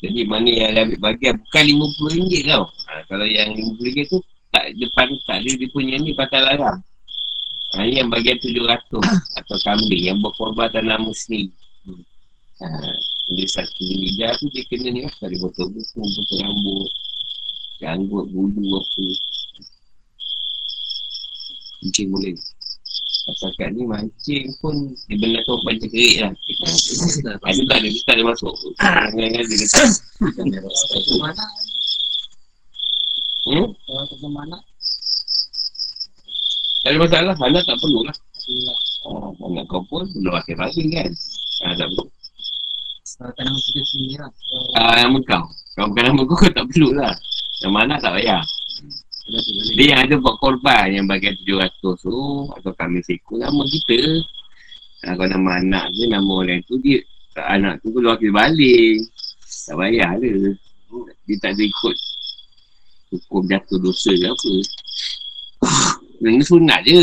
Speaker 1: Jadi mana yang dia ambil bagian bukan RM50 tau. Ha, kalau yang RM50 tu tak depan tak ada dia punya ni patah larang. Ha, yang bagian RM700 atau kambing yang berkorban tanam muslim. Ha, dia satu lidah tu dia kena ni lah. Dari botol buku, botol rambut, janggut, bulu apa. Mungkin boleh. Pasal kat ni mancing pun dia benar tu pancing kerik lah. Ada tak ada, dia tak ada masuk. Jangan-jangan dia kata. Hmm?
Speaker 4: Tak mana,
Speaker 1: Tak ada masalah. Anak tak perlu lah. Oh, anak kau pun belum akhir lagi kan. Ah, tak perlu.
Speaker 4: kalau tak nama kita sendiri lah.
Speaker 1: Ah, nama kau. Kau bukan nama kau, kau tak perlu lah. Nama anak tak payah. Dia yang ada buat korban yang bagian 700 tu atau kami seekor nama kita. Ah, kalau nama anak tu, nama orang tu dia anak tu keluar ke balik. Tak payah lah. Dia tak ada ikut hukum jatuh dosa ke apa. Ini sunat je.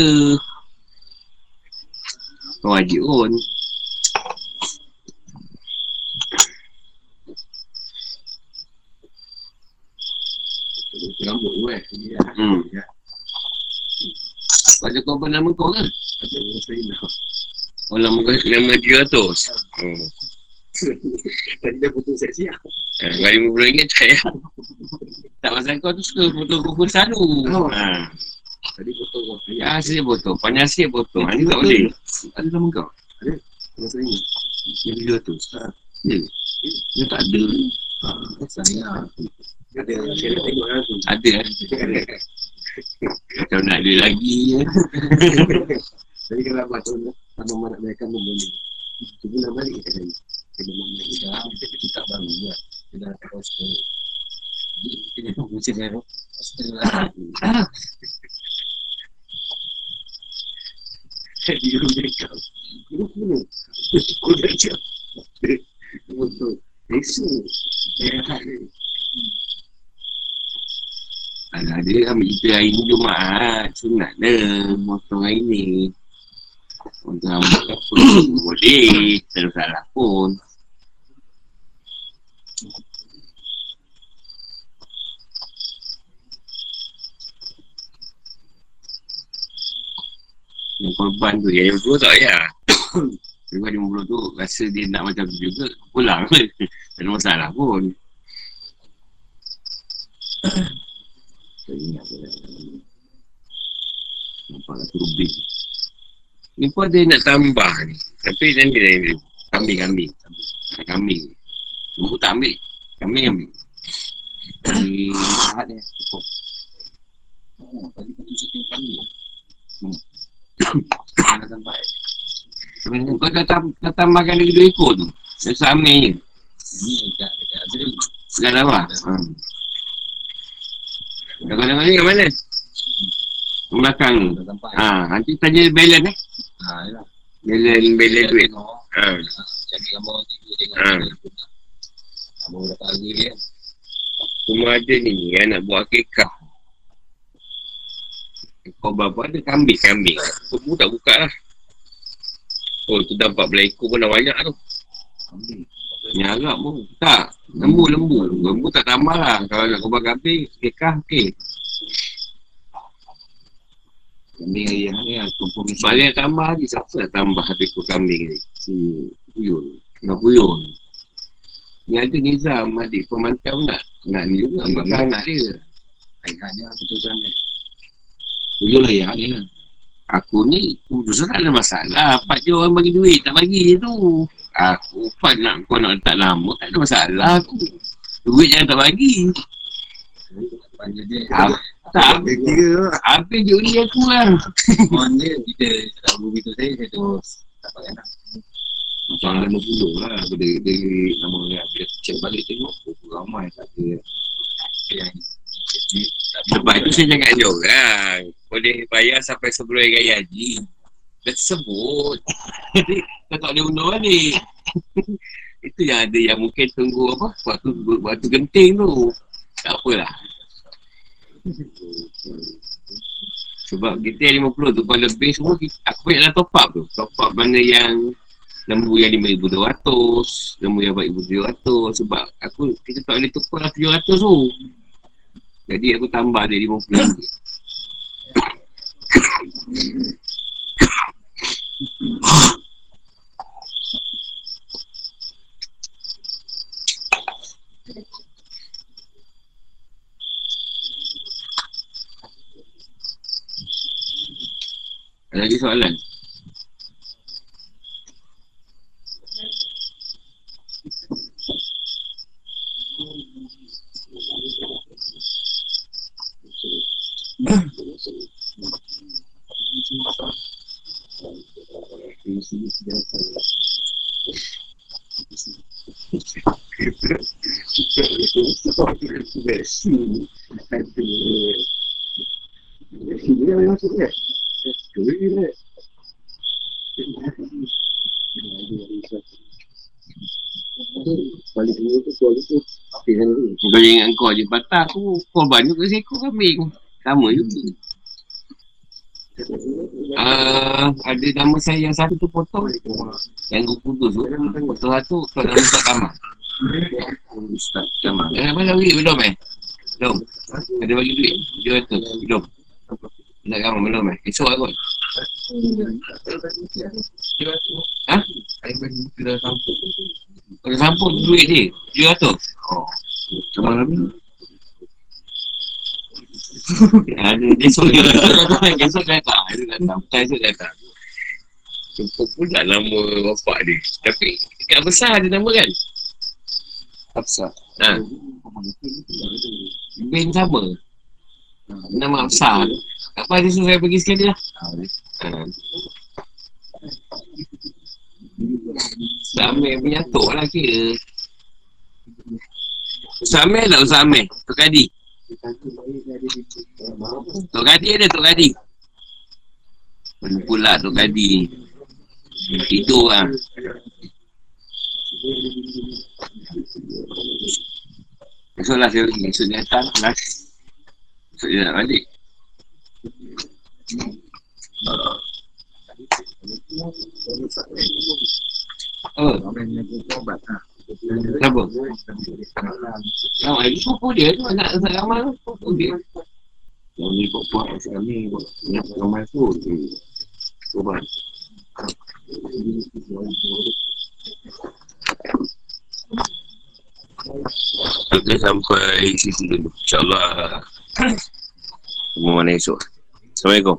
Speaker 1: Kau wajib pun.
Speaker 3: Tu.
Speaker 1: Hmm. Kau apa nama kau kan?
Speaker 3: Ada orang saya nak.
Speaker 1: Oh, nama kau nama 700. Hmm.
Speaker 3: Tadi dah putus seksi lah.
Speaker 1: Eh, RM50 tak payah. Tak pasal kau tu suka foto kufur selalu.
Speaker 3: Oh.
Speaker 1: Ha.
Speaker 3: Tadi potong kau.
Speaker 1: Ya, asyik foto. Pandai asyik foto. Ha, ni tak boleh.
Speaker 3: Ada nama kau? Ada. Nama saya ni.
Speaker 1: Yang video tu. Ya. Dia tak ada.
Speaker 3: Saya. Ada. Saya dah tengok lah.
Speaker 1: Ada kan? Macam nak ada lagi. ya.
Speaker 3: Jadi kalau macam nama mana mereka pun boleh. Cuba nak balik kat saya. Saya nama mereka dah. Kita tak baru je. Kita dah tak poster.
Speaker 4: Kita jangan pusing kan.
Speaker 3: Jadi rumah mereka. Guru mana? Kau dah cak. Betul. Esok.
Speaker 1: Alah, dia ambil kita hari ni Jumaat. Sunat dah. Motong hari ni. Motong rambut apa. Boleh. Tak ada salah pun. Yang korban tu, yang RM50 tak payah. Lepas RM50 tu, rasa dia nak macam tu juga, pulang. tak ada masalah pun.
Speaker 3: Saya ingat.
Speaker 1: Nampak lah turbin. Ni pun ada nak tambah ni. Tapi nanti dah ni. Kambing, kambing. Kambing. Tunggu tak ambil. Kambing ambil. Ni
Speaker 3: Sahat dia. Cukup.
Speaker 4: Tadi syuting kami.
Speaker 3: Dah sampai.
Speaker 1: kau dah, tam, dah tambahkan lagi dua ekor tu. Dah samir je.
Speaker 4: Dekat dekat Azril.
Speaker 1: Sekarang apa? Kau dengar ni kat mana? Belakang ni.
Speaker 4: Dah sampai.
Speaker 1: Ha, nanti tanya balance eh.
Speaker 4: Ha, yalah.
Speaker 1: Balance, balance duit. Ha.
Speaker 4: Jadi gambar tu dia tengok.
Speaker 1: Ha.
Speaker 4: Gambar berapa hari dia.
Speaker 1: Semua ada ni yang nak buat akikah. Kau berapa ada kambing-kambing. Semua tak buka lah. Oh, tu dah 14 ekor pun dah banyak tu.
Speaker 3: Kambing.
Speaker 1: Nyarap pun. Tak. Lembu-lembu. Lembu tak tambah lah. Kalau nak korban kambing, akikah, okey.
Speaker 3: Kambing ayah ni lah.
Speaker 1: Sebab dia nak tambah lagi. Siapa nak tambah satu ekor kambing ni? Si Puyul. Nak Puyul. Ni ada Nizam, adik pemantau nak. Nak ni juga. Ambil anak dia.
Speaker 4: Ayah dia putusan dia.
Speaker 3: Tuyul ayah ni lah.
Speaker 1: Aku ni Putus tak ada masalah Pak je orang bagi duit Tak bagi je tu Aku Pak nak kau nak letak lama Tak ada masalah aku Duit jangan tak bagi
Speaker 4: Panjang dia.
Speaker 3: Lah.
Speaker 1: Habis juri aku lah
Speaker 4: Mohon dia kita tak begitu tu saya saya terus tak pakai nak.
Speaker 3: Macam lima puluh lah. Aku dari, dari nama dia. Dia cek balik tengok. Oh, ramai tak ada.
Speaker 4: Yang
Speaker 1: Sebab itu saya cakap dia orang Boleh bayar sampai sebelum hari haji Dah tersebut. Kau tak boleh undur balik. Itu yang ada yang mungkin tunggu apa Waktu, waktu genting tu. Tak apalah. Sebab kita yang 50 tu Kalau lebih semua Aku banyak dah top up tu. Top up mana yang Lembu yang 5,200 Lembu yang 4,200 Sebab aku Kita tak boleh tukar lah 700 tu. Jadi aku tambah dia 50 ringgit Ada lagi soalan?
Speaker 3: Memang masuk kan? Kau
Speaker 1: ingat kau je patah aku korban juga seekor kambing. Sama juga. Uh, ada nama saya yang satu tu potong. Yang aku putus tu Potong satu Kau dah Ustaz Kamal Ustaz Kamal Jangan mana duit belum eh? Belum. Ada bagi duit? Dia kata Belum. Ustaz Kamal belum eh? Esok lah kot. Ha? Kau dah sampul duit dia Dia kata. Oh. Kamal ni ada esok dia esok dia datang. Dia datang bukan esok dia datang. Jumpa pula nama bapak dia. Tapi yang besar dia nama kan?
Speaker 3: Hafsah.
Speaker 1: Ha. Bin sama. Nama Hafsah Apa dia suruh saya pergi sekali lah? Ha. Samir menyatuk lah kira. Samir tak Ustaz Amir Tok Kadi ada Tok Kadi Pula Tok Kadi Itu lah. Esok lah saya pergi. Esok datang kelas Esok dia nak balik. Oh, kenapa? Oh, ini sepupu dia tu anak Ustaz Kamal tu sepupu dia.
Speaker 3: Yang ni buat-buat Asal ni buat Yang ramai tu Sobat
Speaker 1: Kita sampai situ dulu. InsyaAllah. Mana esok. Assalamualaikum.